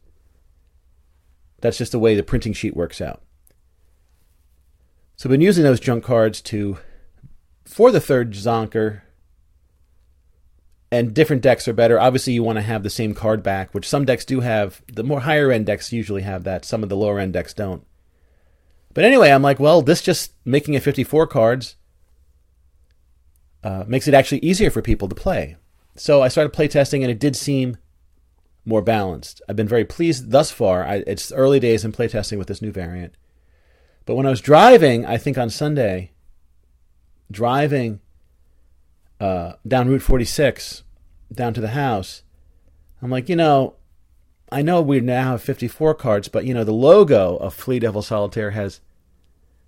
That's just the way the printing sheet works out. So I've been using those junk cards to for the third zonker and different decks are better. Obviously, you want to have the same card back, which some decks do have. The more higher end decks usually have that. Some of the lower end decks don't. But anyway, I'm like, well, this just making it 54 cards uh, makes it actually easier for people to play. So I started playtesting, and it did seem more balanced. I've been very pleased thus far. I, it's early days in playtesting with this new variant. But when I was driving, I think on Sunday, driving uh, down Route 46 down to the house, I'm like, you know, I know we now have 54 cards, but you know the logo of Flea Devil Solitaire has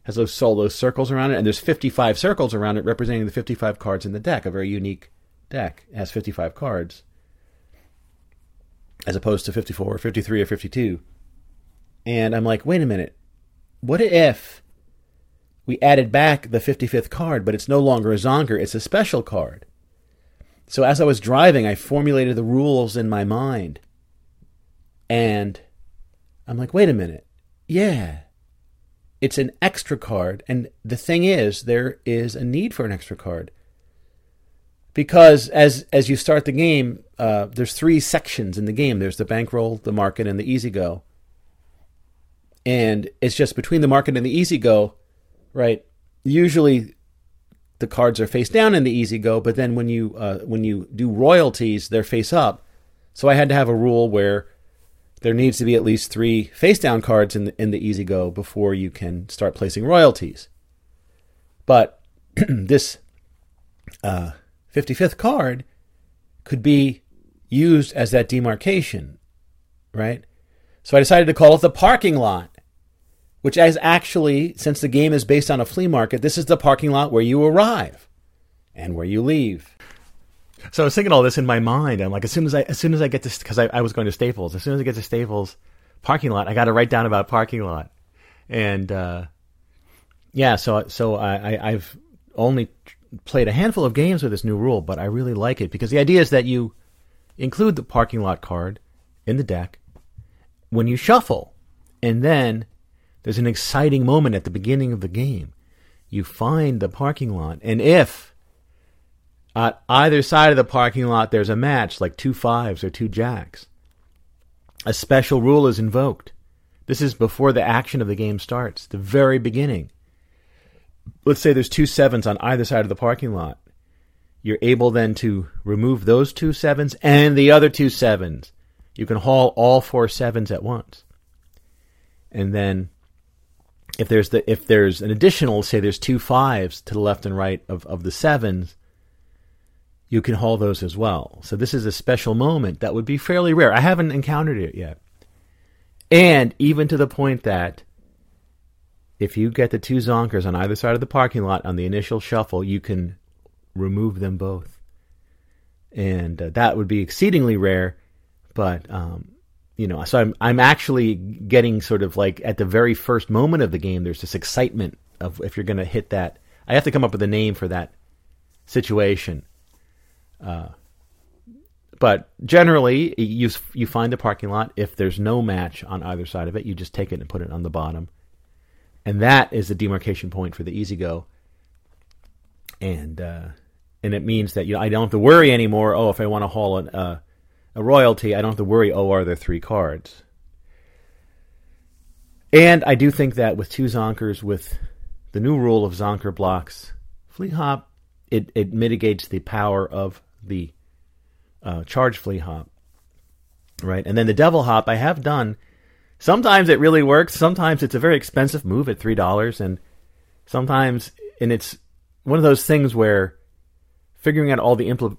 has those those circles around it, and there's 55 circles around it representing the 55 cards in the deck. A very unique deck it has 55 cards, as opposed to 54 or 53 or 52. And I'm like, wait a minute, what if we added back the 55th card, but it's no longer a Zonker, it's a special card? So as I was driving, I formulated the rules in my mind. And I'm like, wait a minute. Yeah. It's an extra card. And the thing is, there is a need for an extra card. Because as as you start the game, uh, there's three sections in the game. There's the bankroll, the market, and the easy go and it's just between the market and the easy go, right? Usually, the cards are face down in the easy go, but then when you uh, when you do royalties, they're face up. So I had to have a rule where there needs to be at least three face down cards in the, in the easy go before you can start placing royalties. But this uh, 55th card could be used as that demarcation, right? So I decided to call it the parking lot which is actually, since the game is based on a flea market, this is the parking lot where you arrive and where you leave. So I was thinking all this in my mind. I'm like, as soon as I, as soon as I get to, because I, I was going to Staples, as soon as I get to Staples parking lot, I got to write down about parking lot, and uh, yeah, so so I, I I've only played a handful of games with this new rule, but I really like it because the idea is that you include the parking lot card in the deck when you shuffle, and then there's an exciting moment at the beginning of the game. You find the parking lot, and if at either side of the parking lot there's a match, like two fives or two jacks, a special rule is invoked. This is before the action of the game starts, the very beginning. Let's say there's two sevens on either side of the parking lot. You're able then to remove those two sevens and the other two sevens. You can haul all four sevens at once. And then if there's the if there's an additional say there's two fives to the left and right of, of the sevens you can haul those as well so this is a special moment that would be fairly rare i haven't encountered it yet and even to the point that if you get the two zonkers on either side of the parking lot on the initial shuffle you can remove them both and uh, that would be exceedingly rare but um, you know, so I'm I'm actually getting sort of like at the very first moment of the game. There's this excitement of if you're going to hit that. I have to come up with a name for that situation. Uh, but generally, you you find the parking lot. If there's no match on either side of it, you just take it and put it on the bottom, and that is the demarcation point for the easy go. And uh, and it means that you know I don't have to worry anymore. Oh, if I want to haul an, uh, a royalty, I don't have to worry, oh, are there three cards? And I do think that with two Zonkers, with the new rule of Zonker blocks, Flea Hop, it, it mitigates the power of the uh, charge Flea Hop. Right? And then the Devil Hop, I have done. Sometimes it really works. Sometimes it's a very expensive move at $3. And sometimes, and it's one of those things where figuring out all the impl-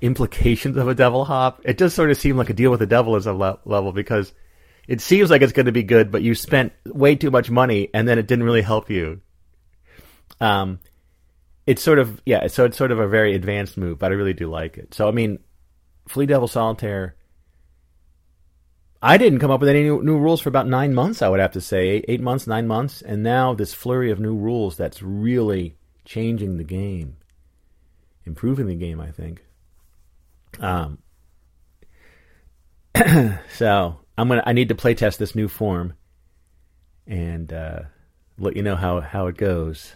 implications of a devil hop. It does sort of seem like a deal with the devil is a le- level because it seems like it's going to be good, but you spent way too much money and then it didn't really help you. Um, it's sort of yeah, so it's sort of a very advanced move, but I really do like it. So I mean, Flea Devil Solitaire. I didn't come up with any new, new, rules for about nine months. I would have to say eight, eight months, nine months, and now this flurry of new rules that's really changing the game, improving the game. I think. Um. so I'm gonna. I need to play test this new form, and uh, let you know how how it goes.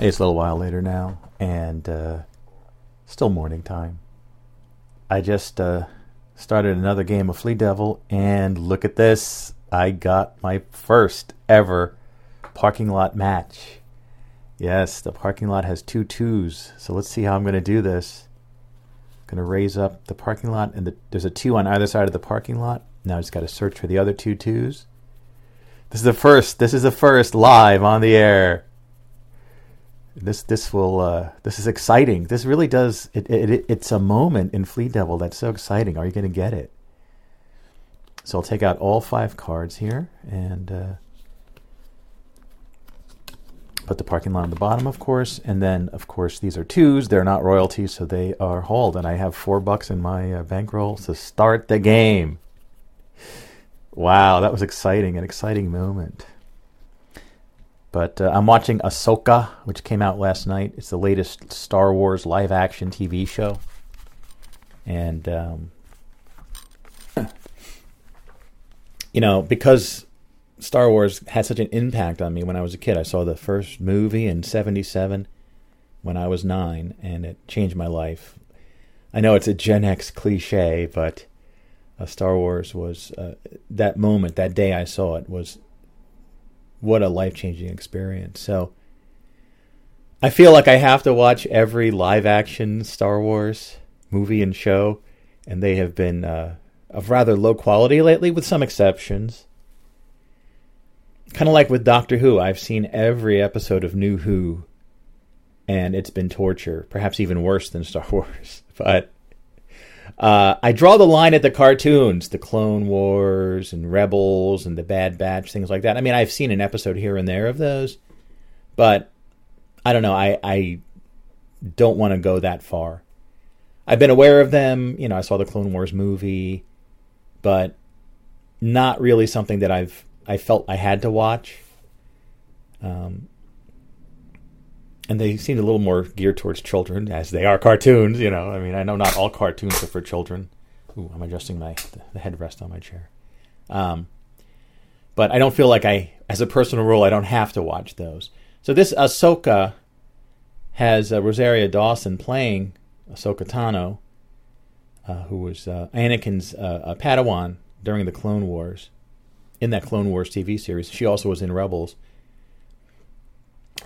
It's a little while later now, and uh, still morning time. I just uh, started another game of Flea Devil, and look at this. I got my first ever parking lot match. Yes, the parking lot has two twos, so let's see how I'm going to do this. I'm going to raise up the parking lot, and the, there's a two on either side of the parking lot. Now I just got to search for the other two twos. This is the first. This is the first live on the air. This this will uh, this is exciting. This really does. It, it, it it's a moment in Flea Devil that's so exciting. Are you going to get it? So I'll take out all five cards here and uh, put the parking lot on the bottom, of course. And then, of course, these are twos. They're not royalties, so they are hauled. And I have four bucks in my uh, bankroll to start the game. Wow, that was exciting, an exciting moment. But uh, I'm watching Ahsoka, which came out last night. It's the latest Star Wars live action TV show. And, um, you know, because Star Wars had such an impact on me when I was a kid, I saw the first movie in 77 when I was nine, and it changed my life. I know it's a Gen X cliche, but uh, Star Wars was uh, that moment, that day I saw it was what a life changing experience. So I feel like I have to watch every live action Star Wars movie and show, and they have been uh, of rather low quality lately, with some exceptions. Kind of like with Doctor Who, I've seen every episode of New Who, and it's been torture, perhaps even worse than Star Wars. But uh, I draw the line at the cartoons, the Clone Wars and Rebels and the Bad Batch, things like that. I mean, I've seen an episode here and there of those, but I don't know. I, I don't want to go that far. I've been aware of them. You know, I saw the Clone Wars movie, but not really something that I've I felt I had to watch. Um, and they seemed a little more geared towards children, as they are cartoons. You know, I mean, I know not all cartoons are for children. Ooh, I'm adjusting my the headrest on my chair. Um, but I don't feel like I, as a personal rule, I don't have to watch those. So this Ahsoka has uh, Rosario Dawson playing Ahsoka Tano, uh, who was uh, Anakin's uh, Padawan during the Clone Wars, in that Clone Wars TV series. She also was in Rebels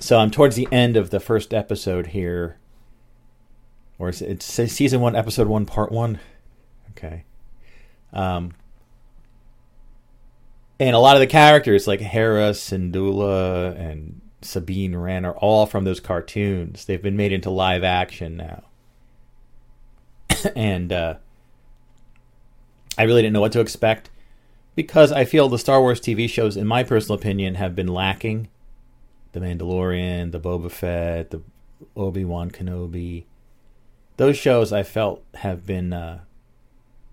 so I'm towards the end of the first episode here, or it's, season one, episode one, part one. Okay. Um, and a lot of the characters like Hera, Syndulla, and Sabine Wren are all from those cartoons. They've been made into live action now. and uh, I really didn't know what to expect because I feel the Star Wars TV shows, in my personal opinion, have been lacking the Mandalorian, the Boba Fett, the Obi Wan Kenobi. Those shows I felt have been uh,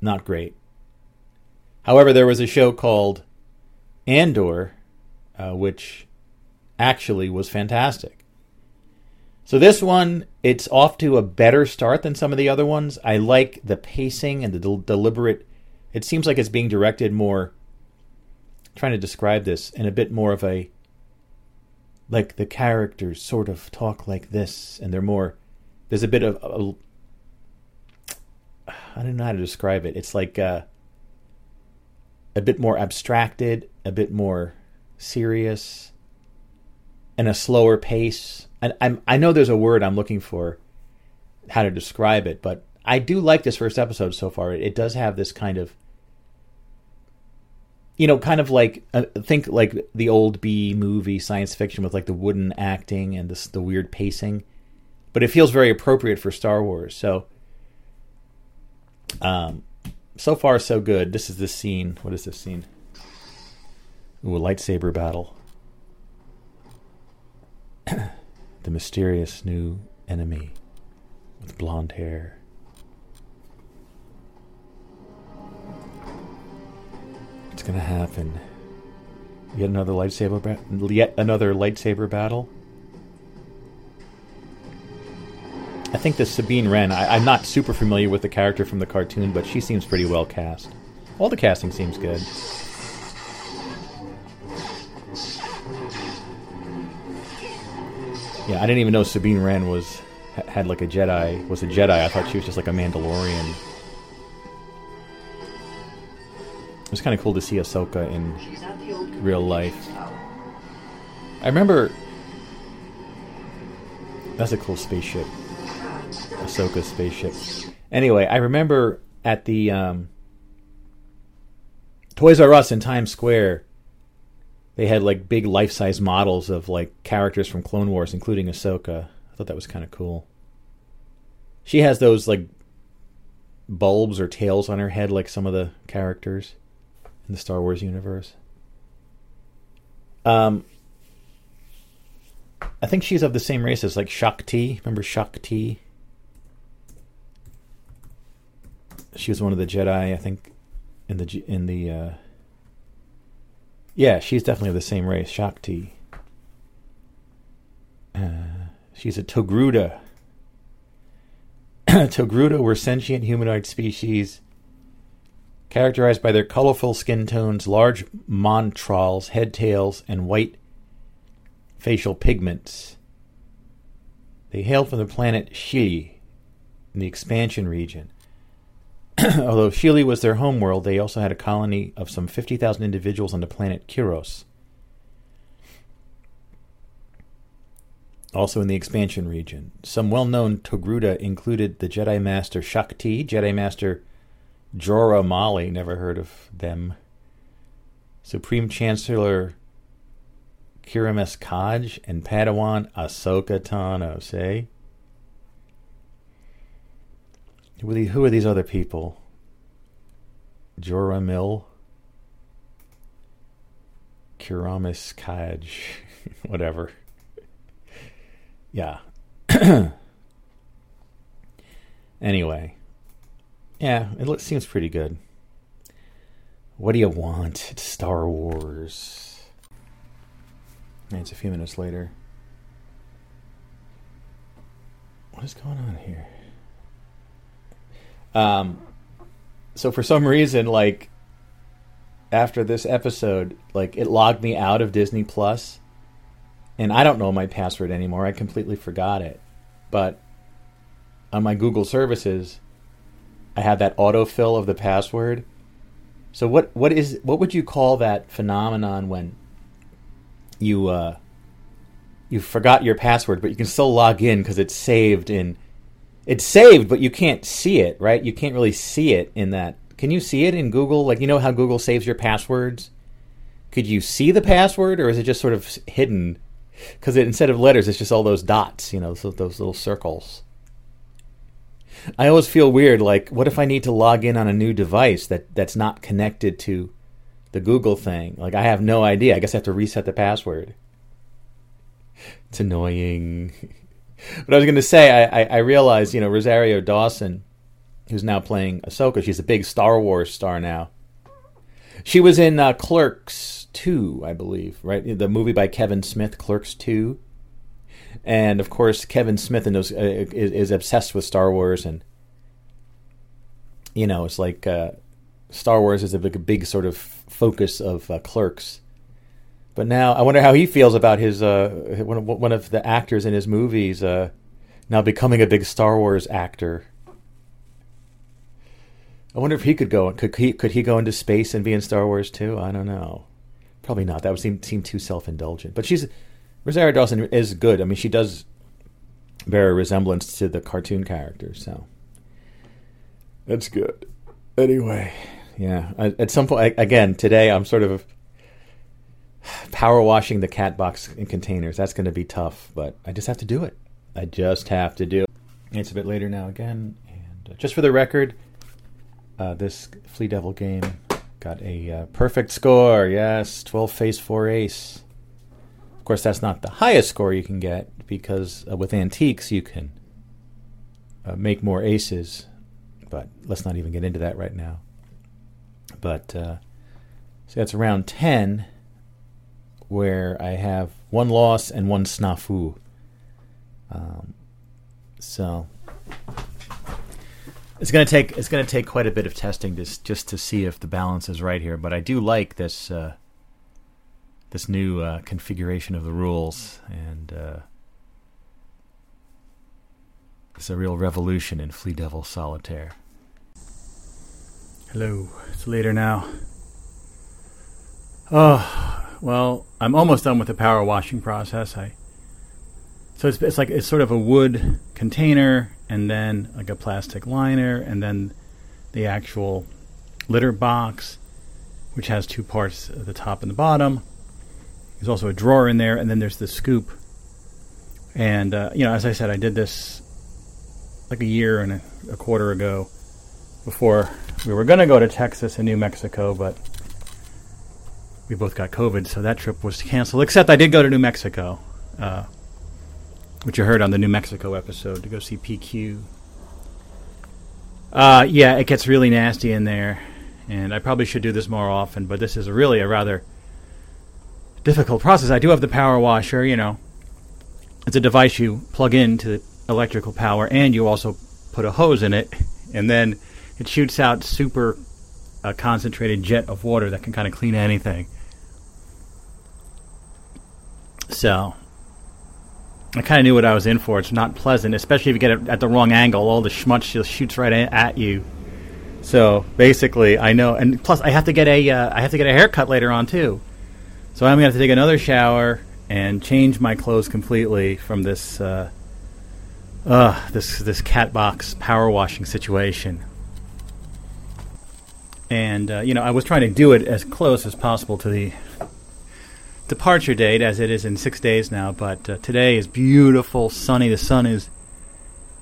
not great. However, there was a show called Andor, uh, which actually was fantastic. So this one, it's off to a better start than some of the other ones. I like the pacing and the del- deliberate. It seems like it's being directed more. Trying to describe this in a bit more of a like the characters sort of talk like this, and they're more. There's a bit of. I don't know how to describe it. It's like uh, a bit more abstracted, a bit more serious, and a slower pace. And I'm, I know there's a word I'm looking for how to describe it, but I do like this first episode so far. It, it does have this kind of you know, kind of like uh, think like the old B movie science fiction with like the wooden acting and the weird pacing, but it feels very appropriate for Star Wars. So, um, so far so good. This is the scene. What is this scene? Ooh, a lightsaber battle. the mysterious new enemy with blonde hair. Gonna happen? Yet another lightsaber, ba- yet another lightsaber battle. I think the Sabine Wren. I, I'm not super familiar with the character from the cartoon, but she seems pretty well cast. All the casting seems good. Yeah, I didn't even know Sabine Wren was had like a Jedi was a Jedi. I thought she was just like a Mandalorian. It was kind of cool to see Ahsoka in real life. I remember that's a cool spaceship, Ahsoka's spaceship. Anyway, I remember at the um, Toys R Us in Times Square, they had like big life-size models of like characters from Clone Wars, including Ahsoka. I thought that was kind of cool. She has those like bulbs or tails on her head, like some of the characters in the Star Wars universe. Um, I think she's of the same race as like Shaak Ti. Remember Shaak Ti? She was one of the Jedi, I think, in the in the. Uh, yeah, she's definitely of the same race, Shaak Ti. Uh, she's a Togruta. Togruta were sentient humanoid species characterized by their colorful skin tones, large montrals, head tails, and white facial pigments. They hailed from the planet Shili in the expansion region. Although Shili was their homeworld, they also had a colony of some 50,000 individuals on the planet Kiros. Also in the expansion region. Some well known Togruta included the Jedi Master Shaak Ti, Jedi Master Jora Malli, never heard of them. Supreme Chancellor Kirames Kaj, and Padawan Ahsoka Tano, say? Who are, these, other people? Jora Mill? Kirames Kaj, whatever. Yeah. anyway. Yeah, it seems pretty good. What do you want? It's Star Wars. And it's a few minutes later. What is going on here? Um, so for some reason, like after this episode, like it logged me out of Disney Plus, and I don't know my password anymore. I completely forgot it. But on my Google services, I have that autofill of the password. So what what is what would you call that phenomenon when you uh, you forgot your password, but you can still log in because it's saved in it's saved, but you can't see it, right? You can't really see it in that. Can you see it in Google? Like you know how Google saves your passwords? Could you see the password, or is it just sort of hidden? Because instead of letters, it's just all those dots, you know, those, those little circles. I always feel weird. Like, what if I need to log in on a new device that that's not connected to the Google thing? Like, I have no idea. I guess I have to reset the password. It's annoying. but I was going to say, I, I, I realized, you know, Rosario Dawson, who's now playing Ahsoka, she's a big Star Wars star now. She was in uh, Clerks 2, I believe, right? The movie by Kevin Smith, Clerks 2 and of course Kevin Smith and those uh, is, is, obsessed with Star Wars, and you know it's like uh, Star Wars is a big, a big sort of focus of uh, Clerks. But now I wonder how he feels about his uh, one, of, one of the actors in his movies uh, now becoming a big Star Wars actor. I wonder if he could go. Could he could he go into space and be in Star Wars too? I don't know. Probably not. That would seem seem too self indulgent. But she's Rosario Dawson is good. I mean, she does bear a resemblance to the cartoon character, so that's good. Anyway, yeah. At some point, again today, I'm sort of power washing the cat box in containers. That's going to be tough, but I just have to do it. I just have to do it. It's a bit later now again, and uh, just for the record, uh, this Flea Devil game got a uh, perfect score. Yes, 12 face 4 ace. Of course, that's not the highest score you can get because uh, with antiques you can uh, make more aces, but let's not even get into that right now. But uh, So that's around 10, where I have one loss and one snafu. Um, so it's going to take it's to take quite a bit of testing just just to see if the balance is right here. But I do like this uh, this new uh, configuration of the rules, and uh, it's a real revolution in Flea Devil Solitaire. Hello, it's later now. Oh, well, I'm almost done with the power washing process. I so it's, it's like it's sort of a wood container and then like a plastic liner and then the actual litter box which has two parts the top and the bottom. There's also a drawer in there and then there's the scoop. And uh, you know, as I said, I did this like a year and a, a quarter ago before we were going to go to Texas and New Mexico, but we both got COVID, so that trip was canceled. Except I did go to New Mexico. Uh, which you heard on the New Mexico episode to go see PQ. Uh, yeah, it gets really nasty in there, and I probably should do this more often, but this is really a rather difficult process. I do have the power washer, you know. It's a device you plug into the electrical power, and you also put a hose in it, and then it shoots out super uh, concentrated jet of water that can kind of clean anything. So, I kind of knew what I was in for. It's not pleasant, especially if you get it at the wrong angle. All the schmutz just shoots right at you. So basically, I know, and plus I have to get a uh, I have to get a haircut later on too. So I'm gonna have to take another shower and change my clothes completely from this uh, uh, this this cat box power washing situation. And uh, you know, I was trying to do it as close as possible to the departure date, as it is in six days now. But uh, today is beautiful, sunny. The sun is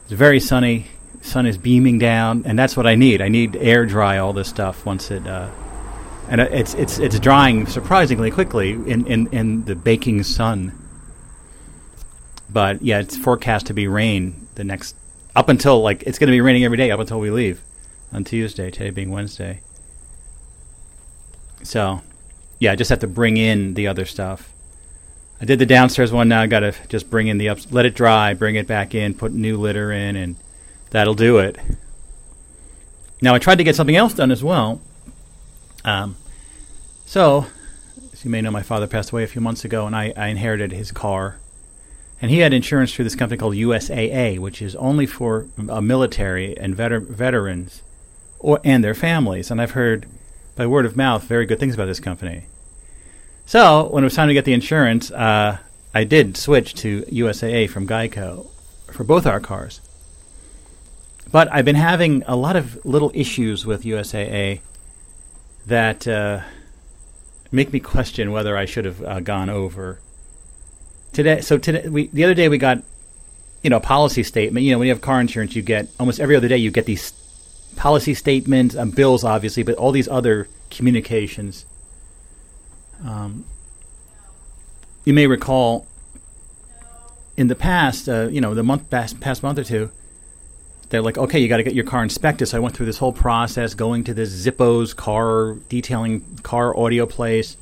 it's very sunny. Sun is beaming down, and that's what I need. I need air dry all this stuff once it. And it's it's it's drying surprisingly quickly in, in, in the baking sun. But yeah, it's forecast to be rain the next up until like it's going to be raining every day up until we leave on Tuesday. Today being Wednesday. So yeah, I just have to bring in the other stuff. I did the downstairs one. Now I got to just bring in the up, let it dry, bring it back in, put new litter in, and that'll do it. Now I tried to get something else done as well. Um, so, as you may know, my father passed away a few months ago, and I, I inherited his car. And he had insurance through this company called USAA, which is only for uh, military and veter- veterans or and their families. And I've heard by word of mouth very good things about this company. So when it was time to get the insurance, uh, I did switch to USAA from Geico for both our cars. But I've been having a lot of little issues with USAA that uh, make me question whether I should have uh, gone over today. So today, we, the other day we got, you know, a policy statement. You know, when you have car insurance, you get almost every other day you get these policy statements, and bills, obviously, but all these other communications um, you may recall in the past, uh, you know, the month past, past month or two, they're like, okay, you got to get your car inspected. So I went through this whole process, going to this Zippo's car detailing car audio place,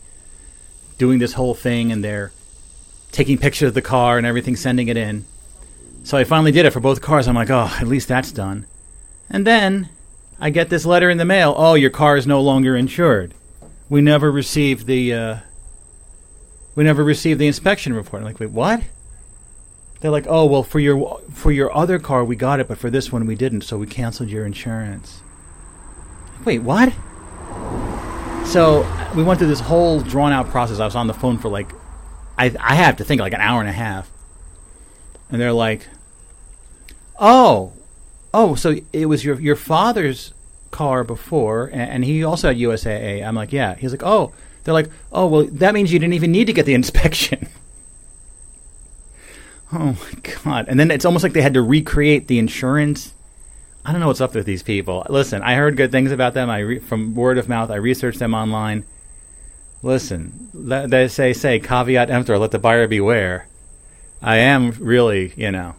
doing this whole thing, and they're taking pictures of the car and everything, sending it in. So I finally did it for both cars. I'm like, oh, at least that's done. And then I get this letter in the mail. Oh, your car is no longer insured we never received the uh, we never received the inspection report. I'm like, wait, what? They're like, oh well, for your for your other car we got it, but for this one we didn't, so we canceled your insurance. Wait, what? So we went through this whole drawn out process. I was on the phone for like, I I have to think like an hour and a half, and they're like, oh, oh, so it was your your father's car before, and, and he also had USAA. I'm like, yeah. He's like, oh. They're like, oh, well, that means you didn't even need to get the inspection. Oh my god! And then it's almost like they had to recreate the insurance. I don't know what's up with these people. Listen, I heard good things about them. I re- from word of mouth. I researched them online. Listen, they say say caveat emptor, let the buyer beware. I am really, you know,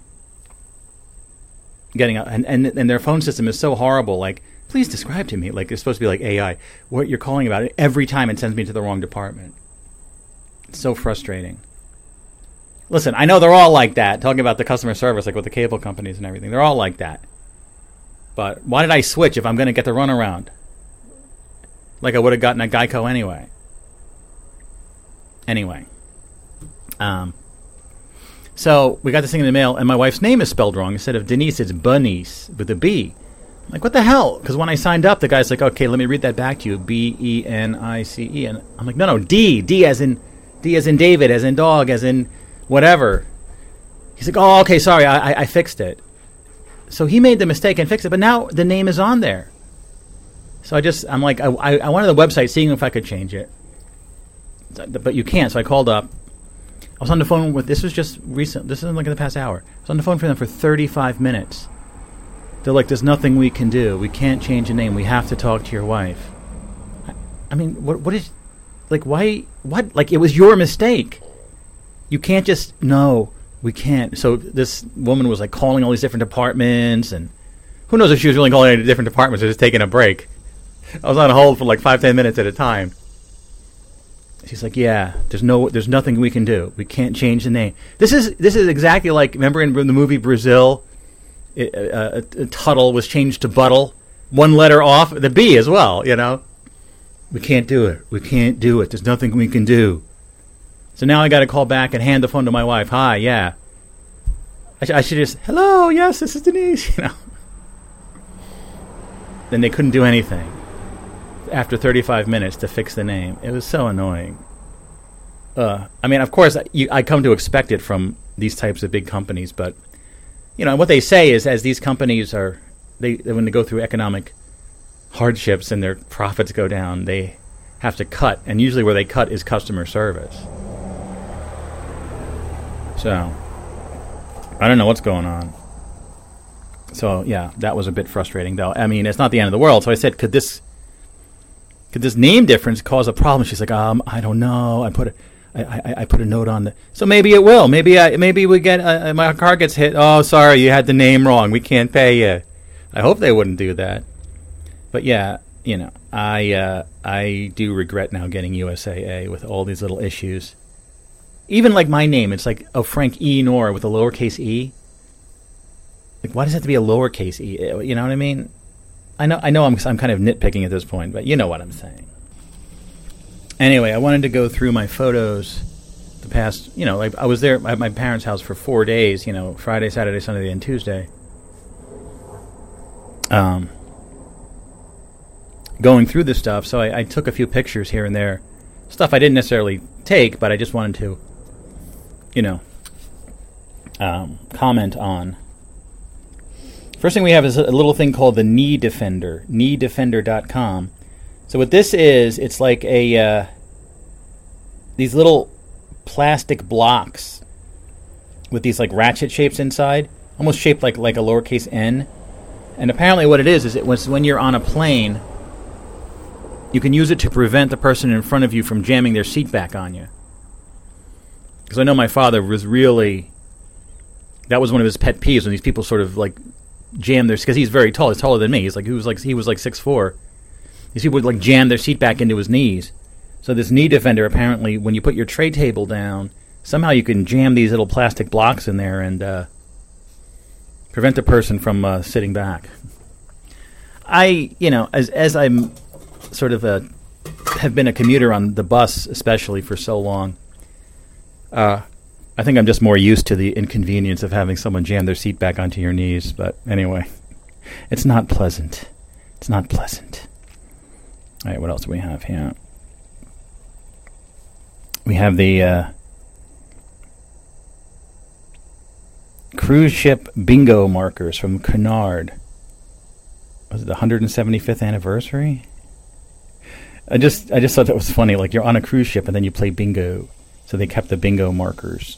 getting up, and, and and their phone system is so horrible. Like please describe to me. Like it's supposed to be like AI. What you're calling about every time it sends me to the wrong department. It's so frustrating. Listen, I know they're all like that, talking about the customer service, like with the cable companies and everything. They're all like that. But why did I switch if I'm going to get the runaround? Like I would have gotten a Geico anyway. Anyway. Um, so we got this thing in the mail, and my wife's name is spelled wrong. Instead of Denise, it's Bunnice with a B. I'm like, what the hell? Because when I signed up, the guy's like, okay, let me read that back to you. B E N I C E. And I'm like, no, no, D. D as in D as in David, as in dog, as in whatever. He's like, oh, okay, sorry, I, I, I fixed it. So he made the mistake and fixed it, but now the name is on there. So I just, I'm like, I, I, I went the website seeing if I could change it. But you can't, so I called up. I was on the phone with, this was just recent, this is like in the past hour. I was on the phone for them for 35 minutes. They're like, there's nothing we can do. We can't change a name. We have to talk to your wife. I, I mean, what, what is, like, why, what? Like, it was your mistake you can't just no, we can't. So this woman was like calling all these different departments, and who knows if she was really calling any different departments or just taking a break. I was on hold for like five ten minutes at a time. She's like, "Yeah, there's no, there's nothing we can do. We can't change the name. This is this is exactly like remember in the movie Brazil, it, uh, Tuttle was changed to Buttle, one letter off the B as well. You know, we can't do it. We can't do it. There's nothing we can do. So now I got to call back and hand the phone to my wife. Hi, yeah. I, sh- I should just, hello, yes, this is Denise. You know. Then they couldn't do anything after 35 minutes to fix the name. It was so annoying. Uh, I mean, of course, you, I come to expect it from these types of big companies, but you know what they say is as these companies are they when they go through economic hardships and their profits go down, they have to cut, and usually where they cut is customer service. So, I don't know what's going on. So yeah, that was a bit frustrating, though. I mean, it's not the end of the world. So I said, could this could this name difference cause a problem? She's like, um, I don't know. I put a, I, I, I put a note on the. So maybe it will. Maybe I, maybe we get uh, uh, my car gets hit. Oh, sorry, you had the name wrong. We can't pay you. I hope they wouldn't do that. But yeah, you know, I uh, I do regret now getting USAA with all these little issues even like my name, it's like oh Frank E Nor with a lowercase e. Like why does it have to be a lowercase e? Eh, you know what I mean? I know I know I'm I'm kind of nitpicking at this point, but you know what I'm saying. Anyway, I wanted to go through my photos the past, you know, like I was there at my parents' house for 4 days, you know, Friday, Saturday, Sunday and Tuesday. Um going through this stuff, so I, I took a few pictures here and there. Stuff I didn't necessarily take, but I just wanted to you know, um, comment on. First thing we have is a little thing called the Knee Defender, kneedefender.com. So what this is, it's like a uh, these little plastic blocks with these like ratchet shapes inside, almost shaped like like a lowercase n. And apparently, what it is is it was when you're on a plane, you can use it to prevent the person in front of you from jamming their seat back on you because I know my father was really that was one of his pet peeves when these people sort of like jam their because he's very tall. He's taller than me. He's like he was like he was like six four. These people would like jam their seat back into his knees. So this knee defender apparently, when you put your tray table down, somehow you can jam these little plastic blocks in there and uh, prevent the person from uh, sitting back. I, you know, as as I'm sort of a have been a commuter on the bus, especially for so long. Uh, I think I'm just more used to the inconvenience of having someone jam their seat back onto your knees. But anyway, it's not pleasant. It's not pleasant. All right, what else do we have here? We have the uh, cruise ship bingo markers from Cunard. Was it the 175th anniversary? I just I just thought that was funny. Like you're on a cruise ship and then you play bingo. So they kept the bingo markers.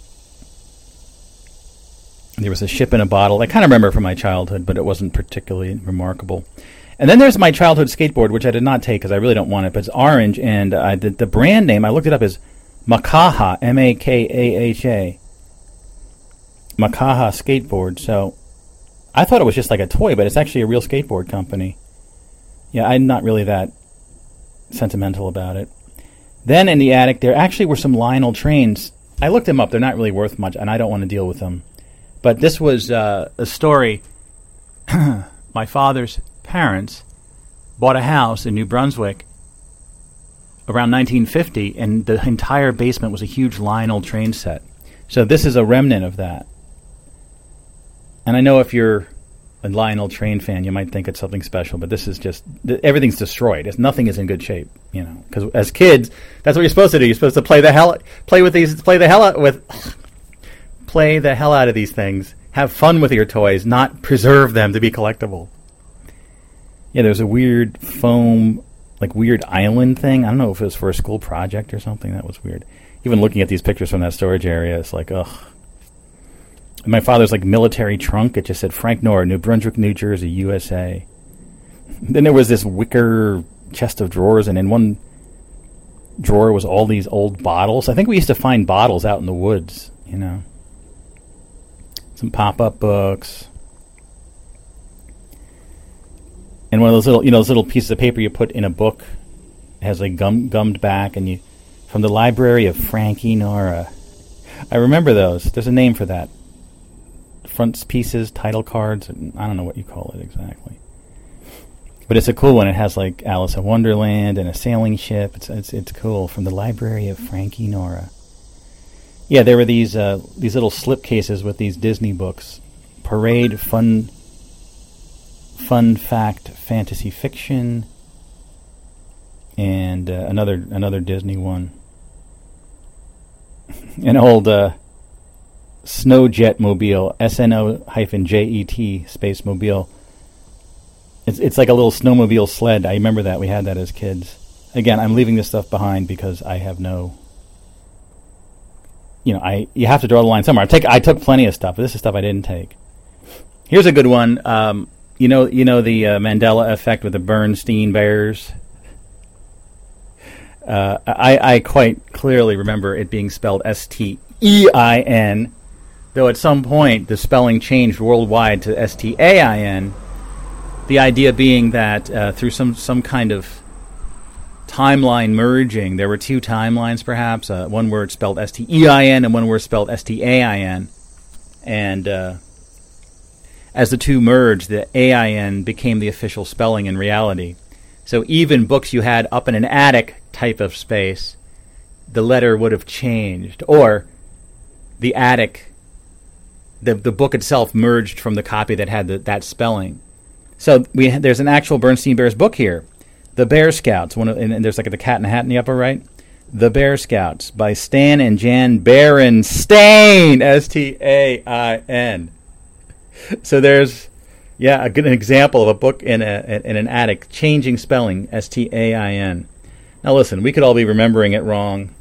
There was a ship in a bottle. I kind of remember from my childhood, but it wasn't particularly remarkable. And then there's my childhood skateboard, which I did not take because I really don't want it, but it's orange. And uh, the, the brand name, I looked it up, is Makaha, M A K A H A. Makaha skateboard. So I thought it was just like a toy, but it's actually a real skateboard company. yeah, I'm not really that sentimental about it. Then in the attic, there actually were some Lionel trains. I looked them up. They're not really worth much, and I don't want to deal with them. But this was uh, a story. My father's parents bought a house in New Brunswick around 1950, and the entire basement was a huge Lionel train set. So this is a remnant of that. And I know if you're a Lionel train fan, you might think it's something special, but this is just th- everything's destroyed. It's, nothing is in good shape, you know. Because as kids, that's what you're supposed to do. You're supposed to play the hell, play with these, play the hell out with, play the hell out of these things. Have fun with your toys, not preserve them to be collectible. Yeah, there's a weird foam, like weird island thing. I don't know if it was for a school project or something. That was weird. Even looking at these pictures from that storage area, it's like, ugh. My father's like military trunk. It just said Frank Nora, New Brunswick, New Jersey, USA. Then there was this wicker chest of drawers, and in one drawer was all these old bottles. I think we used to find bottles out in the woods, you know. Some pop up books. And one of those little, you know, those little pieces of paper you put in a book it has like gum, gummed back, and you from the library of Frankie Nora. I remember those. There's a name for that. Front pieces, title cards. I don't know what you call it exactly. But it's a cool one. It has like Alice in Wonderland and a sailing ship. It's it's it's cool from the library of Frankie Nora. Yeah, there were these uh, these little slip cases with these Disney books. Parade, fun, fun fact, fantasy fiction, and uh, another another Disney one. An old uh, Snowjet Mobile, S N O hyphen J E T space mobile. It's it's like a little snowmobile sled. I remember that we had that as kids. Again, I'm leaving this stuff behind because I have no. You know, I you have to draw the line somewhere. I take I took plenty of stuff, but this is stuff I didn't take. Here's a good one. Um, you know, you know the uh, Mandela effect with the Berenstein Bears. Uh, I, I quite clearly remember it being spelled S T E I N, though at some point the spelling changed worldwide to S T A I N. The idea being that uh, through some some kind of timeline merging, there were two timelines, perhaps uh, one word spelled S T E I N and one word spelled S T A I N, and uh, as the two merged, the A I N became the official spelling in reality. So even books you had up in an attic type of space, the letter would have changed, or the attic, the the book itself merged from the copy that had the, that spelling. So we there's an actual Berenstein Bears book here, The Bear Scouts. One of, and, and there's like the cat in the hat in the upper right. The Bear Scouts by Stan and Jan Berenstain, S T A I N. S T A I N. So there's yeah, a good example of a book in a in an attic changing spelling S T A I N. Now listen, we could all be remembering it wrong.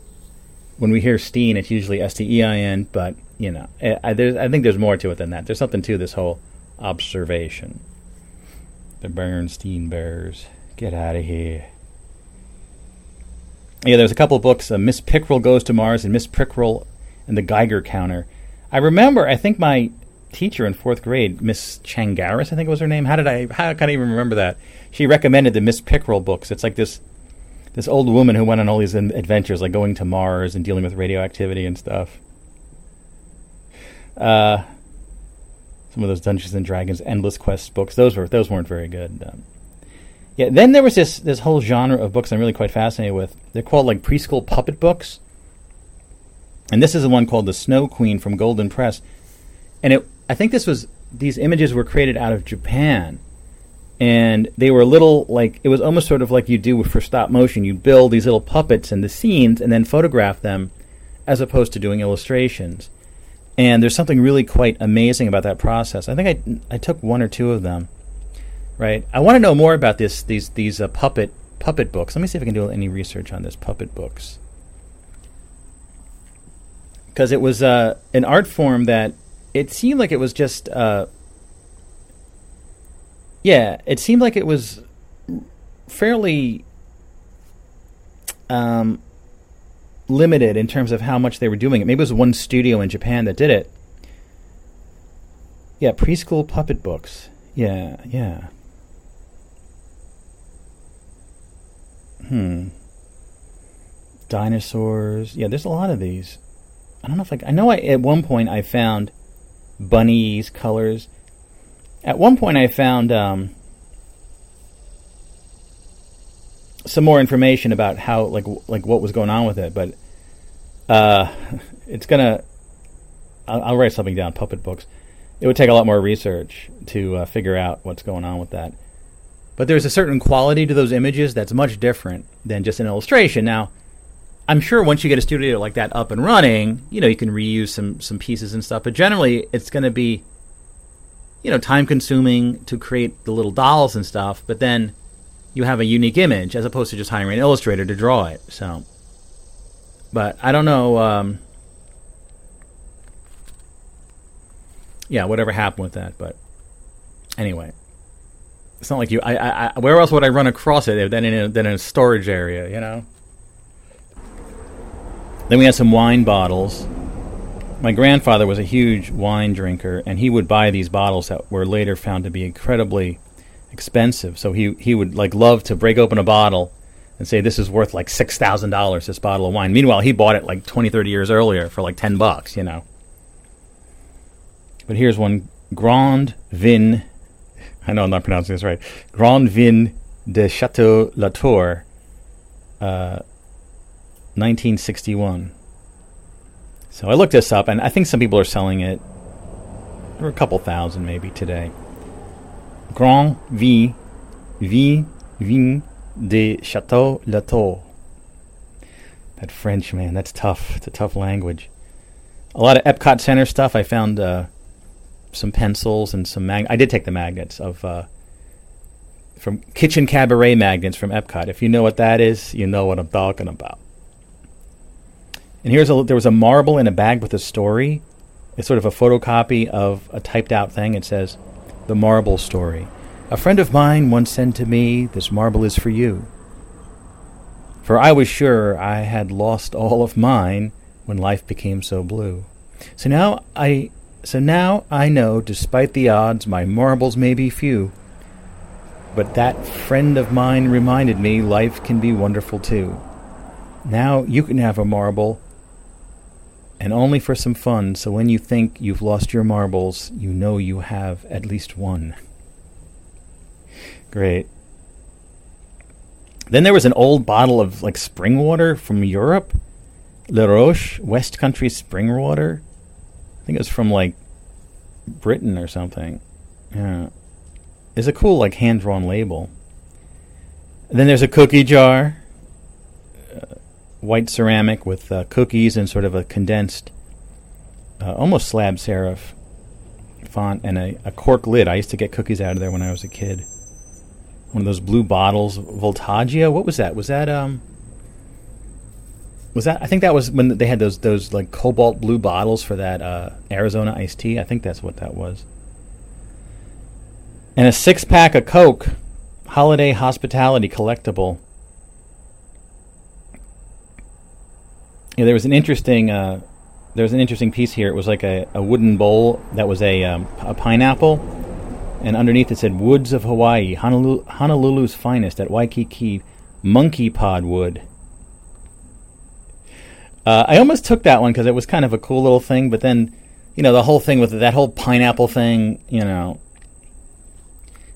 When we hear Steen, it's usually S T E I N, but you know, I, I, think there's more to it than that. There's something to this whole observation. The Berenstein Bears, get out of here. Yeah, there's a couple books. Uh, Miss Pickerell Goes to Mars and Miss Pickerell and the Geiger Counter. I remember. I think my teacher in fourth grade, Miss Changaris, I think was her name. How did I? How can I even remember that? She recommended the Miss Pickerell books. It's like this this old woman who went on all these adventures, like going to Mars and dealing with radioactivity and stuff. Uh, some of those Dungeons and Dragons Endless Quest books. Those were those weren't very good. Um, yeah. Then there was this this whole genre of books I'm really quite fascinated with. They're called like preschool puppet books. And this is the one called The Snow Queen from Golden Press. And it I think this was these images were created out of Japan, and they were a little like it was almost sort of like you do for stop motion. You build these little puppets and the scenes, and then photograph them, as opposed to doing illustrations. And there's something really quite amazing about that process. I think I I took one or two of them. Right. I want to know more about this these these uh, puppet puppet books. Let me see if I can do any research on this puppet books because it was uh, an art form that it seemed like it was just uh, yeah it seemed like it was fairly um, limited in terms of how much they were doing it maybe it was one studio in japan that did it yeah preschool puppet books yeah yeah Hmm. Dinosaurs. Yeah, there's a lot of these. I don't know if I. I know I, at one point I found bunnies colors. At one point I found um, some more information about how like like what was going on with it, but uh, it's gonna. I'll, I'll, write something down. Puppet books. It would take a lot more research to uh, figure out what's going on with that. But there's a certain quality to those images that's much different than just an illustration. Now, I'm sure once you get a studio like that up and running, you know, you can reuse some some pieces and stuff. But generally, it's going to be, you know, time consuming to create the little dolls and stuff. But then you have a unique image as opposed to just hiring an illustrator to draw it. So, but I don't know. Um, yeah, whatever happened with that, but anyway, it's not like you. I, I, I where else would I run across it than in a, than in a storage area, you know? Then we had some wine bottles. My grandfather was a huge wine drinker, and he would buy these bottles that were later found to be incredibly expensive. So he he would like love to break open a bottle and say this is worth like six thousand dollars this bottle of wine. Meanwhile, he bought it like 20, 30 years earlier for like ten bucks, you know. But here's one Grand Vin. I know I'm not pronouncing this right. Grand Vin de Chateau Latour, uh, 1961. So I looked this up, and I think some people are selling it for a couple thousand maybe today. Grand V, V, Vin de Chateau Latour. That French, man, that's tough. It's a tough language. A lot of Epcot Center stuff. I found uh, some pencils and some mag. I did take the magnets of uh, from Kitchen Cabaret magnets from Epcot. If you know what that is, you know what I'm talking about. And here's a there was a marble in a bag with a story. It's sort of a photocopy of a typed out thing. It says the marble story. A friend of mine once said to me, This marble is for you. For I was sure I had lost all of mine when life became so blue. So now I so now I know despite the odds my marbles may be few. But that friend of mine reminded me life can be wonderful too. Now you can have a marble and only for some fun, so when you think you've lost your marbles, you know you have at least one. Great. Then there was an old bottle of like spring water from Europe, La Roche West Country spring water. I think it was from like Britain or something. Yeah, it's a cool like hand drawn label. And then there's a cookie jar white ceramic with uh, cookies and sort of a condensed, uh, almost slab serif font and a, a, cork lid. I used to get cookies out of there when I was a kid. One of those blue bottles, Voltagia. What was that? Was that um? Was that? I think that was when they had those those like cobalt blue bottles for that uh, Arizona iced tea. I think that's what that was. And a six pack of Coke, holiday hospitality collectible. Yeah, there was an interesting uh, there was an interesting piece here. It was like a, a wooden bowl that was a um, a pineapple, and underneath it said "Woods of Hawaii, Honolulu, Honolulu's finest at Waikiki, monkey pod wood." Uh, I almost took that one because it was kind of a cool little thing, but then, you know, the whole thing with that whole pineapple thing, you know,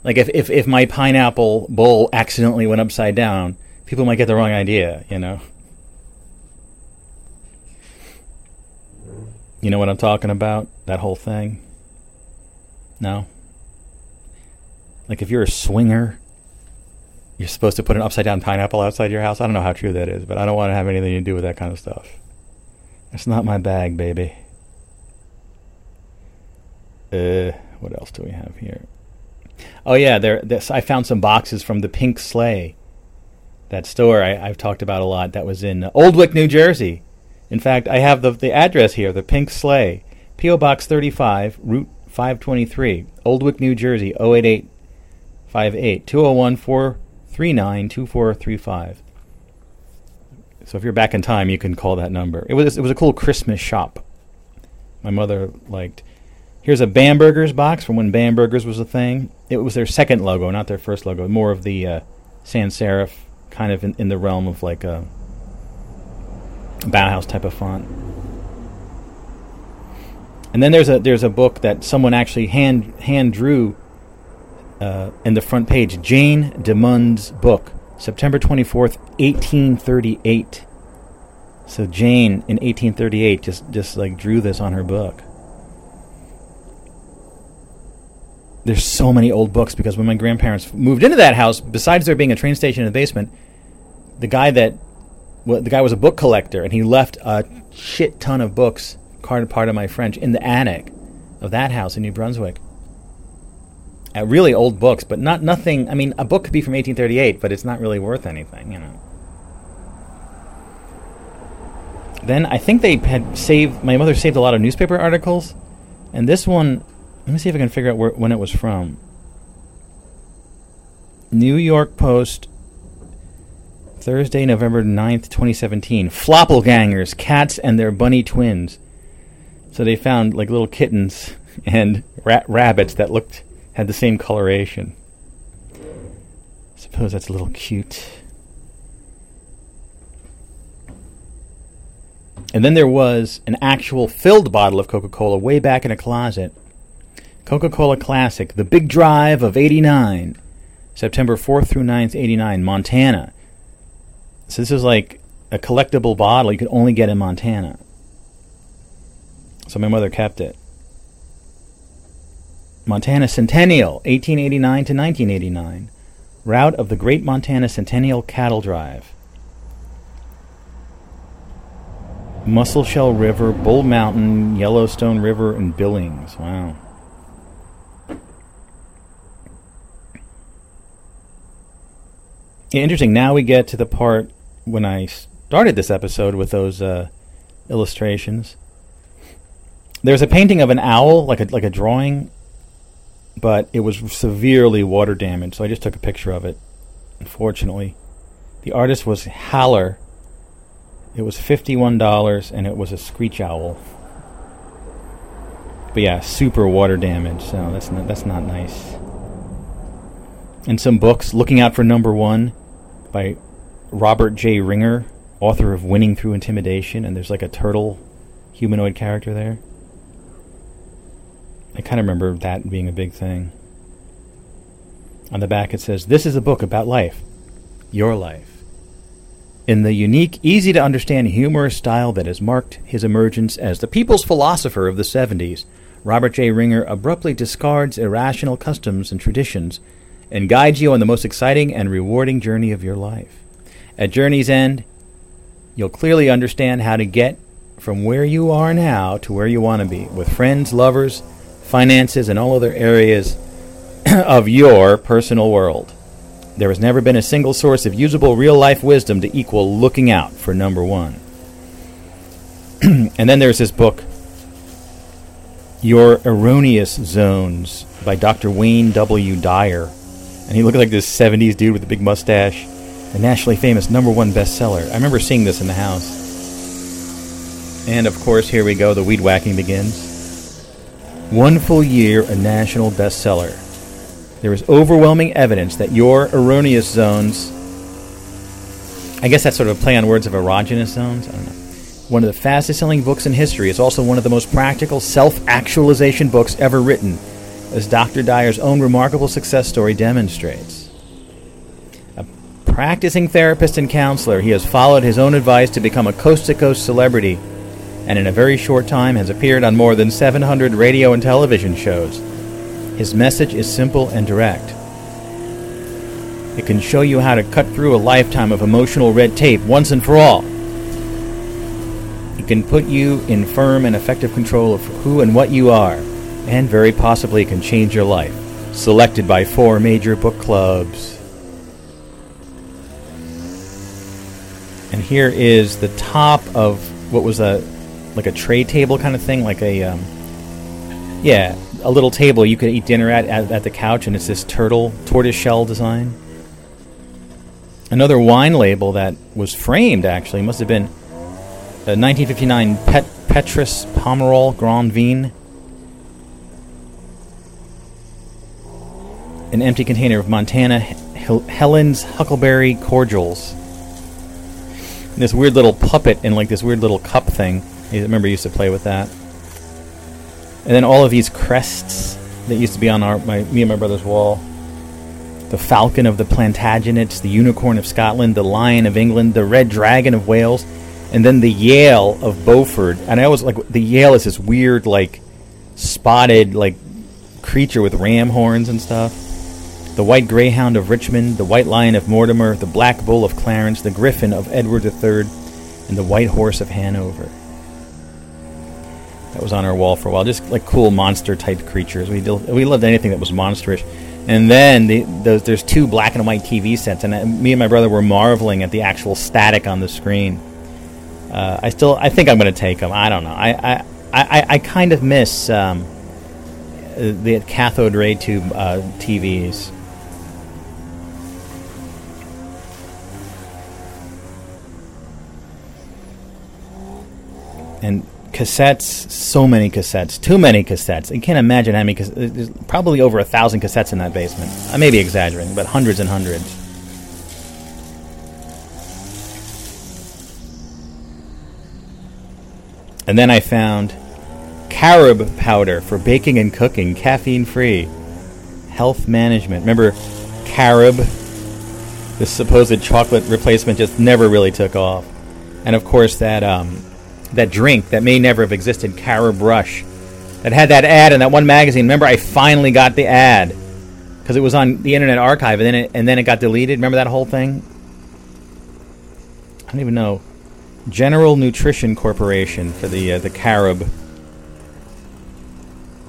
like if if if my pineapple bowl accidentally went upside down, people might get the wrong idea, you know. You know what I'm talking about? That whole thing? No? Like if you're a swinger, you're supposed to put an upside down pineapple outside your house. I don't know how true that is, but I don't want to have anything to do with that kind of stuff. It's not my bag, baby. Uh, what else do we have here? Oh yeah, there. This, I found some boxes from the Pink Sleigh, that store I, have talked about a lot. That was in Oldwick, New Jersey. In fact, I have the, the address here, the Pink Sleigh, P.O. Box 35, Route 523, Oldwick, New Jersey, 08858, 201 439 2435. So if you're back in time, you can call that number. It was, it was a cool Christmas shop. My mother liked. Here's a Bamberger's box from when Bamberger's was a thing. It was their second logo, not their first logo. More of the uh, sans serif kind of in, in the realm of like a Bauhaus type of font. And then there's a there's a book that someone actually hand hand drew uh, in the front page. Jane DeMund's book, September twenty fourth, eighteen thirty eight. So Jane in eighteen thirty eight just just like drew this on her book. There's so many old books because when my grandparents moved into that house, besides there being a train station in the basement, the guy that well, the guy was a book collector and he left a shit ton of books card part of my French, in the attic of that house in New Brunswick. Uh, really old books, but not nothing. I mean, a book could be from 1838, but it's not really worth anything, you know. Then I think they had saved. My mother saved a lot of newspaper articles, and this one. Let me see if I can figure out where, when it was from. New York Post, Thursday, November 9th, 2017. Floppelgangers, cats and their bunny twins. So they found like little kittens and rat- rabbits that looked had the same coloration. Suppose that's a little cute. And then there was an actual filled bottle of Coca Cola way back in a closet. Coca Cola Classic, The Big Drive of 89, September 4th through 9th, 89, Montana. So this is like a collectible bottle you could only get in Montana. So my mother kept it. Montana Centennial, 1889 to 1989. Route of the Great Montana Centennial Cattle Drive. Musselshell River, Bull Mountain, Yellowstone River, and Billings. Wow. Interesting. Now we get to the part when I started this episode with those uh, illustrations. There's a painting of an owl, like a like a drawing, but it was severely water damaged. So I just took a picture of it. Unfortunately, the artist was Haller. It was fifty-one dollars, and it was a screech owl. But yeah, super water damage. So that's not, that's not nice. And some books, looking out for number one, by Robert J. Ringer, author of Winning Through Intimidation, and there's like a turtle humanoid character there. I kind of remember that being a big thing. On the back it says, This is a book about life. Your life. In the unique, easy to understand, humorous style that has marked his emergence as the people's philosopher of the 70s, Robert J. Ringer abruptly discards irrational customs and traditions and guides you on the most exciting and rewarding journey of your life. At Journey's End, you'll clearly understand how to get from where you are now to where you want to be with friends, lovers, finances, and all other areas of your personal world. There has never been a single source of usable real life wisdom to equal looking out for number one. and then there's this book, Your Erroneous Zones, by Dr. Wayne W. Dyer. And he looked like this 70s dude with a big mustache, a nationally famous number one bestseller. I remember seeing this in the house. And of course, here we go, the weed whacking begins. One full year a national bestseller. There is overwhelming evidence that your erroneous zones, I guess that's sort of a play on words of erogenous zones, I don't know. One of the fastest selling books in history is also one of the most practical self actualization books ever written, as Dr. Dyer's own remarkable success story demonstrates. Practicing therapist and counselor, he has followed his own advice to become a coast to coast celebrity and in a very short time has appeared on more than 700 radio and television shows. His message is simple and direct. It can show you how to cut through a lifetime of emotional red tape once and for all. It can put you in firm and effective control of who and what you are, and very possibly can change your life. Selected by four major book clubs. And here is the top of what was a like a tray table kind of thing, like a um, yeah, a little table you could eat dinner at, at at the couch, and it's this turtle tortoise shell design. Another wine label that was framed actually must have been a 1959 Pet Petrus Pomerol Grand Vin. An empty container of Montana Hel- Helen's Huckleberry Cordials. And this weird little puppet in like this weird little cup thing. I remember used to play with that. And then all of these crests that used to be on our my me and my brother's wall. The falcon of the Plantagenets, the unicorn of Scotland, the lion of England, the red dragon of Wales, and then the Yale of Beaufort. And I always like the Yale is this weird like spotted like creature with ram horns and stuff. The white greyhound of Richmond, the white lion of Mortimer, the black bull of Clarence, the griffin of Edward III, and the white horse of Hanover. That was on our wall for a while, just like cool monster type creatures. We did, we loved anything that was monsterish. And then the, there's two black and white TV sets, and uh, me and my brother were marveling at the actual static on the screen. Uh, I still, I think I'm going to take them. I don't know. I, I, I, I kind of miss um, the cathode ray tube uh, TVs. And cassettes, so many cassettes, too many cassettes. I can't imagine how many. There's probably over a thousand cassettes in that basement. I may be exaggerating, but hundreds and hundreds. And then I found carob powder for baking and cooking, caffeine free. Health management. Remember carob? This supposed chocolate replacement just never really took off. And of course, that um, that drink that may never have existed, Carob Rush, that had that ad in that one magazine. Remember, I finally got the ad because it was on the Internet Archive, and then it, and then it got deleted. Remember that whole thing? I don't even know. General Nutrition Corporation for the uh, the carob.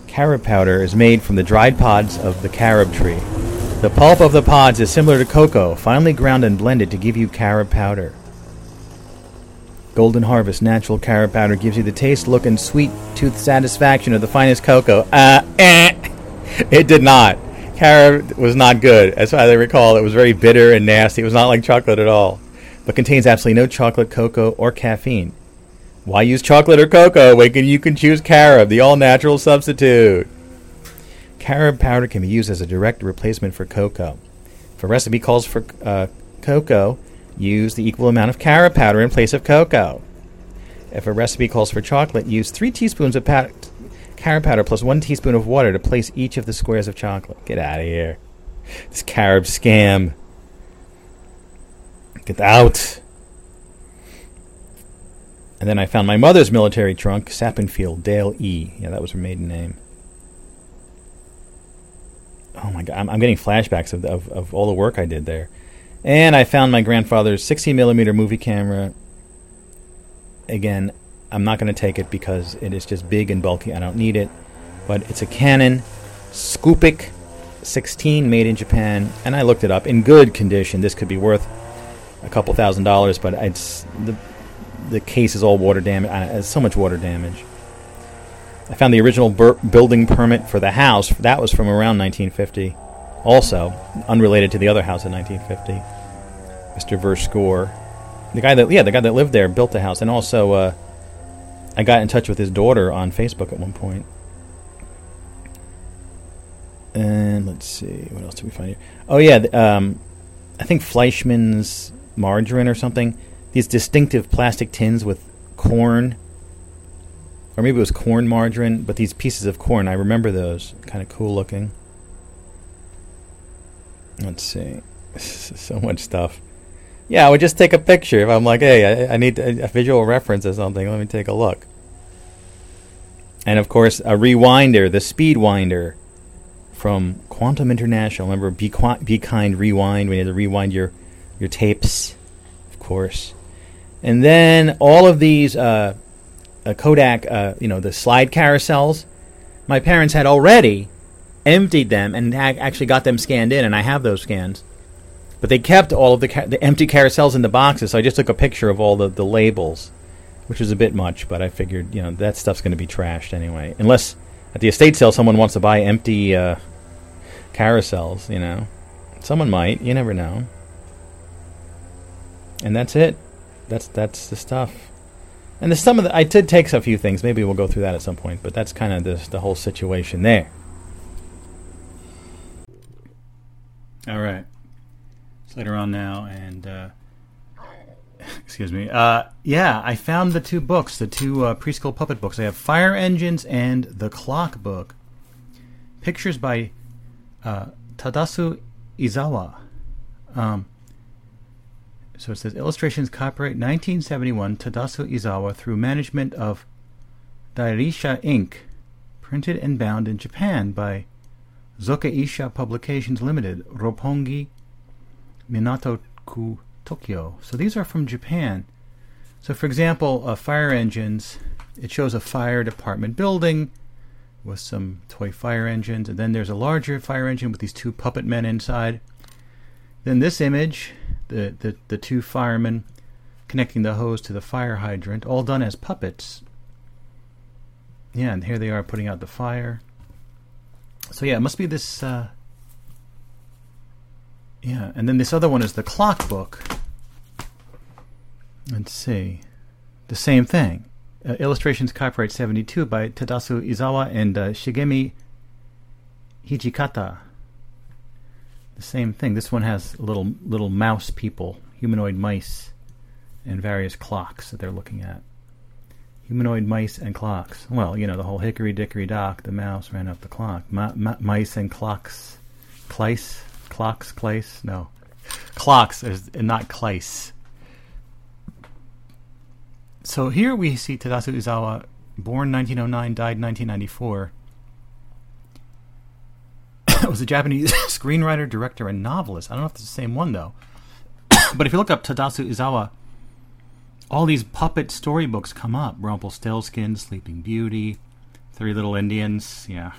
Carob powder is made from the dried pods of the carob tree. The pulp of the pods is similar to cocoa, finely ground and blended to give you carob powder. Golden Harvest natural carob powder gives you the taste, look, and sweet tooth satisfaction of the finest cocoa. Uh, eh. It did not. Carob was not good. As I recall, it was very bitter and nasty. It was not like chocolate at all but contains absolutely no chocolate, cocoa, or caffeine. Why use chocolate or cocoa when you can choose carob, the all natural substitute? Carob powder can be used as a direct replacement for cocoa. If a recipe calls for uh, cocoa, use the equal amount of carob powder in place of cocoa. If a recipe calls for chocolate, use 3 teaspoons of pa- carob powder plus 1 teaspoon of water to place each of the squares of chocolate. Get out of here. This carob scam. Get out. And then I found my mother's military trunk, Sappenfield, Dale E. Yeah, that was her maiden name. Oh my god, I'm, I'm getting flashbacks of, of, of all the work I did there. And I found my grandfather's 60 millimeter movie camera. Again, I'm not going to take it because it is just big and bulky. I don't need it. But it's a Canon Scoopic 16 made in Japan. And I looked it up. In good condition, this could be worth a couple thousand dollars, but it's the the case is all water damage. Uh, so much water damage. I found the original bur- building permit for the house. That was from around 1950. Also, unrelated to the other house in 1950. Mr. Verscore. The guy that yeah, the guy that lived there built the house, and also uh, I got in touch with his daughter on Facebook at one point. And let's see, what else did we find here? Oh yeah, um, I think Fleischmann's margarine or something. These distinctive plastic tins with corn, or maybe it was corn margarine, but these pieces of corn. I remember those, kind of cool looking. Let's see, so much stuff. Yeah, I would just take a picture if I'm like, hey, I, I need a, visual reference or something. Let me take a look. And of course, a rewinder, the speed winder from Quantum International. Remember, Be, Be Kind Rewind. We need to rewind your your tapes, of course. And then all of these uh, uh, Kodak, uh, you know, the slide carousels. My parents had already emptied them and actually got them scanned in, and I have those scans. But they kept all of the ca- the empty carousels in the boxes, so I just took a picture of all the, the labels, which was a bit much. But I figured, you know, that stuff's going to be trashed anyway, unless at the estate sale someone wants to buy empty uh, carousels. You know, someone might. You never know. And that's it. That's that's the stuff. And there's some of the I did take a few things. Maybe we'll go through that at some point. But that's kind of the the whole situation there. All right. It's later on now, and uh, excuse me. Uh, yeah, I found the two books, the two uh, preschool puppet books. I have Fire Engines and The Clock Book. Pictures by uh, Tadasu Izawa. Um, so it says illustrations copyright 1971 Tadasu Izawa through management of Dairisha Inc. Printed and bound in Japan by Zokeisha Publications Limited, Roppongi, Minato-ku, Tokyo. So these are from Japan. So, for example, uh, fire engines, it shows a fire department building with some toy fire engines, and then there's a larger fire engine with these two puppet men inside. Then this image, the, the, the two firemen connecting the hose to the fire hydrant, all done as puppets. Yeah, and here they are putting out the fire. So yeah, it must be this. Uh, yeah, and then this other one is the clock book. Let's see, the same thing. Uh, illustrations copyright 72 by Tadasu Izawa and uh, Shigemi Hijikata. The same thing. This one has little little mouse people, humanoid mice, and various clocks that they're looking at. Humanoid mice and clocks. Well, you know, the whole hickory dickory dock, the mouse ran up the clock. Ma- ma- mice and clocks. Clice? Clocks? Clice? No. Clocks, is, and not Clice. So here we see Tadasu Izawa, born 1909, died 1994. was a Japanese screenwriter, director, and novelist. I don't know if it's the same one, though. but if you look up Tadasu Izawa, all these puppet storybooks come up Rumpelstiltskin, Sleeping Beauty, Three Little Indians. Yeah.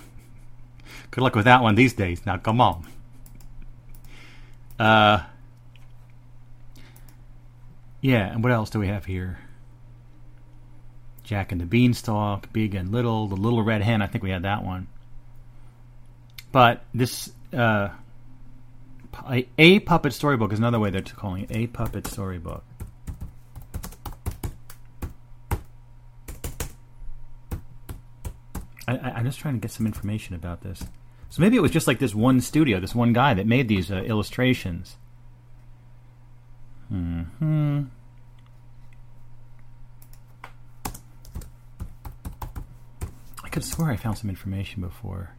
Good luck with that one these days. Now, come on. Uh, yeah, and what else do we have here? Jack and the Beanstalk, Big and Little, The Little Red Hen. I think we had that one. But this, uh, a, puppet storybook is another way they're calling it a puppet storybook. I, am just trying to get some information about this. So maybe it was just like this one studio, this one guy that made these uh, illustrations. Hmm. I could swear I found some information before.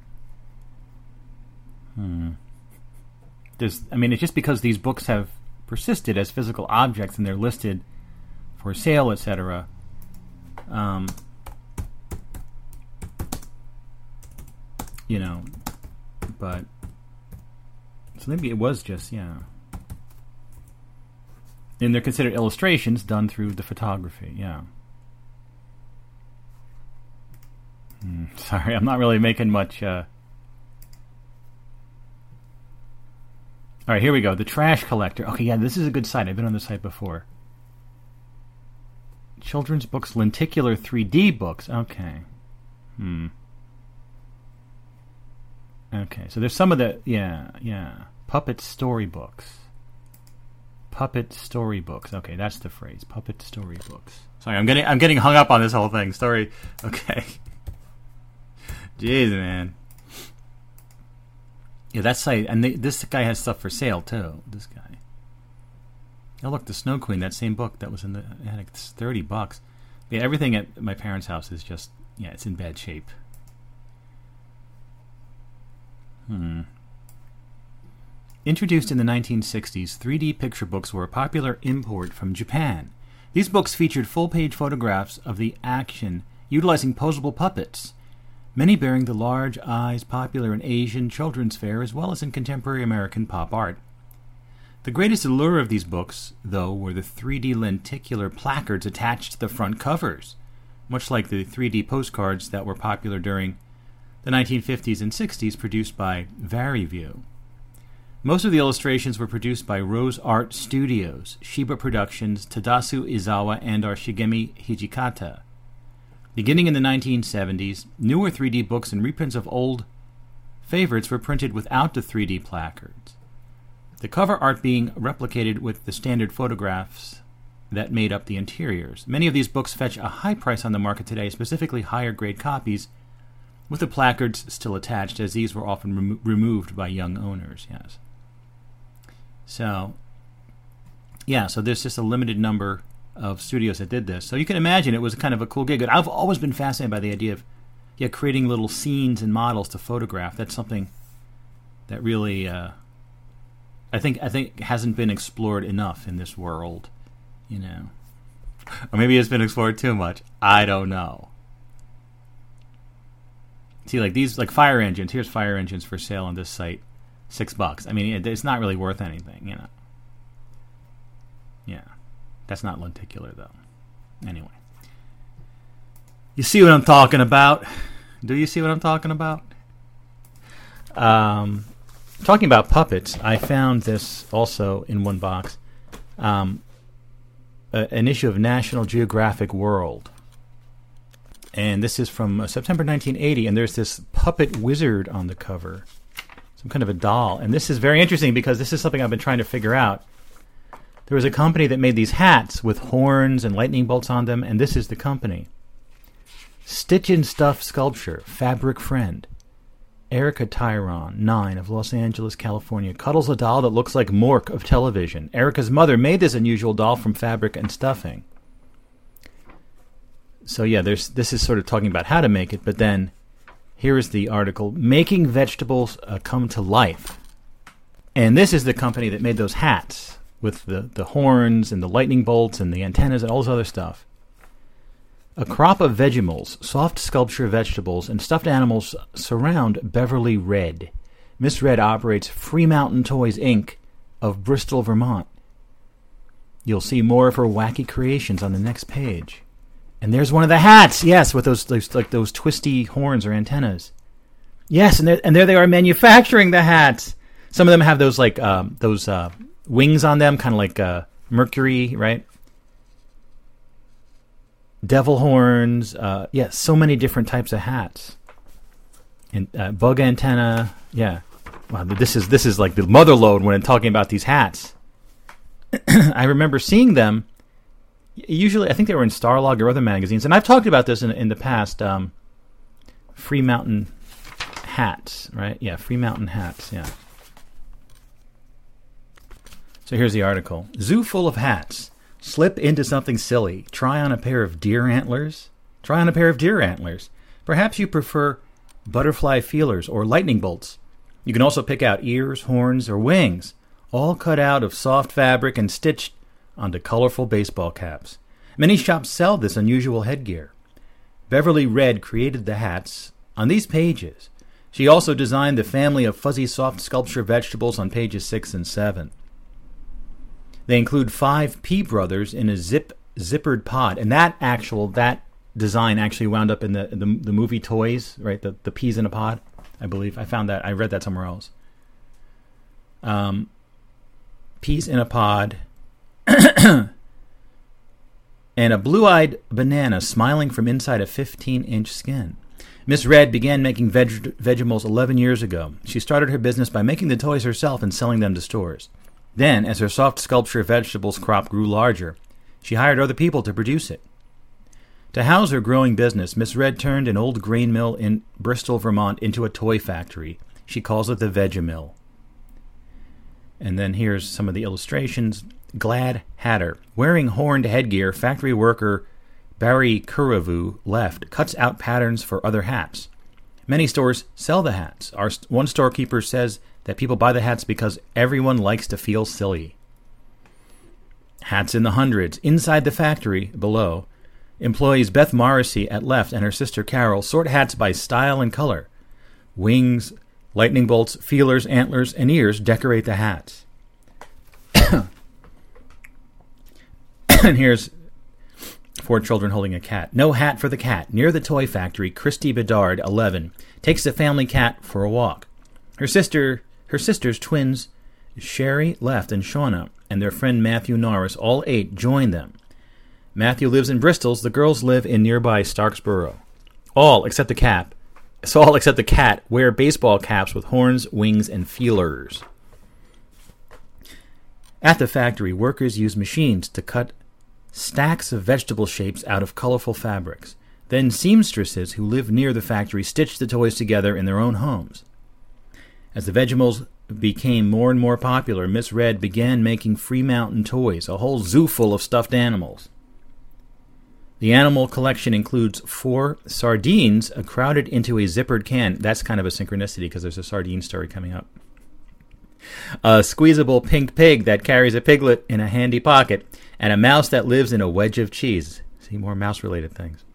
Hmm. There's, I mean, it's just because these books have persisted as physical objects and they're listed for sale, etc. Um, you know, but so maybe it was just yeah. And they're considered illustrations done through the photography, yeah. Hmm, sorry, I'm not really making much. Uh... All right, here we go. The trash collector. Okay, yeah, this is a good site. I've been on this site before. Children's books, lenticular 3D books. Okay. Hmm. Okay, so there's some of the yeah yeah puppet storybooks. Puppet storybooks. Okay, that's the phrase. Puppet storybooks. Sorry, I'm getting I'm getting hung up on this whole thing. Story. Okay. Jeez, man. Yeah, that site, and they, this guy has stuff for sale too. This guy. Oh, look, the Snow Queen. That same book that was in the attic. It's thirty bucks. Yeah, everything at my parents' house is just yeah, it's in bad shape. Hmm. Introduced in the 1960s, 3D picture books were a popular import from Japan. These books featured full page photographs of the action utilizing posable puppets, many bearing the large eyes popular in Asian children's fare as well as in contemporary American pop art. The greatest allure of these books, though, were the 3D lenticular placards attached to the front covers, much like the 3D postcards that were popular during the 1950s and 60s produced by Vari-Vue. Most of the illustrations were produced by Rose Art Studios, Shiba Productions, Tadasu Izawa, and our Shigemi Hijikata. Beginning in the 1970s, newer 3D books and reprints of old favorites were printed without the 3D placards. The cover art being replicated with the standard photographs that made up the interiors. Many of these books fetch a high price on the market today, specifically higher grade copies with the placards still attached, as these were often remo- removed by young owners. Yes. So yeah, so there's just a limited number of studios that did this. So you can imagine it was kind of a cool gig. But I've always been fascinated by the idea of yeah, creating little scenes and models to photograph. That's something that really uh, I think I think hasn't been explored enough in this world, you know. Or maybe it's been explored too much. I don't know. See, like these, like fire engines. Here's fire engines for sale on this site, six bucks. I mean, it's not really worth anything, you know. Yeah, that's not lenticular though. Anyway, you see what I'm talking about? Do you see what I'm talking about? Um, talking about puppets, I found this also in one box. Um, a, an issue of National Geographic World. And this is from uh, September 1980, and there's this puppet wizard on the cover, some kind of a doll. And this is very interesting because this is something I've been trying to figure out. There was a company that made these hats with horns and lightning bolts on them, and this is the company. Stitch and Stuff Sculpture, Fabric Friend. Erica Tyron, 9, of Los Angeles, California, cuddles a doll that looks like Mork of television. Erica's mother made this unusual doll from fabric and stuffing. So, yeah, there's this is sort of talking about how to make it, but then here is the article Making Vegetables uh, Come to Life. And this is the company that made those hats with the, the horns and the lightning bolts and the antennas and all this other stuff. A crop of Vegimals, soft sculpture vegetables, and stuffed animals surround Beverly Red. Miss Red operates Free Mountain Toys Inc. of Bristol, Vermont. You'll see more of her wacky creations on the next page. And there's one of the hats, yes, with those, those like those twisty horns or antennas. Yes, and there, and there they are manufacturing the hats. Some of them have those like um, those uh, wings on them, kind of like uh, Mercury, right? devil horns. Uh, yeah, so many different types of hats. And uh, bug antenna. Yeah. Wow, this is this is like the mother load when I'm talking about these hats. I remember seeing them. Usually, I think they were in Starlog or other magazines, and I've talked about this in in the past. Um, Free Mountain hats, right? Yeah, Free Mountain hats. Yeah. So here's the article: Zoo full of hats. Slip into something silly. Try on a pair of deer antlers. Try on a pair of deer antlers. Perhaps you prefer butterfly feelers or lightning bolts. You can also pick out ears, horns, or wings, all cut out of soft fabric and stitched onto colorful baseball caps. Many shops sell this unusual headgear. Beverly Red created the hats on these pages. She also designed the family of fuzzy soft sculpture vegetables on pages 6 and 7. They include five pea brothers in a zip zippered pod, and that actual that design actually wound up in the the, the movie Toys, right? The the peas in a pod, I believe. I found that I read that somewhere else. Um, peas in a pod, and a blue-eyed banana smiling from inside a 15-inch skin. Miss Red began making veg- Vegimals 11 years ago. She started her business by making the toys herself and selling them to stores. Then, as her soft sculpture vegetables crop grew larger, she hired other people to produce it. To house her growing business, Miss Red turned an old grain mill in Bristol, Vermont into a toy factory. She calls it the Vegimill. And then here's some of the illustrations. Glad Hatter. Wearing horned headgear, factory worker Barry Kuravu left cuts out patterns for other hats. Many stores sell the hats. Our one storekeeper says that people buy the hats because everyone likes to feel silly. Hats in the hundreds. Inside the factory, below, employees Beth Morrissey at left and her sister Carol sort hats by style and color. Wings, lightning bolts, feelers, antlers, and ears decorate the hats. and here's four children holding a cat. No hat for the cat. Near the toy factory, Christy Bedard, 11, takes the family cat for a walk. Her sister her sisters, twins Sherry left and Shauna, and their friend Matthew Norris, all eight, join them. Matthew lives in Bristol's. The girls live in nearby Starksboro. All except the cap. So all except the cat wear baseball caps with horns, wings, and feelers. At the factory, workers use machines to cut stacks of vegetable shapes out of colorful fabrics. Then seamstresses who live near the factory stitch the toys together in their own homes. As the Vegimals, became more and more popular, Miss Red began making Free Mountain toys, a whole zoo full of stuffed animals. The animal collection includes four sardines uh, crowded into a zippered can. That's kind of a synchronicity because there's a sardine story coming up. A squeezable pink pig that carries a piglet in a handy pocket, and a mouse that lives in a wedge of cheese. See more mouse related things.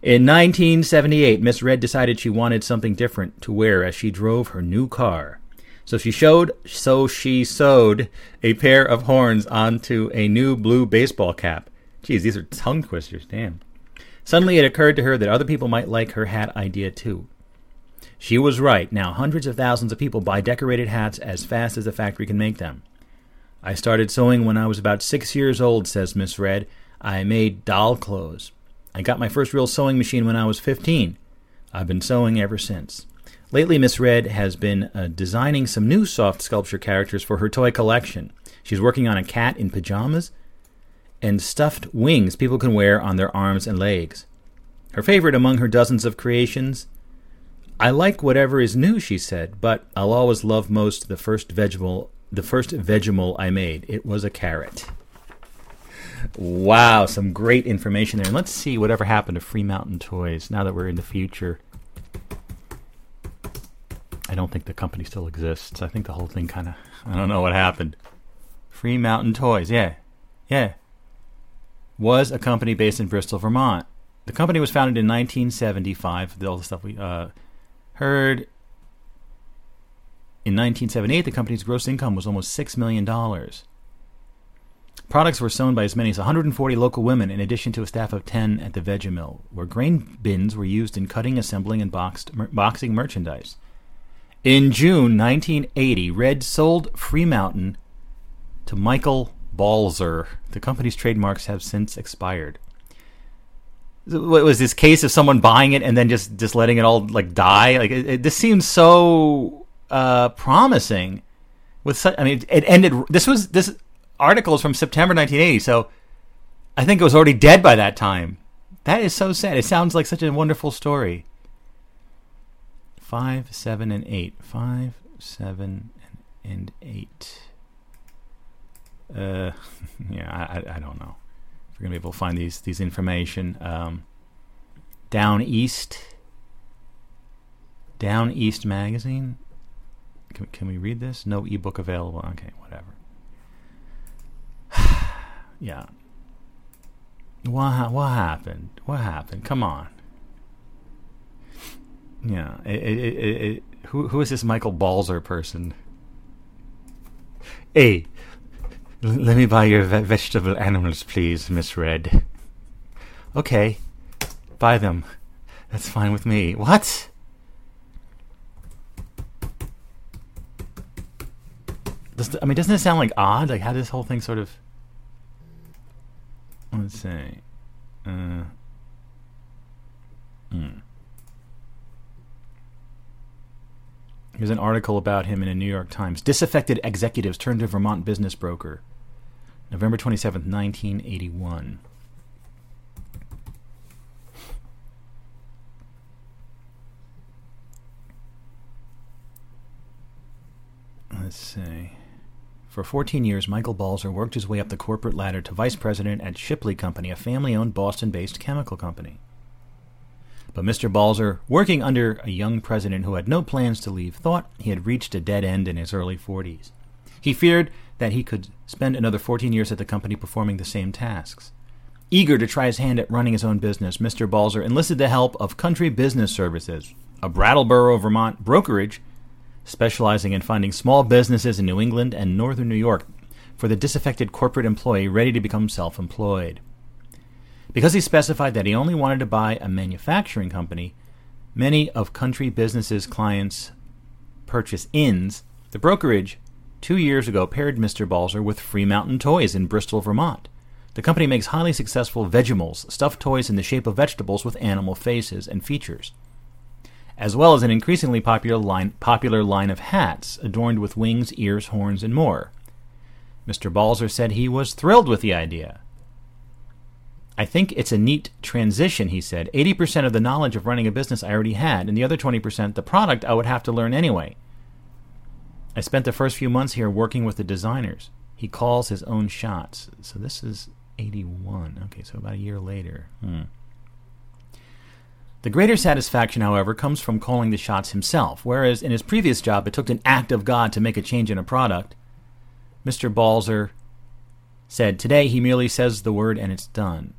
In 1978, Miss Red decided she wanted something different to wear as she drove her new car. So she showed, so she sewed a pair of horns onto a new blue baseball cap. Geez, these are tongue twisters, damn. Suddenly it occurred to her that other people might like her hat idea too. She was right. Now hundreds of thousands of people buy decorated hats as fast as the factory can make them. I started sewing when I was about six years old, says Miss Red. I made doll clothes. I got my first real sewing machine when I was 15. I've been sewing ever since. Lately, Miss Red has been uh, designing some new soft sculpture characters for her toy collection. She's working on a cat in pajamas and stuffed wings people can wear on their arms and legs. Her favorite among her dozens of creations I like whatever is new, she said, but I'll always love most the first vegetable the first Vegemite I made. It was a carrot. Wow, some great information there. And let's see whatever happened to Free Mountain Toys now that we're in the future. I don't think the company still exists. I think the whole thing kind of, I don't know what happened. Free Mountain Toys, yeah, yeah. Was a company based in Bristol, Vermont. The company was founded in 1975. All the stuff we uh, heard. In 1978, the company's gross income was almost $6 million. Products were sewn by as many as 140 local women, in addition to a staff of 10 at the Vegemill, where grain bins were used in cutting, assembling, and boxed, mer- boxing merchandise. In June 1980, Red sold Free Mountain to Michael Balzer. The company's trademarks have since expired. What was this case of someone buying it and then just, just letting it all like die? Like it, it, this seems so uh, promising. With such, I mean, it ended. This was this article is from September 1980, so I think it was already dead by that time. That is so sad. It sounds like such a wonderful story. Five, seven, and eight. Five, seven, and eight. Uh, yeah, I, I don't know. If we're gonna be able to find these these information. Um, Down East. Down East magazine. Can, can we read this? No ebook available. Okay, whatever. yeah. What what happened? What happened? Come on. Yeah. It, it, it, who who is this Michael Balzer person? Hey, l- let me buy your ve- vegetable animals, please, Miss Red. Okay, buy them. That's fine with me. What? Does I mean, doesn't it sound like odd? Like how this whole thing sort of. Let's see. Uh, hmm. Here's an article about him in a New York Times. Disaffected executives turn to Vermont business broker. November 27th, 1981. Let's see. For 14 years, Michael Balzer worked his way up the corporate ladder to vice president at Shipley Company, a family owned Boston based chemical company. But Mr. Balzer, working under a young president who had no plans to leave, thought he had reached a dead end in his early 40s. He feared that he could spend another 14 years at the company performing the same tasks. Eager to try his hand at running his own business, Mr. Balzer enlisted the help of Country Business Services, a Brattleboro, Vermont brokerage specializing in finding small businesses in New England and northern New York for the disaffected corporate employee ready to become self employed. Because he specified that he only wanted to buy a manufacturing company, many of Country Business's clients purchase inns. The brokerage two years ago paired Mr. Balzer with Free Mountain Toys in Bristol, Vermont. The company makes highly successful Vegimals, stuffed toys in the shape of vegetables with animal faces and features, as well as an increasingly popular line, popular line of hats adorned with wings, ears, horns, and more. Mr. Balzer said he was thrilled with the idea. I think it's a neat transition, he said. 80% of the knowledge of running a business I already had, and the other 20% the product I would have to learn anyway. I spent the first few months here working with the designers. He calls his own shots. So this is 81. Okay, so about a year later. Hmm. The greater satisfaction, however, comes from calling the shots himself, whereas in his previous job it took an act of God to make a change in a product. Mr. Balzer said, Today he merely says the word and it's done.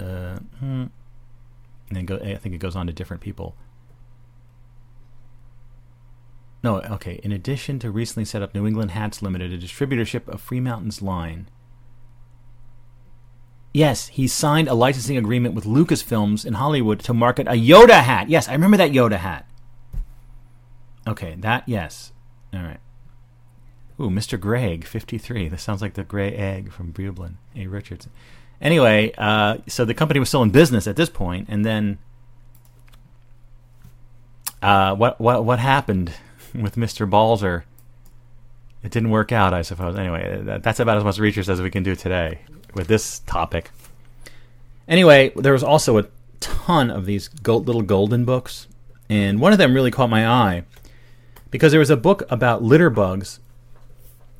Uh, hmm. And then go, I think it goes on to different people. No, okay. In addition to recently set up New England Hats Limited, a distributorship of Free Mountains line. Yes, he signed a licensing agreement with Lucasfilms in Hollywood to market a Yoda hat. Yes, I remember that Yoda hat. Okay, that, yes. All right. Ooh, Mr. Greg, 53. This sounds like the gray egg from Bublin, A. Richardson. Anyway, uh, so the company was still in business at this point, and then uh, what what what happened? with Mr. Balzer. It didn't work out, I suppose. Anyway, that, that's about as much research as we can do today with this topic. Anyway, there was also a ton of these gold, little golden books, and one of them really caught my eye because there was a book about litter bugs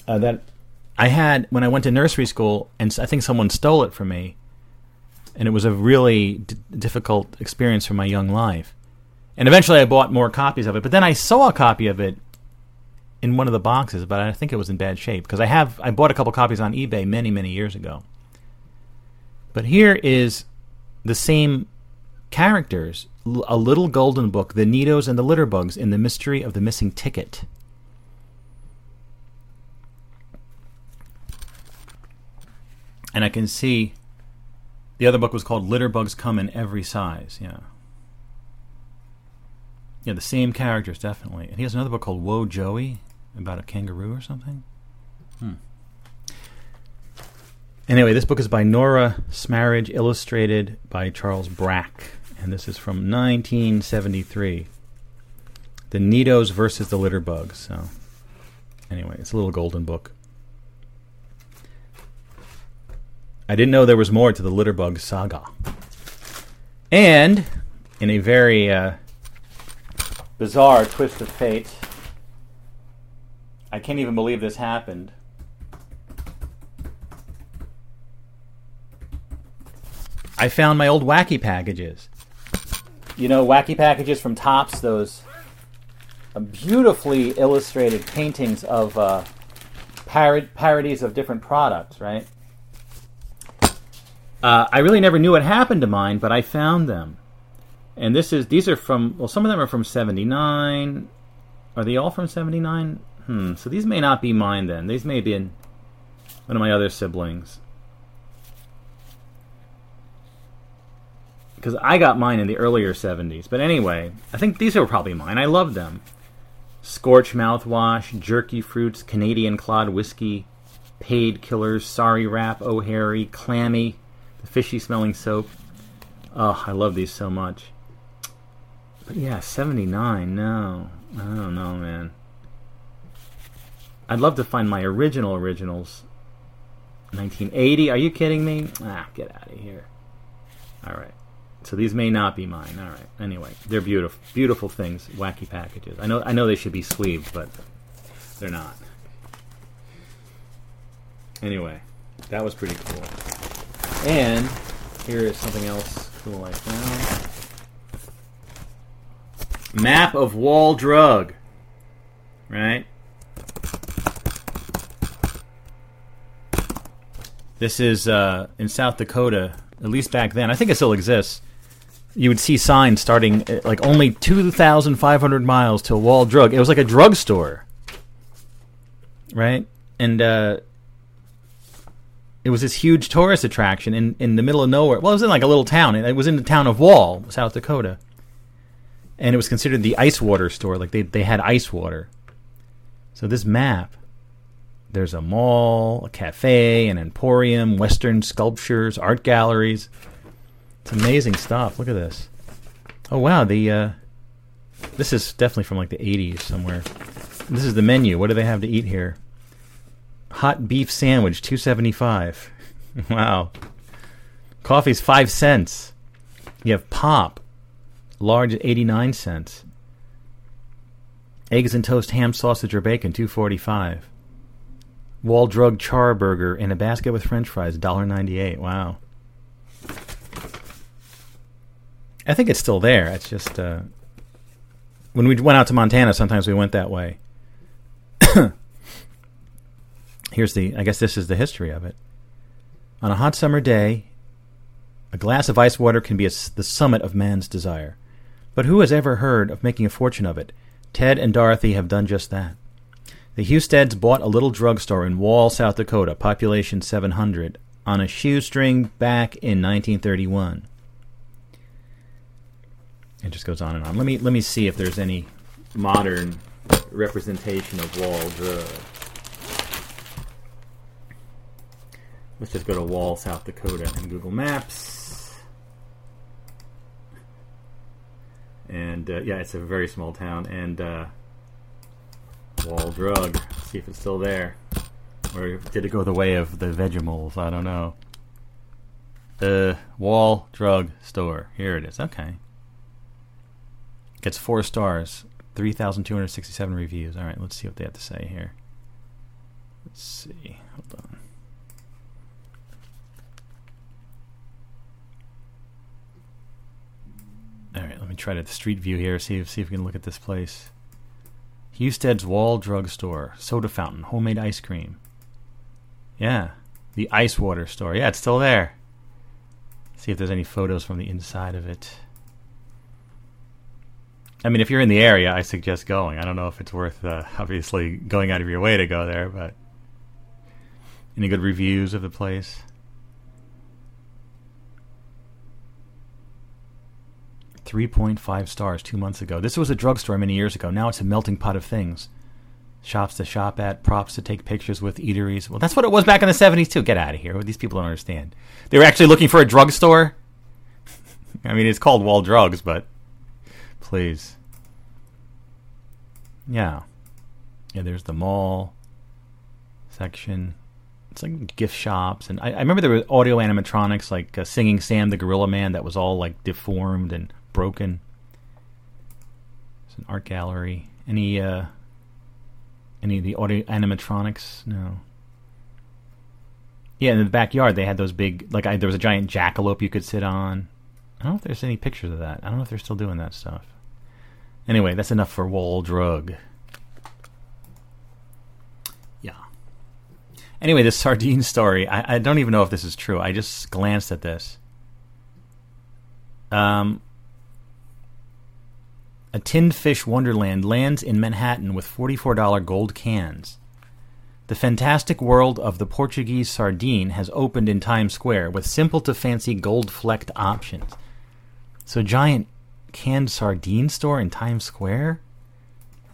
uh, that I had when I went to nursery school, and I think someone stole it from me, and it was a really d- difficult experience for my young life. And eventually I bought more copies of it. But then I saw a copy of it in one of the boxes, but I think it was in bad shape because I have I bought a couple copies on eBay many many years ago. But here is the same characters, a little golden book, the Neatos and the Litterbugs in the mystery of the missing ticket. And I can see the other book was called Litterbugs Come in Every Size. Yeah. Yeah, the same characters definitely. And he has another book called Whoa Joey about a kangaroo or something. Hmm. Anyway, this book is by Nora Smaridge, illustrated by Charles Brack, and this is from 1973. The Neatos versus the Litterbugs. So, anyway, it's a little golden book. I didn't know there was more to the Litterbug saga. And in a very uh, bizarre twist of fate. I can't even believe this happened. I found my old wacky packages. You know, wacky packages from Topps, those uh, beautifully illustrated paintings of uh, parod- parodies of different products, right? Uh, I really never knew what happened to mine, but I found them. And this is these are from well, some of them are from '79. Are they all from '79? Hmm. So these may not be mine then. These may be in one of my other siblings. Because I got mine in the earlier 70s. But anyway, I think these are probably mine. I love them. Scorch mouthwash, jerky fruits, Canadian Clod whiskey, paid killers, sorry rap, oh Harry, clammy, the fishy smelling soap. Oh, I love these so much. But yeah, 79, no. I don't know, man. I'd love to find my original originals. 1980, are you kidding me? Ah, get out of here. Alright. So these may not be mine. Alright. Anyway, they're beautiful beautiful things, wacky packages. I know I know they should be sleeved, but they're not. Anyway, that was pretty cool. And here is something else cool I found. Map of Wall Drug. Right? This is uh, in South Dakota, at least back then. I think it still exists. You would see signs starting at, like only 2,500 miles to Wall Drug. It was like a drugstore. Right? And uh, it was this huge tourist attraction in, in the middle of nowhere. Well, it was in like a little town. It was in the town of Wall, South Dakota and it was considered the ice water store. Like they they had ice water. So this map, there's a mall, a cafe, an emporium, Western sculptures, art galleries. It's amazing stuff. Look at this. Oh wow, the uh, this is definitely from like the 80s somewhere. This is the menu. What do they have to eat here? Hot beef sandwich, 275. wow. Coffee's 5 cents. You have pop, large at 89 cents. Eggs and toast, ham, sausage, or bacon, two forty five. Wall drug char burger in a basket with French fries, $1.98. Wow. I think it's still there. It's just uh, when we went out to Montana, sometimes we went that way. Here's the. I guess this is the history of it. On a hot summer day, a glass of ice water can be a, the summit of man's desire. But who has ever heard of making a fortune of it? Ted and Dorothy have done just that. The Husteds bought a little drugstore in Wall, South Dakota, population 700, on a shoestring back in 1931. It just goes on and on. Let me let me see if there's any modern representation of Wall Drug. Let's just go to Wall, South Dakota, in Google Maps. And uh, yeah, it's a very small town. And uh, Wall Drug. See if it's still there. Or did it go the way of the Vegimals? I don't know. The Wall Drug Store. Here it is. Okay. Gets four stars. 3,267 reviews. All right, let's see what they have to say here. Let's see. Hold on. All right, let me try to street view here. See if see if we can look at this place. Husted's Wall Drug Store, soda fountain, homemade ice cream. Yeah, the ice water store. Yeah, it's still there. See if there's any photos from the inside of it. I mean, if you're in the area, I suggest going. I don't know if it's worth, uh, obviously, going out of your way to go there, but any good reviews of the place? 3.5 stars two months ago. This was a drugstore many years ago. Now it's a melting pot of things. Shops to shop at, props to take pictures with, eateries. Well, that's what it was back in the 70s, too. Get out of here. These people don't understand. They were actually looking for a drugstore. I mean, it's called Wall Drugs, but please. Yeah. Yeah, there's the mall section. It's like gift shops. And I, I remember there were audio animatronics, like uh, Singing Sam the Gorilla Man, that was all like deformed and broken. It's an art gallery. Any uh, any of the audio animatronics? No. Yeah, in the backyard they had those big like I, there was a giant jackalope you could sit on. I don't know if there's any pictures of that. I don't know if they're still doing that stuff. Anyway, that's enough for Wall Drug. Yeah. Anyway, this sardine story, I, I don't even know if this is true. I just glanced at this. Um, a tinned fish wonderland lands in Manhattan with $44 gold cans. The fantastic world of the Portuguese sardine has opened in Times Square with simple to fancy gold flecked options. So, giant canned sardine store in Times Square?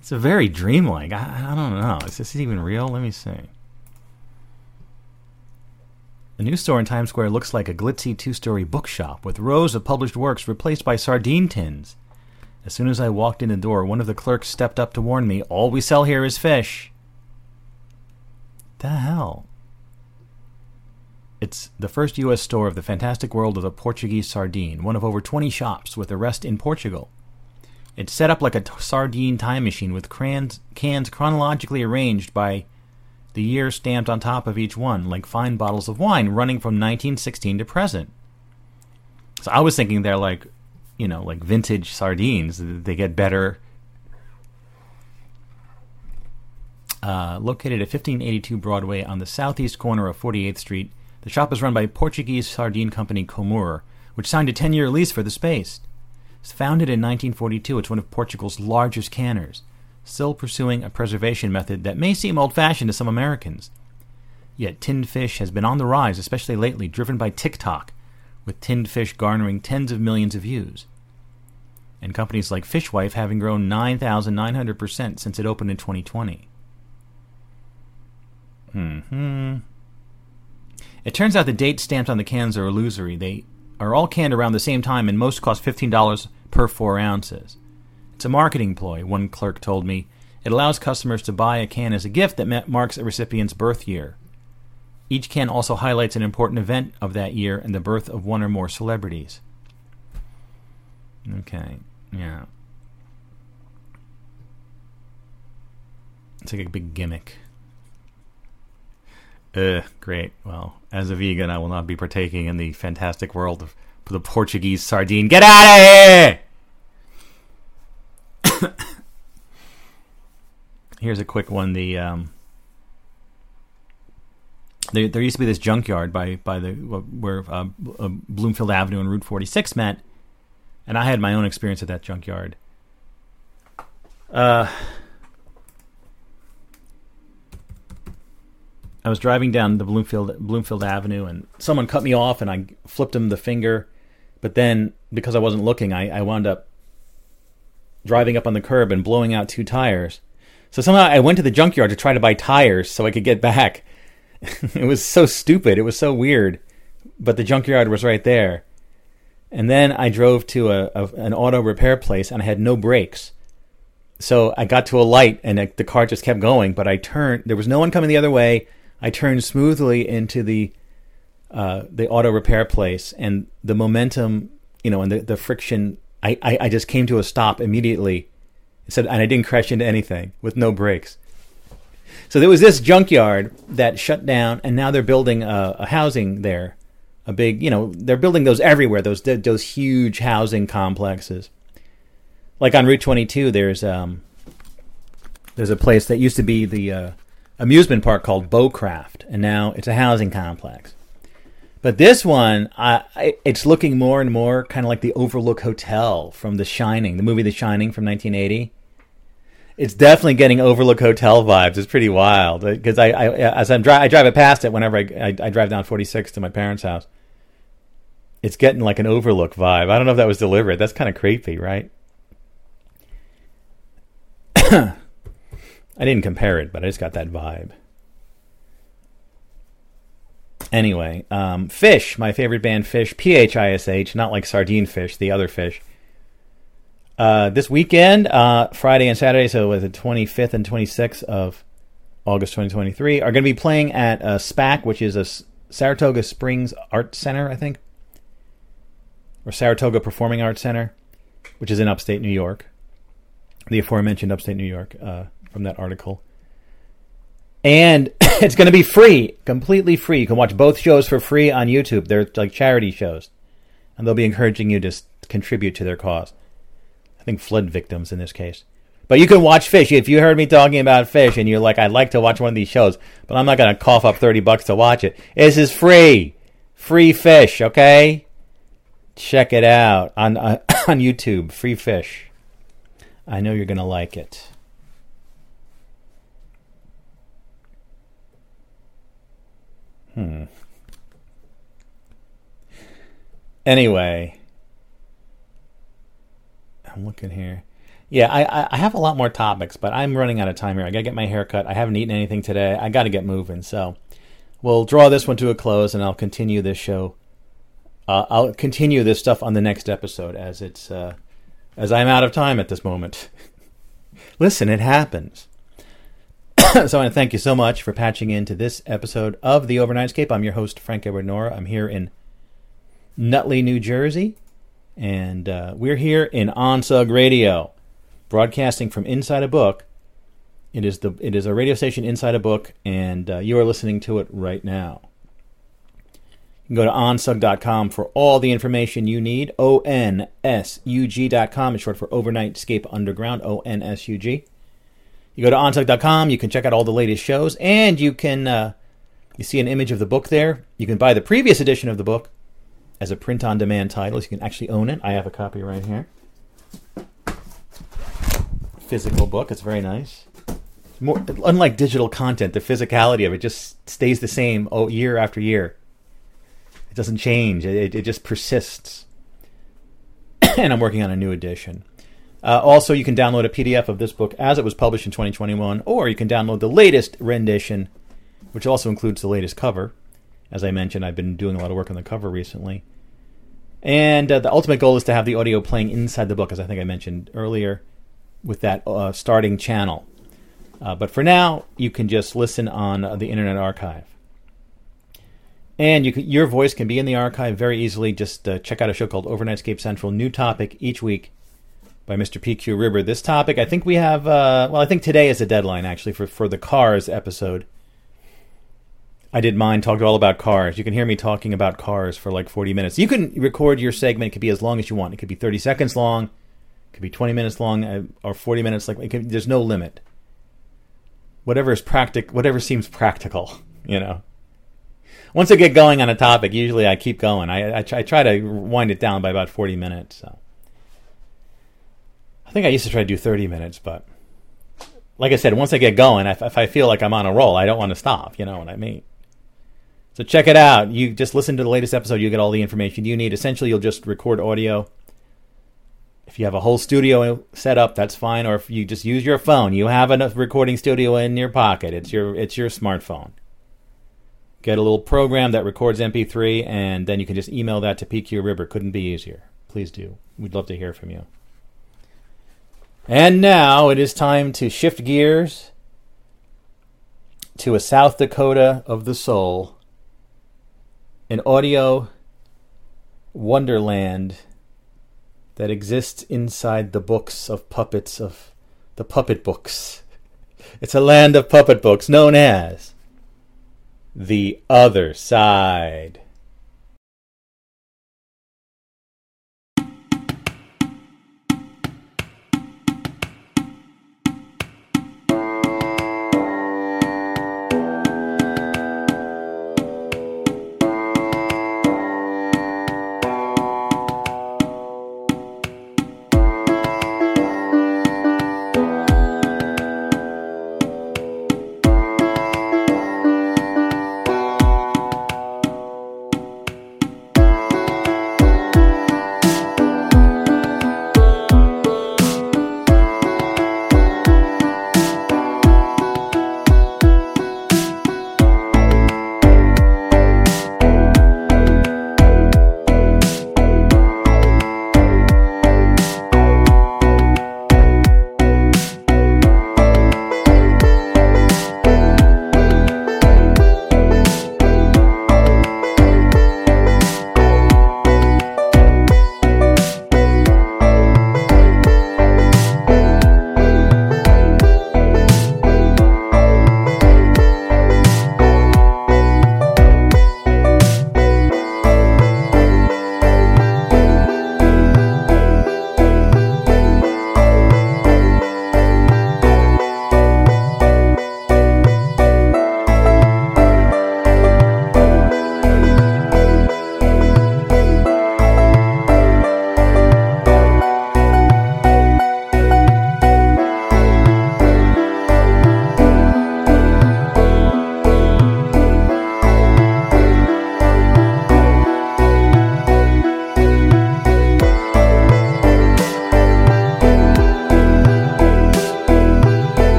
It's a very dreamlike. I, I don't know. Is this even real? Let me see. The new store in Times Square looks like a glitzy two story bookshop with rows of published works replaced by sardine tins. As soon as I walked in the door, one of the clerks stepped up to warn me, All we sell here is fish. The hell? It's the first U.S. store of the fantastic world of the Portuguese sardine, one of over 20 shops, with the rest in Portugal. It's set up like a t- sardine time machine with crans, cans chronologically arranged by the year stamped on top of each one, like fine bottles of wine running from 1916 to present. So I was thinking they're like you know, like vintage sardines. They get better. Uh, located at 1582 Broadway on the southeast corner of 48th Street, the shop is run by Portuguese sardine company Comur, which signed a 10 year lease for the space. Founded in 1942. It's one of Portugal's largest canners, still pursuing a preservation method that may seem old fashioned to some Americans. Yet tinned fish has been on the rise, especially lately, driven by TikTok, with tinned fish garnering tens of millions of views and companies like Fishwife having grown 9,900% since it opened in 2020. Hmm. It turns out the dates stamped on the cans are illusory. They are all canned around the same time, and most cost $15 per 4 ounces. It's a marketing ploy, one clerk told me. It allows customers to buy a can as a gift that marks a recipient's birth year. Each can also highlights an important event of that year and the birth of one or more celebrities. Okay. Yeah. It's like a big gimmick. Uh, great. Well, as a vegan, I will not be partaking in the fantastic world of the Portuguese sardine. Get out of here! Here's a quick one. The um, there, there used to be this junkyard by by the where uh, uh, Bloomfield Avenue and Route 46 met, and I had my own experience at that junkyard. Uh, I was driving down the Bloomfield Bloomfield Avenue, and someone cut me off, and I flipped him the finger. But then, because I wasn't looking, I, I wound up driving up on the curb and blowing out two tires. So somehow I went to the junkyard to try to buy tires so I could get back. it was so stupid. It was so weird. But the junkyard was right there. And then I drove to a, a an auto repair place and I had no brakes. So I got to a light and the car just kept going. But I turned. There was no one coming the other way. I turned smoothly into the uh, the auto repair place, and the momentum, you know, and the, the friction. I, I, I just came to a stop immediately. said, and I didn't crash into anything with no brakes. So there was this junkyard that shut down, and now they're building a, a housing there, a big, you know, they're building those everywhere. Those those huge housing complexes. Like on Route 22, there's um, there's a place that used to be the uh, amusement park called Bowcraft, and now it's a housing complex. But this one, I, I, it's looking more and more kind of like the Overlook Hotel from The Shining, the movie The Shining from 1980 it's definitely getting Overlook Hotel vibes. It's pretty wild uh, because I, I, as I'm dri- I drive it past it whenever I, I, I drive down 46 to my parents' house. It's getting like an Overlook vibe. I don't know if that was deliberate. That's kind of creepy, right? I didn't compare it, but I just got that vibe. Anyway, um, Phish, my favorite band, Fish, P H I S H, not like sardine fish, the other fish. Uh, this weekend, uh, Friday and Saturday, so with the 25th and 26th of August 2023, are going to be playing at uh, SPAC, which is a Saratoga Springs Art Center, I think, or Saratoga Performing Arts Center, which is in upstate New York. The aforementioned upstate New York uh, from that article. And it's going to be free, completely free. You can watch both shows for free on YouTube. They're like charity shows. And they'll be encouraging you to contribute to their cause. I think flood victims in this case. But you can watch Phish. If you heard me talking about Phish and you're like, I'd like to watch one of these shows, but I'm not going to cough up 30 bucks to watch it. This is free. Free Phish, okay? Check it out on, uh, on YouTube. Free Phish. I know you're going to like it. Hmm. Anyway, I'm looking here. Yeah, I, I have a lot more topics, but I'm running out of time here. I gotta get my hair cut. I haven't eaten anything today. I gotta get moving. So we'll draw this one to a close, and I'll continue this show. Uh, I'll continue this stuff on the next episode as it's uh, as I'm out of time at this moment. Listen, it happens. so I want to thank you so much for patching into this episode of the Overnightscape. I'm your host Frank Edward Nora. I'm here in Nutley, New Jersey. And uh, we're here in OnSug Radio, broadcasting from inside a book. It is the it is a radio station inside a book, and uh, you are listening to it right now. You can go to onsug.com for all the information you need. O N S U G.com is short for Overnight Overnightscape Underground. O N S U G. You go to onsug.com, you can check out all the latest shows, and you can uh, you see an image of the book there. You can buy the previous edition of the book as a print on demand title, so you can actually own it. I have a copy right here. Physical book, it's very nice. More, unlike digital content, the physicality of it just stays the same oh, year after year. It doesn't change, it, it just persists. and I'm working on a new edition. Uh, also, you can download a PDF of this book as it was published in 2021, or you can download the latest rendition, which also includes the latest cover. As I mentioned, I've been doing a lot of work on the cover recently. And uh, the ultimate goal is to have the audio playing inside the book, as I think I mentioned earlier, with that uh, starting channel. Uh, but for now, you can just listen on uh, the Internet Archive. And you can, your voice can be in the archive very easily. Just uh, check out a show called Overnightscape Central, new topic each week by Mr. PQ Ribber. This topic, I think we have, uh, well, I think today is a deadline actually for, for the Cars episode. I did mine, talked all about cars. You can hear me talking about cars for like 40 minutes. You can record your segment, it could be as long as you want. It could be 30 seconds long, it could be 20 minutes long, uh, or 40 minutes. Like could, There's no limit. Whatever is practic, whatever seems practical, you know once I get going on a topic, usually I keep going. I, I, I, try to wind it down by about 40 minutes. So. I think I used to try to do 30 minutes, but like I said, once I get going, if, if I feel like I'm on a roll, I don't want to stop. You know what I mean? So check it out. You just listen to the latest episode, you get all the information you need. Essentially, you'll just record audio. If you have a whole studio set up, that's fine. Or if you just use your phone, you have a recording studio in your pocket. It's your it's your smartphone. Get a little program that records MP3, and then you can just email that to PQ Ribber. Couldn't be easier. Please do. We'd love to hear from you. And now it is time to shift gears to a South Dakota of the soul, an audio wonderland that exists inside the books of puppets of the puppet books. It's a land of puppet books known as the other side.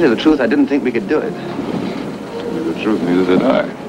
Tell you the truth, I didn't think we could do it. The truth, neither did I.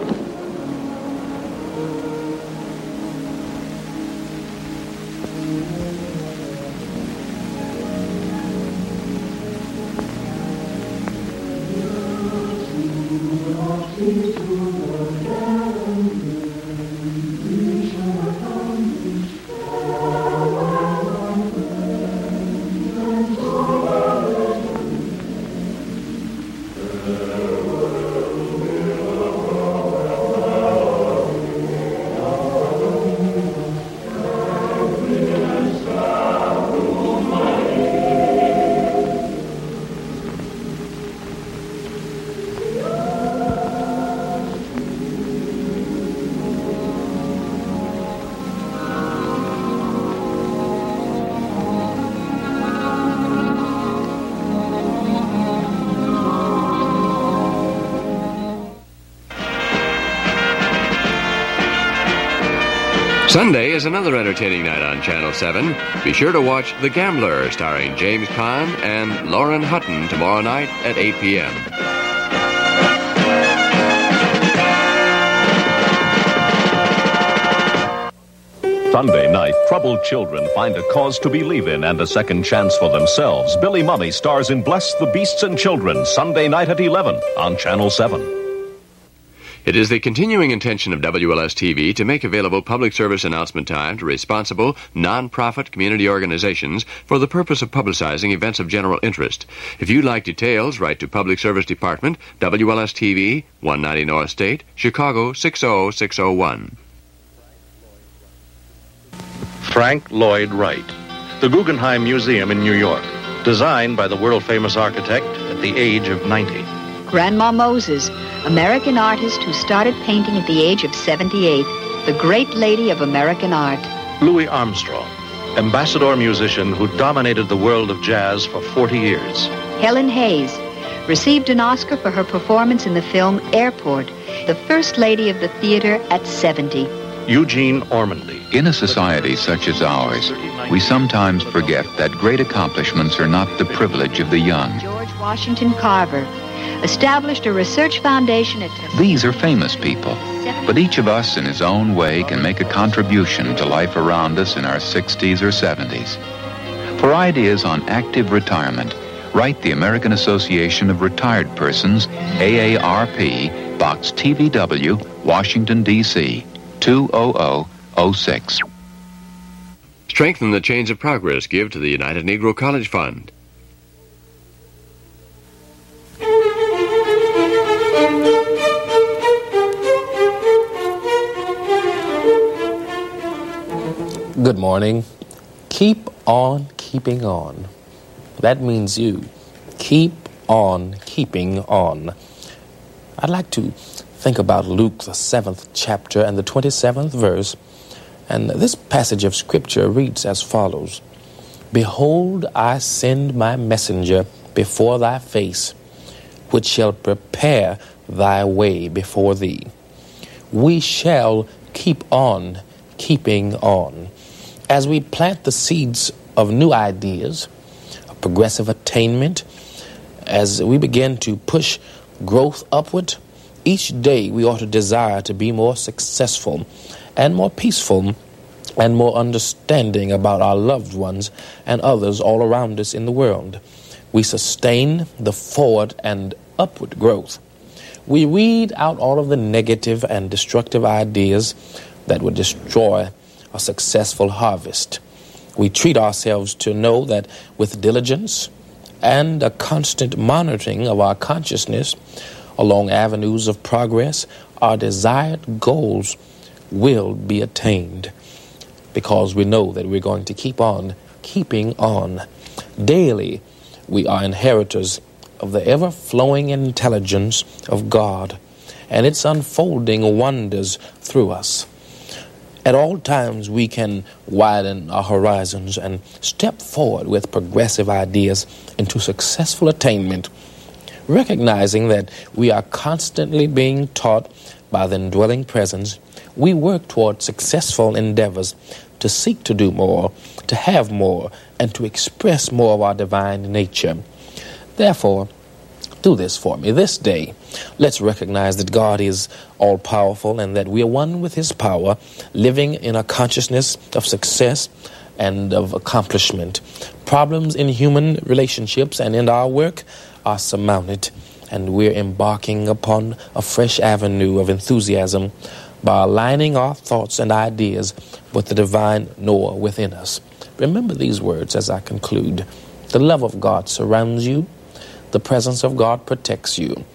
Sunday is another entertaining night on Channel 7. Be sure to watch The Gambler, starring James Caan and Lauren Hutton, tomorrow night at 8 p.m. Sunday night, troubled children find a cause to believe in and a second chance for themselves. Billy Mumy stars in Bless the Beasts and Children, Sunday night at 11 on Channel 7. It is the continuing intention of WLS TV to make available public service announcement time to responsible, non-profit community organizations for the purpose of publicizing events of general interest. If you'd like details, write to Public Service Department, WLS TV, 190 North State, Chicago 60601. Frank Lloyd Wright. The Guggenheim Museum in New York, designed by the world famous architect at the age of 90. Grandma Moses, American artist who started painting at the age of 78, the great lady of American art. Louis Armstrong, ambassador musician who dominated the world of jazz for 40 years. Helen Hayes received an Oscar for her performance in the film Airport, the first lady of the theater at 70. Eugene Ormandy. In a society such as ours, we sometimes forget that great accomplishments are not the privilege of the young. George Washington Carver established a research foundation at These are famous people, but each of us in his own way can make a contribution to life around us in our 60s or 70s. For ideas on active retirement, write the American Association of Retired Persons, AARP, Box TVW, Washington, D.C., 20006. Strengthen the chains of progress. Give to the United Negro College Fund. Good morning. Keep on keeping on. That means you. Keep on keeping on. I'd like to think about Luke, the seventh chapter and the 27th verse. And this passage of Scripture reads as follows Behold, I send my messenger before thy face, which shall prepare thy way before thee. We shall keep on keeping on. As we plant the seeds of new ideas, of progressive attainment, as we begin to push growth upward, each day we ought to desire to be more successful and more peaceful and more understanding about our loved ones and others all around us in the world. We sustain the forward and upward growth. We weed out all of the negative and destructive ideas that would destroy a successful harvest. We treat ourselves to know that with diligence and a constant monitoring of our consciousness along avenues of progress, our desired goals will be attained because we know that we're going to keep on keeping on. Daily, we are inheritors of the ever flowing intelligence of God and its unfolding wonders through us. At all times, we can widen our horizons and step forward with progressive ideas into successful attainment, recognizing that we are constantly being taught by the indwelling presence. We work toward successful endeavors to seek to do more, to have more, and to express more of our divine nature. Therefore, do this for me this day. Let's recognize that God is all powerful and that we are one with His power, living in a consciousness of success and of accomplishment. Problems in human relationships and in our work are surmounted, and we're embarking upon a fresh avenue of enthusiasm by aligning our thoughts and ideas with the divine Noah within us. Remember these words as I conclude. The love of God surrounds you. The presence of God protects you.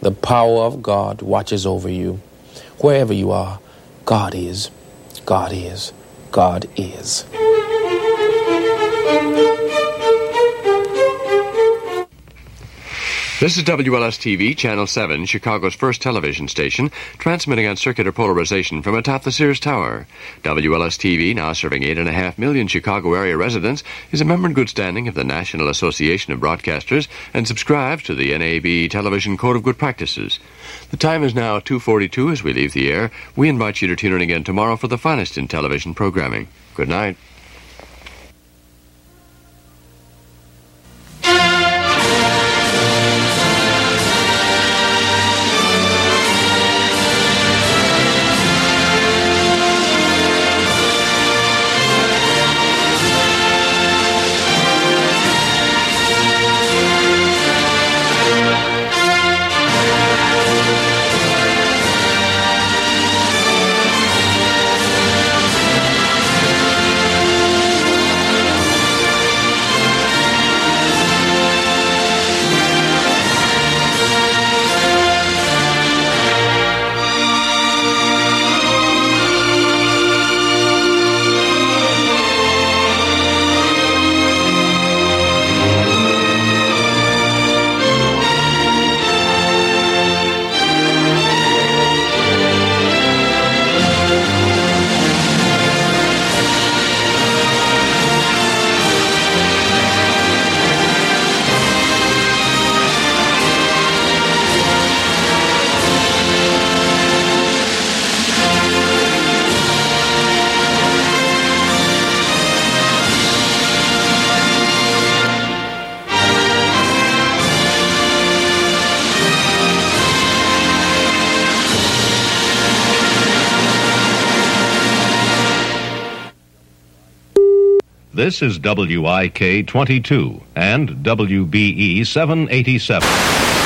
The power of God watches over you. Wherever you are, God is. God is. God is. This is WLS TV, Channel 7, Chicago's first television station, transmitting on circular polarization from atop the Sears Tower. WLS TV, now serving 8.5 million Chicago area residents, is a member in good standing of the National Association of Broadcasters and subscribes to the NAB Television Code of Good Practices. The time is now 2.42 as we leave the air. We invite you to tune in again tomorrow for the finest in television programming. Good night. This is WIK 22 and WBE 787.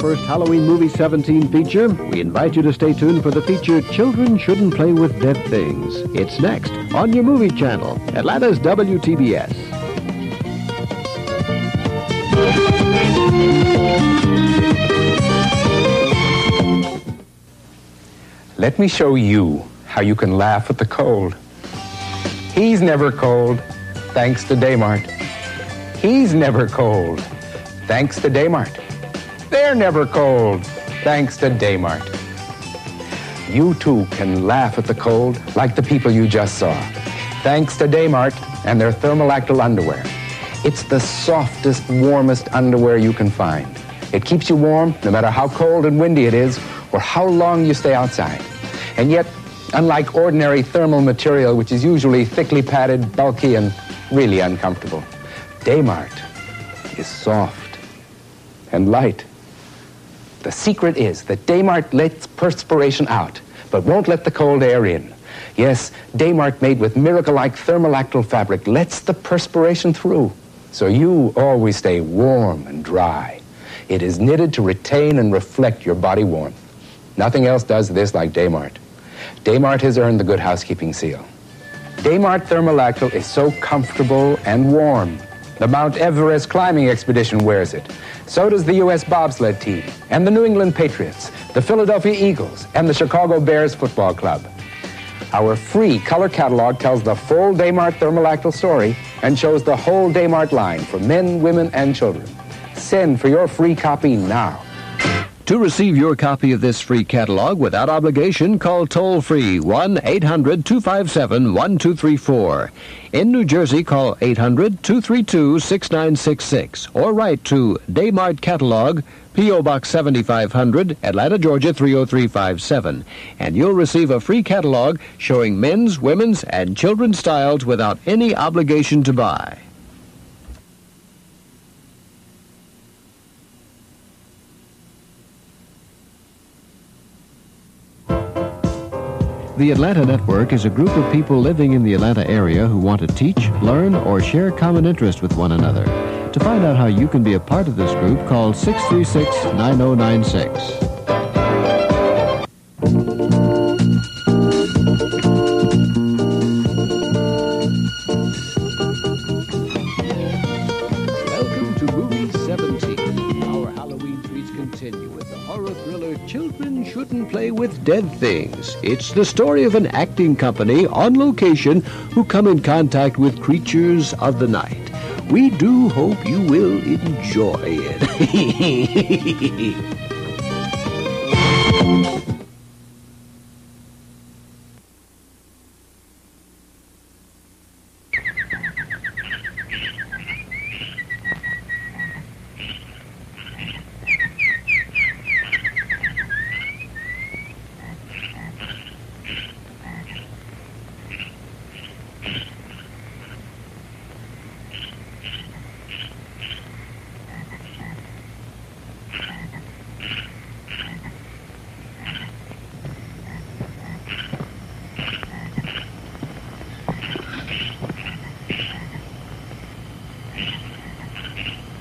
First Halloween Movie 17 feature. We invite you to stay tuned for the feature Children Shouldn't Play with Dead Things. It's next on your movie channel, Atlanta's WTBS. Let me show you how you can laugh at the cold. He's never cold, thanks to Damart. He's never cold, thanks to Damart. They're never cold, thanks to Damart. You too can laugh at the cold like the people you just saw, thanks to Damart and their Thermolactyl underwear. It's the softest, warmest underwear you can find. It keeps you warm no matter how cold and windy it is or how long you stay outside. And yet, unlike ordinary thermal material, which is usually thickly padded, bulky, and really uncomfortable, Damart is soft and light. The secret is that Damart lets perspiration out, but won't let the cold air in. Yes, Damart made with miracle-like Thermolactyl fabric lets the perspiration through, so you always stay warm and dry. It is knitted to retain and reflect your body warmth. Nothing else does this like Damart. Damart has earned the Good Housekeeping seal. Damart Thermolactyl is so comfortable and warm. The Mount Everest climbing expedition wears it. So does the U.S. bobsled team, and the New England Patriots, the Philadelphia Eagles, and the Chicago Bears football club. Our free color catalog tells the full Damart Thermolactyl story and shows the whole Damart line for men, women, and children. Send for your free copy now. To receive your copy of this free catalog without obligation, call toll free 1 800 257 1234. In New Jersey, call 800 232 6966 or write to Damart Catalog, P.O. Box 7500, Atlanta, Georgia 30357. And you'll receive a free catalog showing men's, women's, and children's styles without any obligation to buy. The Atlanta Network is a group of people living in the Atlanta area who want to teach, learn, or share common interest with one another. To find out how you can be a part of this group, call 636 9096. Shouldn't Play with Dead Things. It's the story of an acting company on location who come in contact with creatures of the night. We do hope you will enjoy it.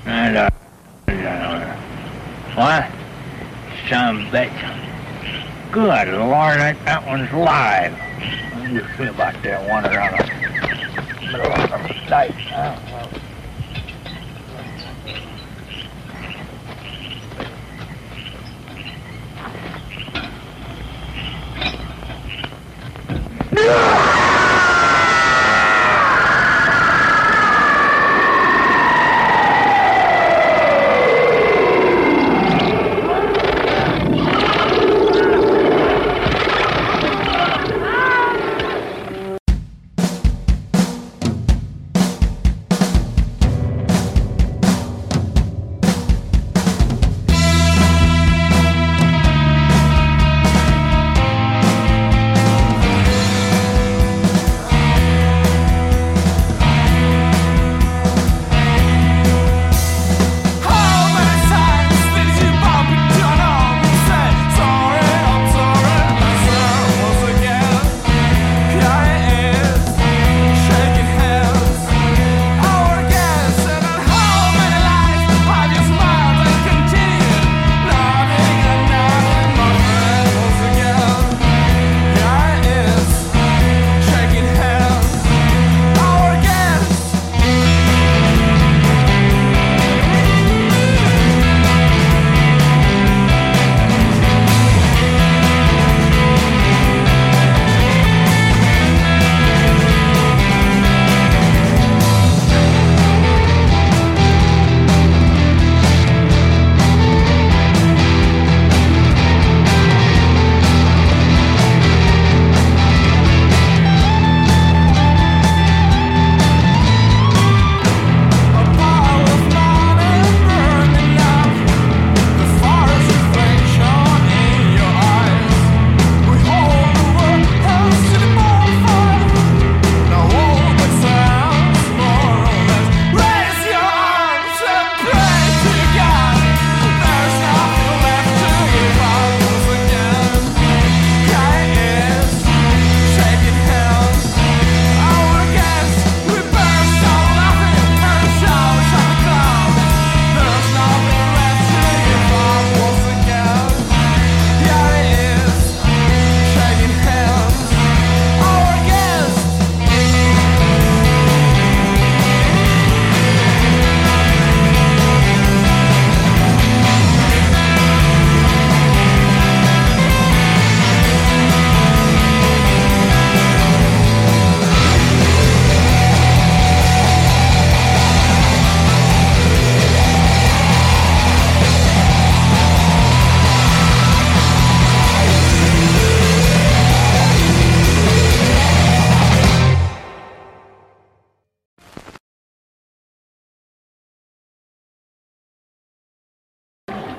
And, uh, what? Some bitch. Good Lord, that, that one's live. You feel about that one around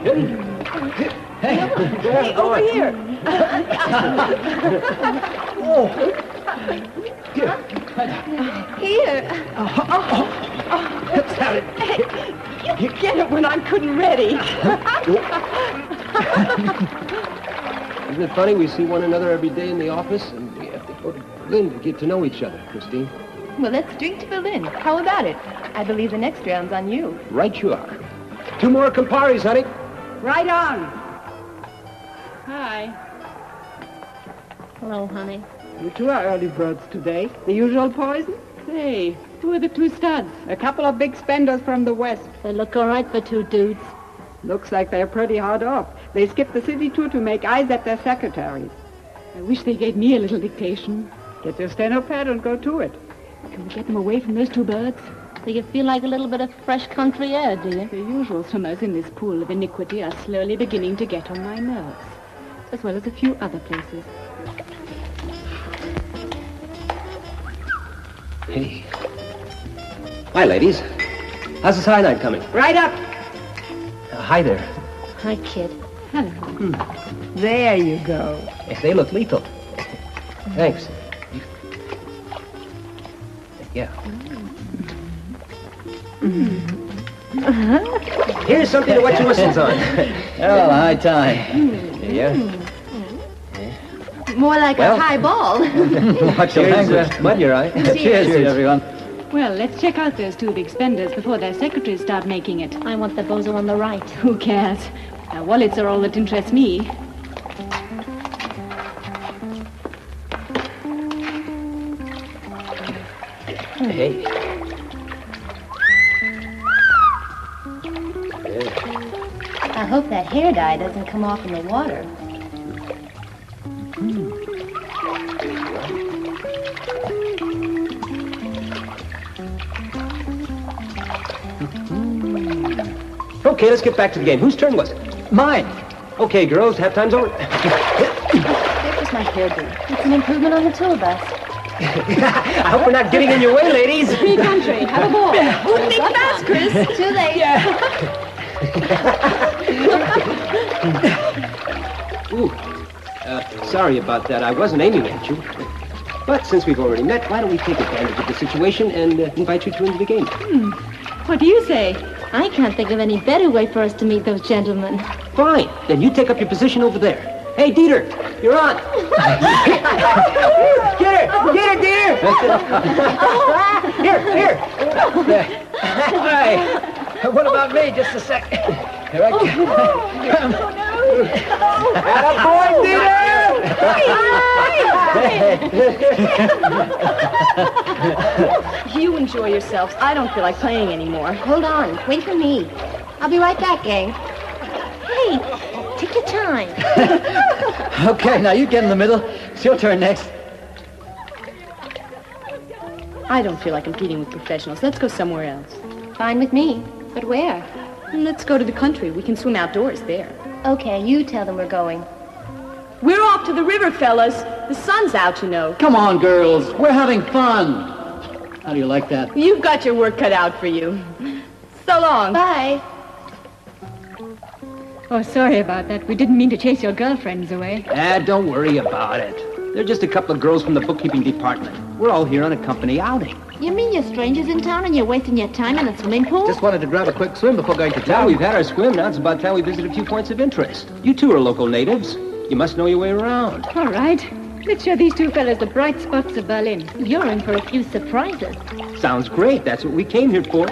Hey, hey over here. oh. Here. Here. Oh, oh, oh. Have it. You get it when I'm couldn't ready. Isn't it funny? We see one another every day in the office, and we have to go to Berlin to get to know each other, Christine. Well, let's drink to Berlin. How about it? I believe the next round's on you. Right you are. Two more Camparis, honey. Right on. Hi. Hello, honey. You two are early birds today. The usual poison? Say, who are the two studs? A couple of big spenders from the West. They look all right for two dudes. Looks like they're pretty hard up. They skipped the city tour to make eyes at their secretaries. I wish they gave me a little dictation. Get your steno pad and go to it. Can we get them away from those two birds? Do you feel like a little bit of fresh country air, do you? The usual swimmers in this pool of iniquity are slowly beginning to get on my nerves, as well as a few other places. Hey. Hi, ladies. How's the cyanide coming? Right up. Uh, hi there. Hi, kid. Hello. Hmm. There you go. They look lethal. Thanks. Yeah. Here's something to wet your whistles on. well, high time. Yeah. More like Well. a high ball. Watch your Cheers, language. uh, mud your eye. Cheers, to everyone. Well, let's check out those two big spenders before their secretaries start making it. I want the bozo on the right. Who cares? Our wallets are all that interest me. Hey. Hope that hair dye doesn't come off in the water. Okay, let's get back to the game. Whose turn was it? Mine. Okay, girls, halftime's over. There was my hairdo. It's an improvement on the tour bus. I hope we're not getting in your way, ladies. Free country. Have a ball. Think fast, Chris. Too late. Ooh. Uh, sorry about that. I wasn't aiming at you. But since we've already met, why don't we take advantage of the situation and uh, invite you two into the game? Hmm. What do you say? I can't think of any better way for us to meet those gentlemen. Fine. Then you take up your position over there. Hey, Dieter, you're on. get her! Get her, Dieter! here, here. Hi. What about me? Just a sec. Here I oh, come. Oh, Attaboy, You enjoy yourselves. I don't feel like playing anymore. Hold on. Wait for me. I'll be right back, gang. Hey, take your time. Okay, now you get in the middle. It's your turn next. I don't feel like competing with professionals. Let's go somewhere else. Fine with me. But where? Let's go to the country. We can swim outdoors there. Okay, you tell them we're going. We're off to the river, fellas. The sun's out, you know. Come on, girls. We're having fun. How do you like that? You've got your work cut out for you. So long. Bye. Oh, sorry about that. We didn't mean to chase your girlfriends away. Ah, don't worry about it. They're just a couple of girls from the bookkeeping department. We're all here on a company outing. You mean you're strangers in town and you're wasting your time in a swimming pool? Just wanted to grab a quick swim before going to Now town. we've had our swim. Now it's about time we visit a few points of interest. You two are local natives. You must know your way around. All right. Let's show these two fellas the bright spots of Berlin. You're in for a few surprises. Sounds great. That's what we came here for.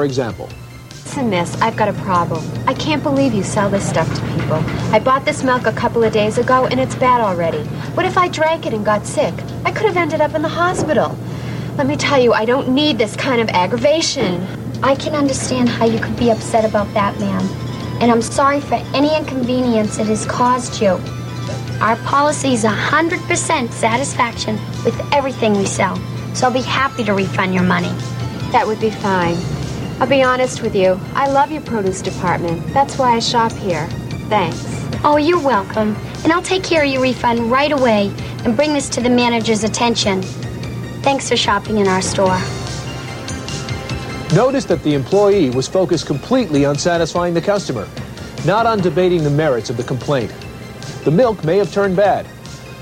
For example, Listen, miss, I've got a problem. I can't believe you sell this stuff to people. I bought this milk a couple of days ago and it's bad already. What if I drank it and got sick? I could have ended up in the hospital. Let me tell you, I don't need this kind of aggravation. I can understand how you could be upset about that, ma'am. And I'm sorry for any inconvenience it has caused you. Our policy is 100% satisfaction with everything we sell. So I'll be happy to refund your money. That would be fine. I'll be honest with you. I love your produce department. That's why I shop here. Thanks. Oh, you're welcome. And I'll take care of your refund right away and bring this to the manager's attention. Thanks for shopping in our store. Notice that the employee was focused completely on satisfying the customer, not on debating the merits of the complaint. The milk may have turned bad,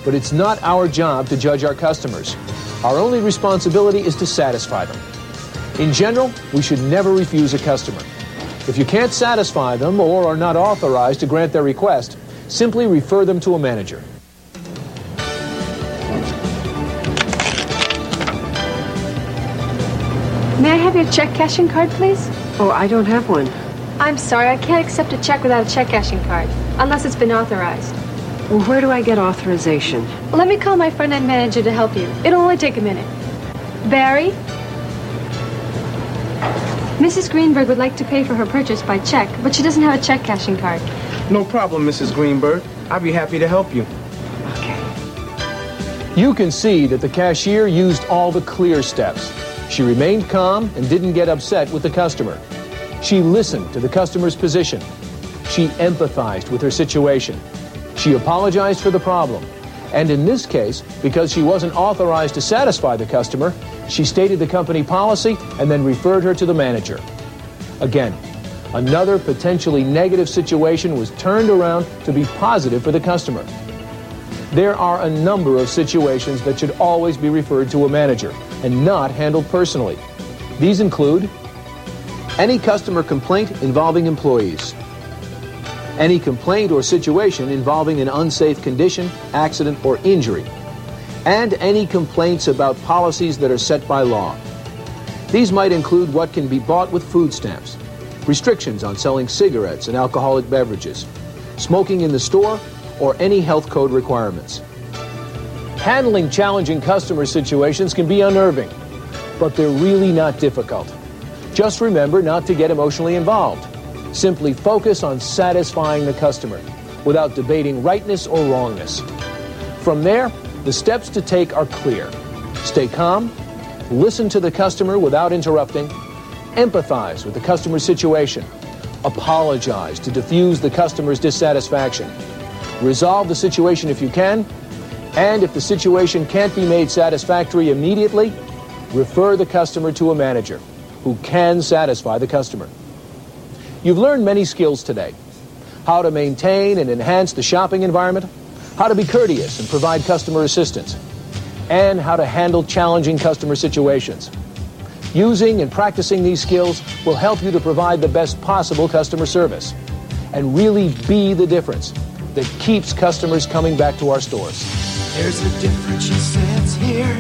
but it's not our job to judge our customers. Our only responsibility is to satisfy them. In general, we should never refuse a customer. If you can't satisfy them or are not authorized to grant their request, simply refer them to a manager. May I have your check cashing card, please? Oh, I don't have one. I'm sorry, I can't accept a check without a check cashing card, unless it's been authorized. Well, where do I get authorization? Well, let me call my front end manager to help you. It'll only take a minute. Barry? Mrs. Greenberg would like to pay for her purchase by check, but she doesn't have a check cashing card. No problem, Mrs. Greenberg. I'll be happy to help you. Okay. You can see that the cashier used all the clear steps. She remained calm and didn't get upset with the customer. She listened to the customer's position. She empathized with her situation. She apologized for the problem. And in this case, because she wasn't authorized to satisfy the customer, she stated the company policy and then referred her to the manager. Again, another potentially negative situation was turned around to be positive for the customer. There are a number of situations that should always be referred to a manager and not handled personally. These include any customer complaint involving employees, any complaint or situation involving an unsafe condition, accident, or injury, and any complaints about policies that are set by law. These might include what can be bought with food stamps, restrictions on selling cigarettes and alcoholic beverages, smoking in the store, or any health code requirements. Handling challenging customer situations can be unnerving, but they're really not difficult. Just remember not to get emotionally involved. Simply focus on satisfying the customer without debating rightness or wrongness. From there, the steps to take are clear. Stay calm, listen to the customer without interrupting, empathize with the customer's situation, apologize to diffuse the customer's dissatisfaction, resolve the situation if you can, and if the situation can't be made satisfactory immediately, refer the customer to a manager who can satisfy the customer. You've learned many skills today. How to maintain and enhance the shopping environment, how to be courteous and provide customer assistance, and how to handle challenging customer situations. Using and practicing these skills will help you to provide the best possible customer service and really be the difference that keeps customers coming back to our stores. There's a difference, she says here.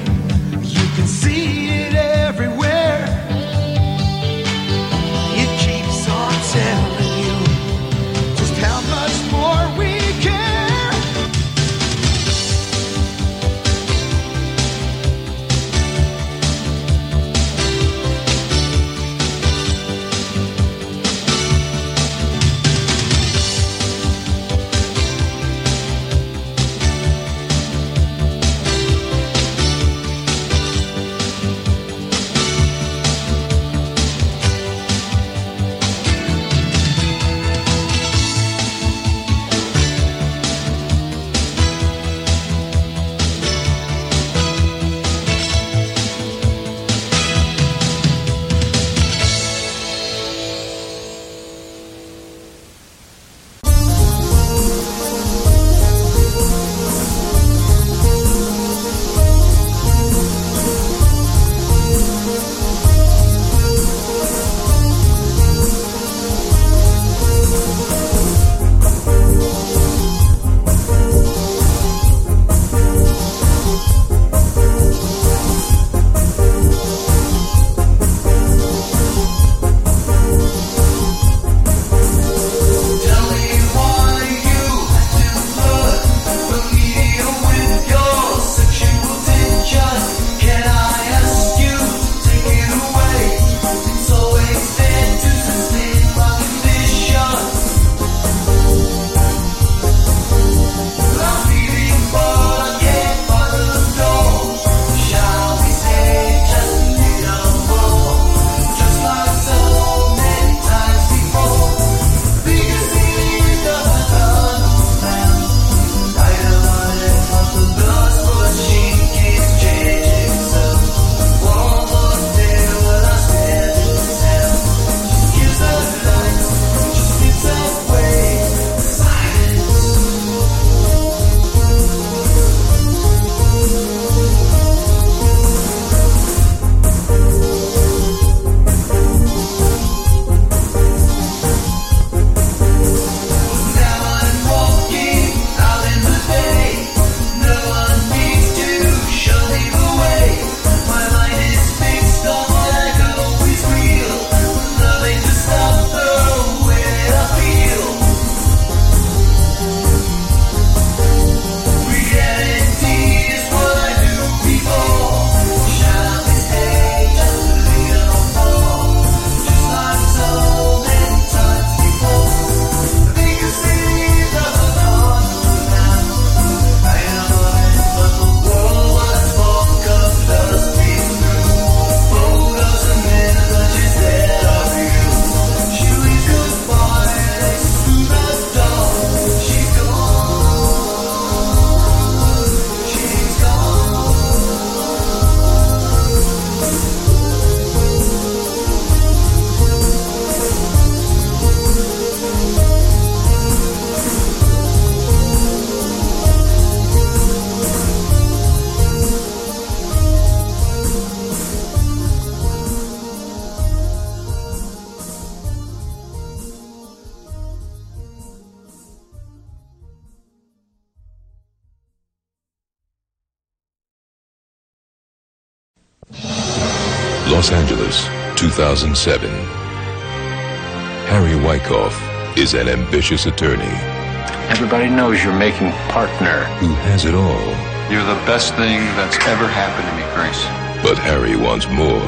You can see it everywhere. More we 2007. Harry Wyckoff is an ambitious attorney Everybody knows you're making partner. who has it all, You're the best thing that's ever happened to me, Grace. but Harry wants more.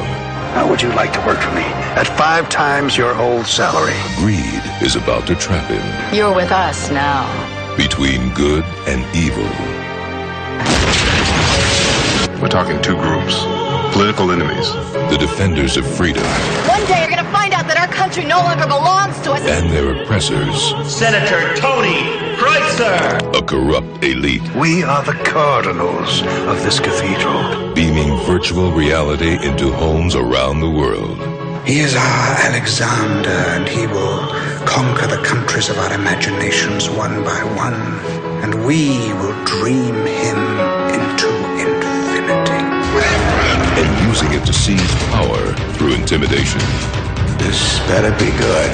How would you like to work for me? At five times your old salary. Greed is about to trap him You're with us now. between good and evil. We're talking two groups, political enemies. The defenders of freedom One day you're gonna find out that our country no longer belongs to us. and their oppressors, Senator Tony Kreutzer. a corrupt elite We are the cardinals of this cathedral. beaming virtual reality into homes around the world. He is our Alexander, and he will conquer the countries of our imaginations one by one, and we will dream him using it to seize power through intimidation. This better be good.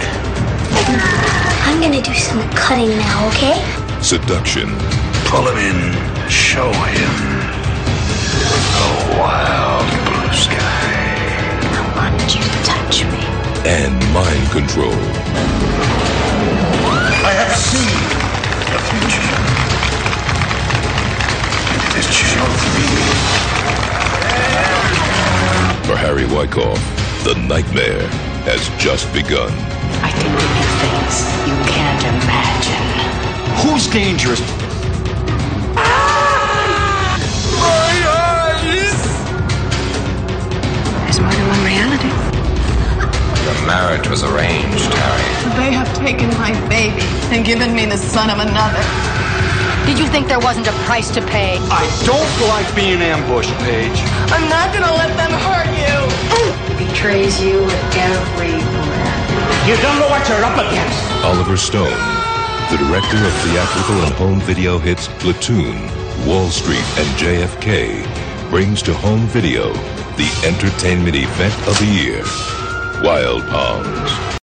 I'm gonna do some cutting now, okay? Seduction Pull him in. Show him. The wild blue sky. I want you to touch me. and mind control. I have seen the future. It is children. For Harry Wyckoff, the nightmare has just begun. I think we do things you can't imagine. Who's dangerous? My There's more than one reality. The marriage was arranged, Harry. They have taken my baby and given me the son of another. Did you think there wasn't a price to pay? I don't like being ambushed, Paige. I'm not gonna let them hurt you. Betrays you with every breath. You don't know what you're up against. Oliver Stone, the director of theatrical and home video hits Platoon, Wall Street, and JFK, brings to home video the entertainment event of the year Wild Palms.